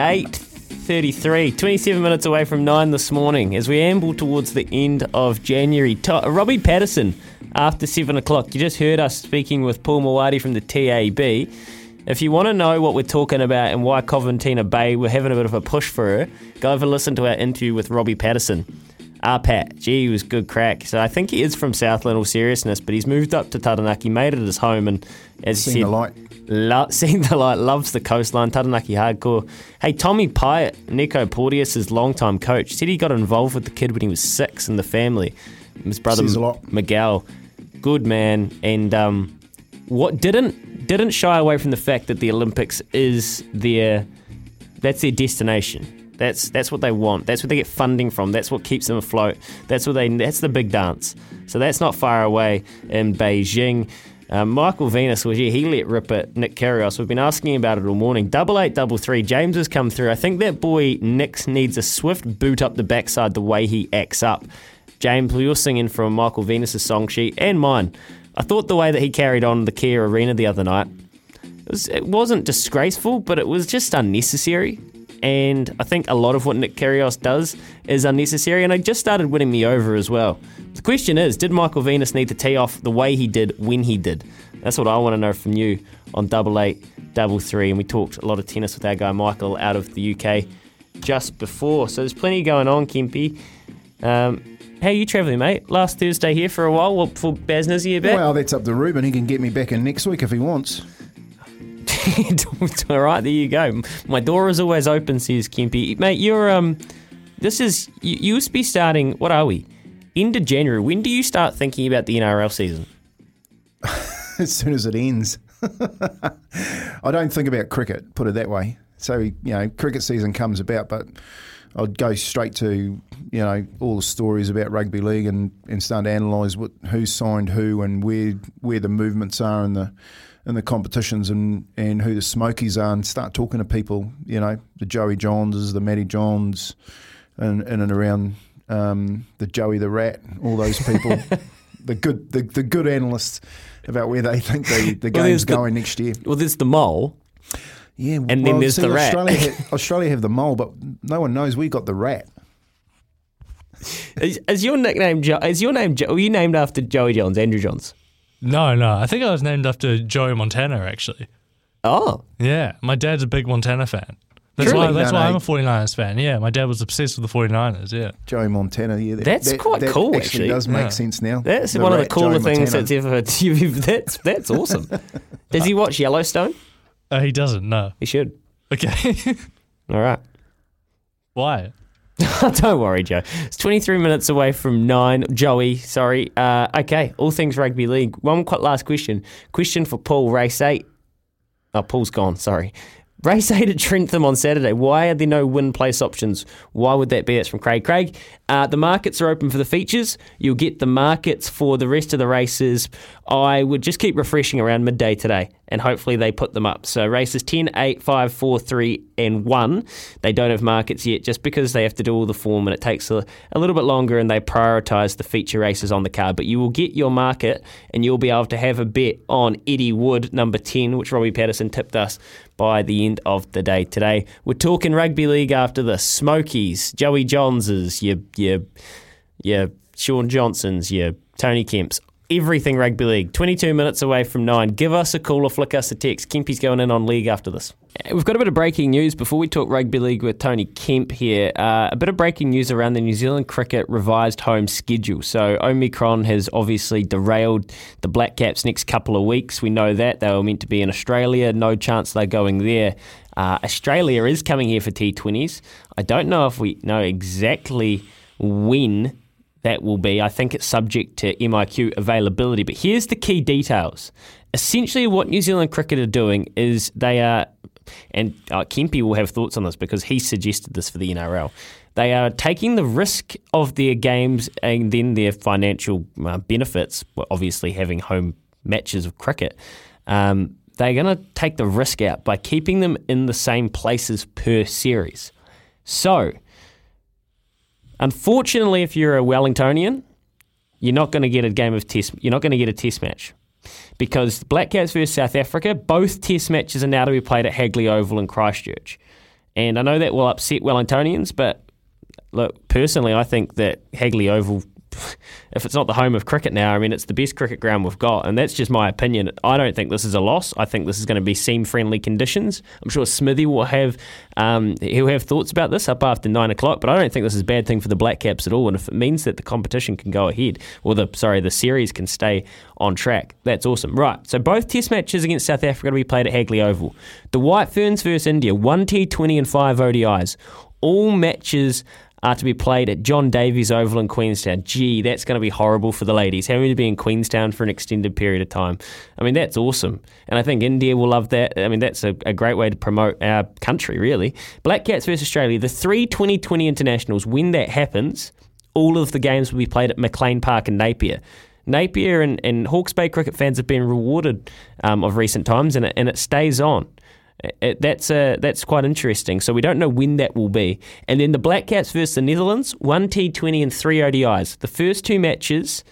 Speaker 5: 8.33, 27 minutes away from 9 this morning as we amble towards the end of January. To- Robbie Patterson, after 7 o'clock. You just heard us speaking with Paul Mawadi from the TAB. If you want to know what we're talking about and why Coventina Bay, we're having a bit of a push for her, go over and listen to our interview with Robbie Patterson. Ah, Pat, gee, he was good crack. So I think he is from Southland, all seriousness, but he's moved up to Taranaki, made it his home, and as
Speaker 6: Seen
Speaker 5: he
Speaker 6: the
Speaker 5: said,
Speaker 6: light.
Speaker 5: Lo- seen the light, loves the coastline, Taranaki hardcore. Hey, Tommy Pyatt, Nico Porteous' longtime coach, said he got involved with the kid when he was six in the family. His brother
Speaker 6: Says a lot.
Speaker 5: Miguel, good man, and um, what didn't didn't shy away from the fact that the Olympics is their that's their destination. That's that's what they want. That's what they get funding from. That's what keeps them afloat. That's what they. That's the big dance. So that's not far away in Beijing. Um, Michael Venus was yeah, he let rip at Nick Kyrgios. We've been asking about it all morning. Double eight, double three. James has come through. I think that boy Nick needs a swift boot up the backside the way he acts up. James, were singing from Michael Venus's song sheet and mine. I thought the way that he carried on the Kia Arena the other night, it, was, it wasn't disgraceful, but it was just unnecessary. And I think a lot of what Nick Kyrgios does is unnecessary, and it just started winning me over as well. The question is, did Michael Venus need to tee off the way he did when he did? That's what I want to know from you on double eight, double three. And we talked a lot of tennis with our guy Michael out of the UK just before. So there's plenty going on, Kempy. Um, how are you travelling, mate? Last Thursday here for a while well, before Baz Nizzy back.
Speaker 6: Well, that's up to Ruben. He can get me back in next week if he wants.
Speaker 5: All right, there you go. My door is always open, says Kempy. Mate, you're um, this is you, to be starting. What are we? Of January. When do you start thinking about the NRL season?
Speaker 6: as soon as it ends. I don't think about cricket, put it that way. So, you know, cricket season comes about, but I'd go straight to, you know, all the stories about rugby league and, and start to analyse what who signed who and where where the movements are and the in the competitions and, and who the smokies are and start talking to people, you know, the Joey Johnses, the Matty Johns and in and around um, the Joey the Rat, all those people. the good the, the good analysts about where they think the, the
Speaker 5: Well,
Speaker 6: game's
Speaker 5: there's the-
Speaker 6: going next year.
Speaker 5: Well, there's the mole.
Speaker 6: Yeah,
Speaker 5: and then there's
Speaker 6: see,
Speaker 5: the rat.
Speaker 6: Australia, ha- Australia have the mole, but no one knows we got the rat.
Speaker 5: Is, is your nickname? Is your name? Were you named after Joey Johns, Andrew Johns?
Speaker 12: No, no. I think I was named after Joey Montana, actually.
Speaker 5: Oh.
Speaker 12: Yeah. My dad's a big Montana fan. That's
Speaker 6: Truly?
Speaker 12: why that's
Speaker 6: No,
Speaker 12: why
Speaker 6: no.
Speaker 12: I'm a 49ers fan. Yeah, my dad was obsessed with the 49ers, yeah.
Speaker 6: Joey Montana, yeah. That,
Speaker 5: That's
Speaker 6: that-
Speaker 5: quite
Speaker 6: that
Speaker 5: cool,
Speaker 6: actually.
Speaker 5: actually.
Speaker 6: does make
Speaker 12: Yeah.
Speaker 6: sense now.
Speaker 5: That's
Speaker 6: The
Speaker 5: one of the
Speaker 6: rat,
Speaker 5: cooler
Speaker 6: Joey
Speaker 5: things
Speaker 6: Montana.
Speaker 5: that's ever. You've, that's that's awesome. Does he watch Yellowstone?
Speaker 12: Uh, he doesn't, no.
Speaker 5: He should.
Speaker 12: Okay.
Speaker 5: All right.
Speaker 12: Why?
Speaker 5: Don't worry, Joe. It's 23 minutes away from nine. Joey, sorry. Uh, okay, all things rugby league. One last question. Question for Paul, race eight. Oh, Paul's gone, sorry. Race eight at Trentham on Saturday. Why are there no win place options? Why would that be? It's from Craig. Craig, uh, the markets are open for the features. You'll get the markets for the rest of the races. I would just keep refreshing around midday today, and hopefully they put them up. So races 10, 8, 5, 4, 3, and 1. They don't have markets yet just because they have to do all the form and it takes a, a little bit longer and they prioritise the feature races on the card. But you will get your market and you'll be able to have a bet on Eddie Wood, number 10, which Robbie Patterson tipped us by the end of the day today. We're talking rugby league after the Smokies, Joey Johnses, your, your, your Shaun Johnsons, your Tony Kemps. Everything rugby league. 22 minutes away from nine. Give us a call or flick us a text. Kempy's going in on league after this. We've got a bit of breaking news before we talk rugby league with Tony Kemp here. Uh, a bit of breaking news around the New Zealand cricket revised home schedule. So Omicron has obviously derailed the Black Caps next couple of weeks. We know that they were meant to be in Australia. No chance they're going there. Uh, Australia is coming here for T20s. I don't know if we know exactly when that will be. I think it's subject to MIQ availability. But here's the key details. Essentially, what New Zealand cricket are doing is they are, and uh, Kempy will have thoughts on this because he suggested this for the NRL. They are taking the risk of their games and then their financial uh, benefits, obviously having home matches of cricket. Um, they're going to take the risk out by keeping them in the same places per series. So, Unfortunately, if you're a Wellingtonian, you're not going to get a game of test. You're not going to get a test match because Black Caps versus South Africa, both test matches are now to be played at Hagley Oval in Christchurch, and I know that will upset Wellingtonians, but look, personally, I think that Hagley Oval. If it's not the home of cricket now, I mean, it's the best cricket ground we've got, and that's just my opinion. I don't think this is a loss. I think this is going to be seam-friendly conditions. I'm sure Smithy will have um, he'll have thoughts about this up after nine o'clock, but I don't think this is a bad thing for the Black Caps at all. And if it means that the competition can go ahead, or the sorry, the series can stay on track, that's awesome. Right. So both Test matches against South Africa will be played at Hagley Oval. The White Ferns versus India, one T20 and five ODIs. All matches are to be played at John Davies Oval in Queenstown. Gee, that's going to be horrible for the ladies, having to be in Queenstown for an extended period of time. I mean, that's awesome. And I think India will love that. I mean, that's a, a great way to promote our country, really. Black Caps versus Australia, the three 2020 internationals, when that happens, all of the games will be played at McLean Park in Napier. Napier and, and Hawke's Bay cricket fans have been rewarded um, of recent times, and it, and it stays on. It, that's uh, that's quite interesting. So we don't know when that will be. And then the Black Caps versus the Netherlands, one T20 and three ODIs. The first two matches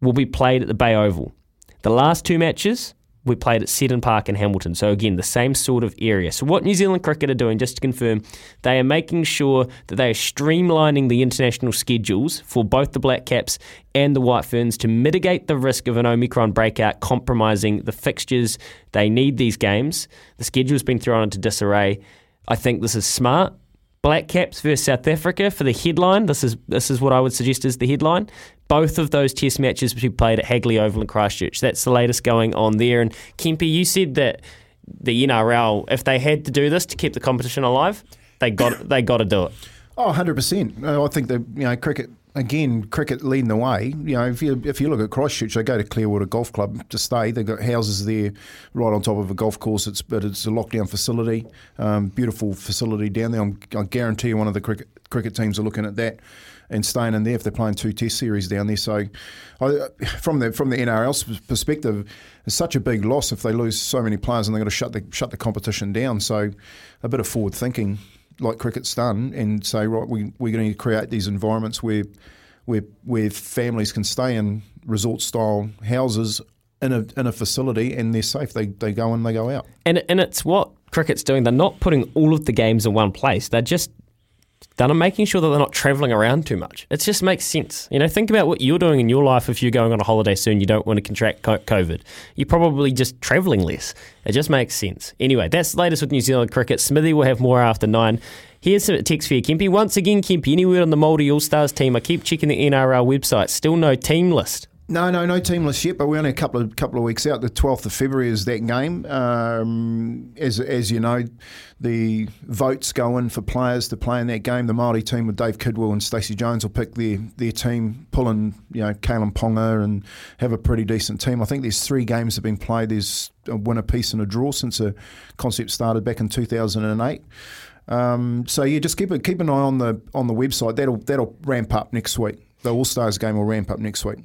Speaker 5: will be played at the Bay Oval. The last two matches we played at Seddon Park in Hamilton. So again, the same sort of area. So what New Zealand cricket are doing, just to confirm, they are making sure that they are streamlining the international schedules for both the Black Caps and the White Ferns to mitigate the risk of an Omicron breakout compromising the fixtures. They need these games. The schedule's been thrown into disarray. I think this is smart. Black Caps versus South Africa for the headline. This is this is what I would suggest is the headline. Both of those Test matches will be played at Hagley Oval in Christchurch. That's the latest going on there. And Kempy, you said that the NRL, if they had to do this to keep the competition alive, they got they got to do it.
Speaker 6: Oh, 100%. I think that, you know, cricket, again, cricket leading the way. You know, if you if you look at Christchurch, they go to Clearwater Golf Club to stay. They've got houses there right on top of a golf course. It's But it's a lockdown facility, um, beautiful facility down there. I'm, I guarantee you one of the cricket, cricket teams are looking at that and staying in there if they're playing two Test series down there. So, I, from the from the NRL's perspective, it's such a big loss if they lose so many players and they've got to shut the shut the competition down. So, a bit of forward thinking, like cricket's done, and say right, we we're going to create these environments where where where families can stay in resort style houses in a in a facility and they're safe. They they go in, they go out.
Speaker 5: And and it's what cricket's doing. They're not putting all of the games in one place. They're just done on making sure that they're not travelling around too much. It just makes sense. You know, think about what you're doing in your life if you're going on a holiday soon, you don't want to contract COVID. You're probably just travelling less. It just makes sense. Anyway, that's the latest with New Zealand cricket. Smithy will have more after nine. Here's some text for you, Kempy. Once again, Kempy, any word on the Māori All Stars team? I keep checking the NRL website. Still no team list.
Speaker 6: No, no, no team list yet, but we're only a couple of couple of weeks out. The twelfth of February is that game. Um, as as you know, the votes go in for players to play in that game. The Māori team with Dave Kidwell and Stacey Jones will pick their their team, pull in you know Kalyn Ponga and have a pretty decent team. I think there's three games have been played. There's a win a piece and a draw since the concept started back in 2008. Um, so yeah, just keep a, keep an eye on the on the website. That'll that'll ramp up next week. The All Stars game will ramp up next week.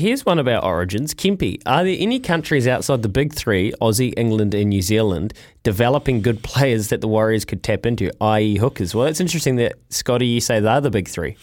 Speaker 5: Here's one about origins. Kempy, are there any countries outside the big three, Aussie, England, and New Zealand, developing good players that the Warriors could tap into, i.e., hookers? Well, it's interesting that, Scotty, you say they're the big three.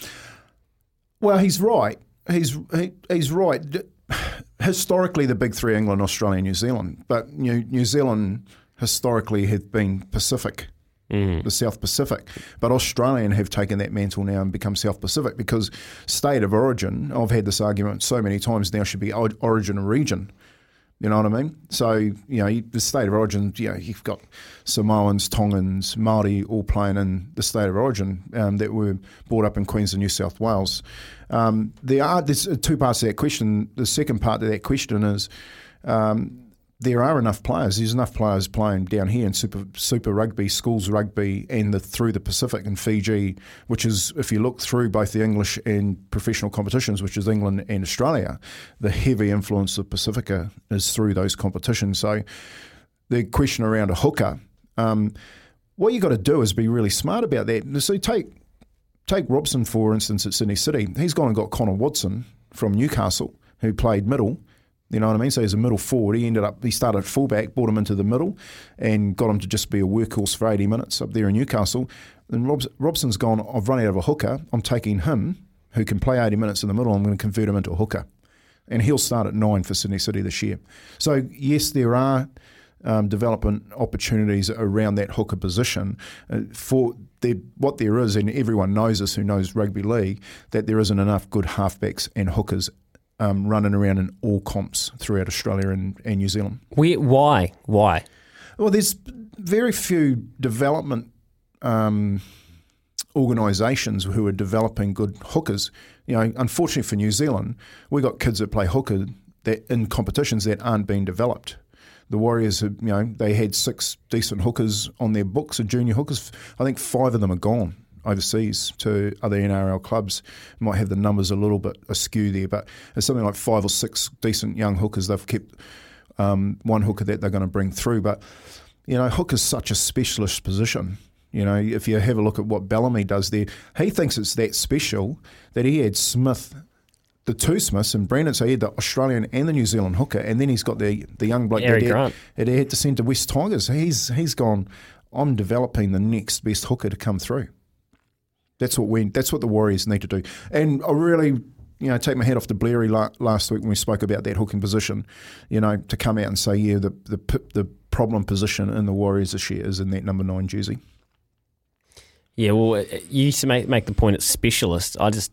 Speaker 6: Well, he's right. He's he, he's right. Historically, the big three: England, Australia, New Zealand. But New, New Zealand historically have been Pacific
Speaker 5: Mm.
Speaker 6: the South Pacific. But Australian have taken that mantle now and become South Pacific because state of origin, I've had this argument so many times now, should be origin and region. You know what I mean? So, you know, the state of origin, you know, you've got Samoans, Tongans, Māori all playing in the state of origin um, that were brought up in Queensland, New South Wales. Um, there are there's two parts to that question. The second part to that question is um, there are enough players. There's enough players playing down here in Super Super Rugby, schools rugby, and the, through the Pacific and Fiji, which is if you look through both the English and professional competitions, which is England and Australia, the heavy influence of Pacifica is through those competitions. So the question around a hooker, um, what you got to do is be really smart about that. So take take Robson for instance at Sydney City. He's gone and got Connor Watson from Newcastle, who played middle. You know what I mean? So he's a middle forward. He ended up he started fullback, brought him into the middle, and got him to just be a workhorse for eighty minutes up there in Newcastle. And Robs, Robson's gone. I've run out of a hooker. I'm taking him, who can play eighty minutes in the middle. I'm going to convert him into a hooker, and he'll start at nine for Sydney City this year. So yes, there are um, development opportunities around that hooker position. Uh, for what there is, and everyone knows this who knows rugby league, that there isn't enough good halfbacks and hookers um, running around in all comps throughout Australia and, and New Zealand.
Speaker 5: Where, why? Why?
Speaker 6: Well, there's very few development um, organisations who are developing good hookers. You know, unfortunately for New Zealand, we got kids that play hooker that in competitions that aren't being developed. The Warriors, have, you know, they had six decent hookers on their books, of junior hookers. I think five of them are gone overseas to other NRL clubs. Might have the numbers a little bit askew there, but there's something like five or six decent young hookers they've kept. Um, one hooker that they're going to bring through, but you know, hook is such a specialist position. You know, if you have a look at what Bellamy does there, he thinks it's that special that he had Smith, the two Smiths, and Brandon. So he had the Australian and the New Zealand hooker, and then he's got the the young bloke
Speaker 5: Eric
Speaker 6: that, he-
Speaker 5: Grant.
Speaker 6: that he had to send to West Tigers. He's he's gone. I'm developing the next best hooker to come through. That's what we. That's what the Warriors need to do. And I really, you know, take my hat off to Bleary la- last week when we spoke about that hooking position. You know, to come out and say, yeah, the the the problem position in the Warriors this year is in that number nine jersey.
Speaker 5: Yeah, well, uh, you used to make, make the point it's specialist. I just,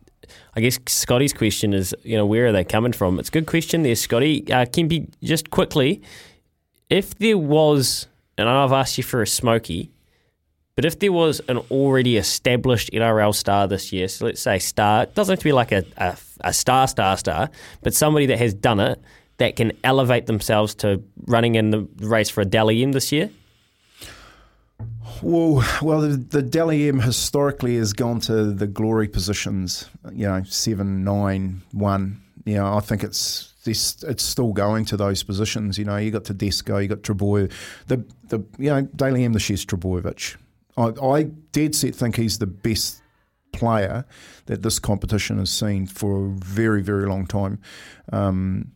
Speaker 5: I guess Scotty's question is, you know, where are they coming from? It's a good question there, Scotty. Uh, just quickly, if there was, and I've asked you for a smoky, but if there was an already established NRL star this year, so let's say star, it doesn't have to be like a, a, a star, star, star, but somebody that has done it that can elevate themselves to running in the race for a Dally M this year.
Speaker 6: Well, well, the, the Dally M historically has gone to the glory positions. You know, seven, nine, one. You know, I think it's this. It's still going to those positions. You know, you got Tedesco, you got Trbojevic. The the you know Dally M this year's Trbojevic. I, I dead set think he's the best player that this competition has seen for a very very long time. Um,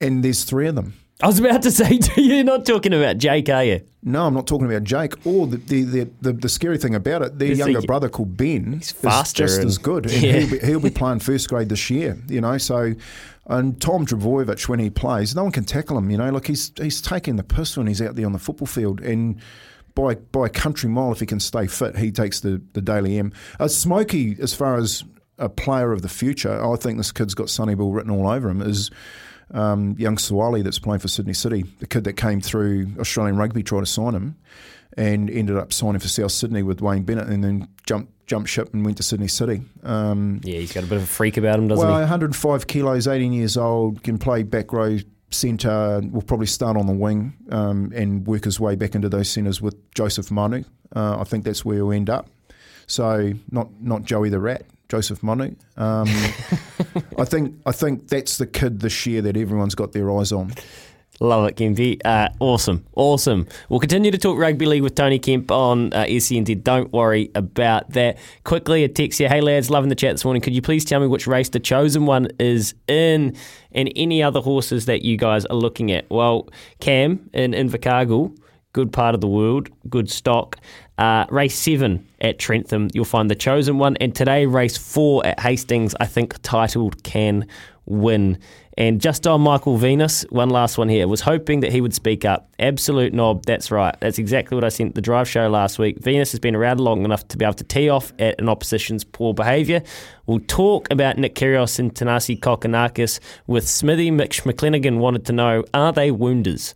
Speaker 6: and there's three of them.
Speaker 5: I was about to say, you're not talking about Jake, are you?
Speaker 6: No, I'm not talking about Jake. Or the the, the, the, the scary thing about it, their
Speaker 5: Is
Speaker 6: younger
Speaker 5: he-
Speaker 6: brother called Ben he's
Speaker 5: faster
Speaker 6: just
Speaker 5: and-
Speaker 6: as good. And
Speaker 5: Yeah.
Speaker 6: he'll, be, he'll be playing first grade this year, you know. So, and Tom Trbojevic, when he plays, no one can tackle him, you know. Like he's he's taking the piss when he's out there on the football field. And by by a country mile, if he can stay fit, he takes the, the Dally M. Uh, Smokey, as far as a player of the future, I think this kid's got Sonny Bill written all over him, is um, young Suaalii that's playing for Sydney City, the kid that came through Australian rugby, tried to sign him, and ended up signing for South Sydney with Wayne Bennett, and then jumped jumped ship and went to Sydney City. Um,
Speaker 5: Yeah, he's got a bit of a freak about him, doesn't
Speaker 6: well,
Speaker 5: he?
Speaker 6: 105 kilos, 18 years old, can play back row centre. Will probably start on the wing um, and work his way back into those centres with Joseph Manu. Uh, I think that's where he'll end up. So not not Joey the Rat, Joseph Manu. Um, I think I think that's the kid this year that everyone's got their eyes on.
Speaker 5: Love it, Kempy. Uh, awesome, awesome. We'll continue to talk rugby league with Tony Kemp on uh, SENZ. Don't worry about that. Quickly, a text here. Hey lads, loving the chat this morning. Could you please tell me which race the chosen one is in, and any other horses that you guys are looking at? Well, Cam in Invercargill, good part of the world, good stock. Uh, race seven at Trentham, you'll find the chosen one, and today race four at Hastings. I think titled can win. And just on Michael Venus, one last one here. Was hoping that he would speak up. Absolute knob. That's right. That's exactly what I sent the drive show last week. Venus has been around long enough to be able to tee off at an opposition's poor behaviour. We'll talk about Nick Kyrgios and Thanasi Kokkinakis with Smithy. Mitch McClenaghan wanted to know, are they wounders?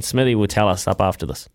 Speaker 5: Smithy will tell us up after this.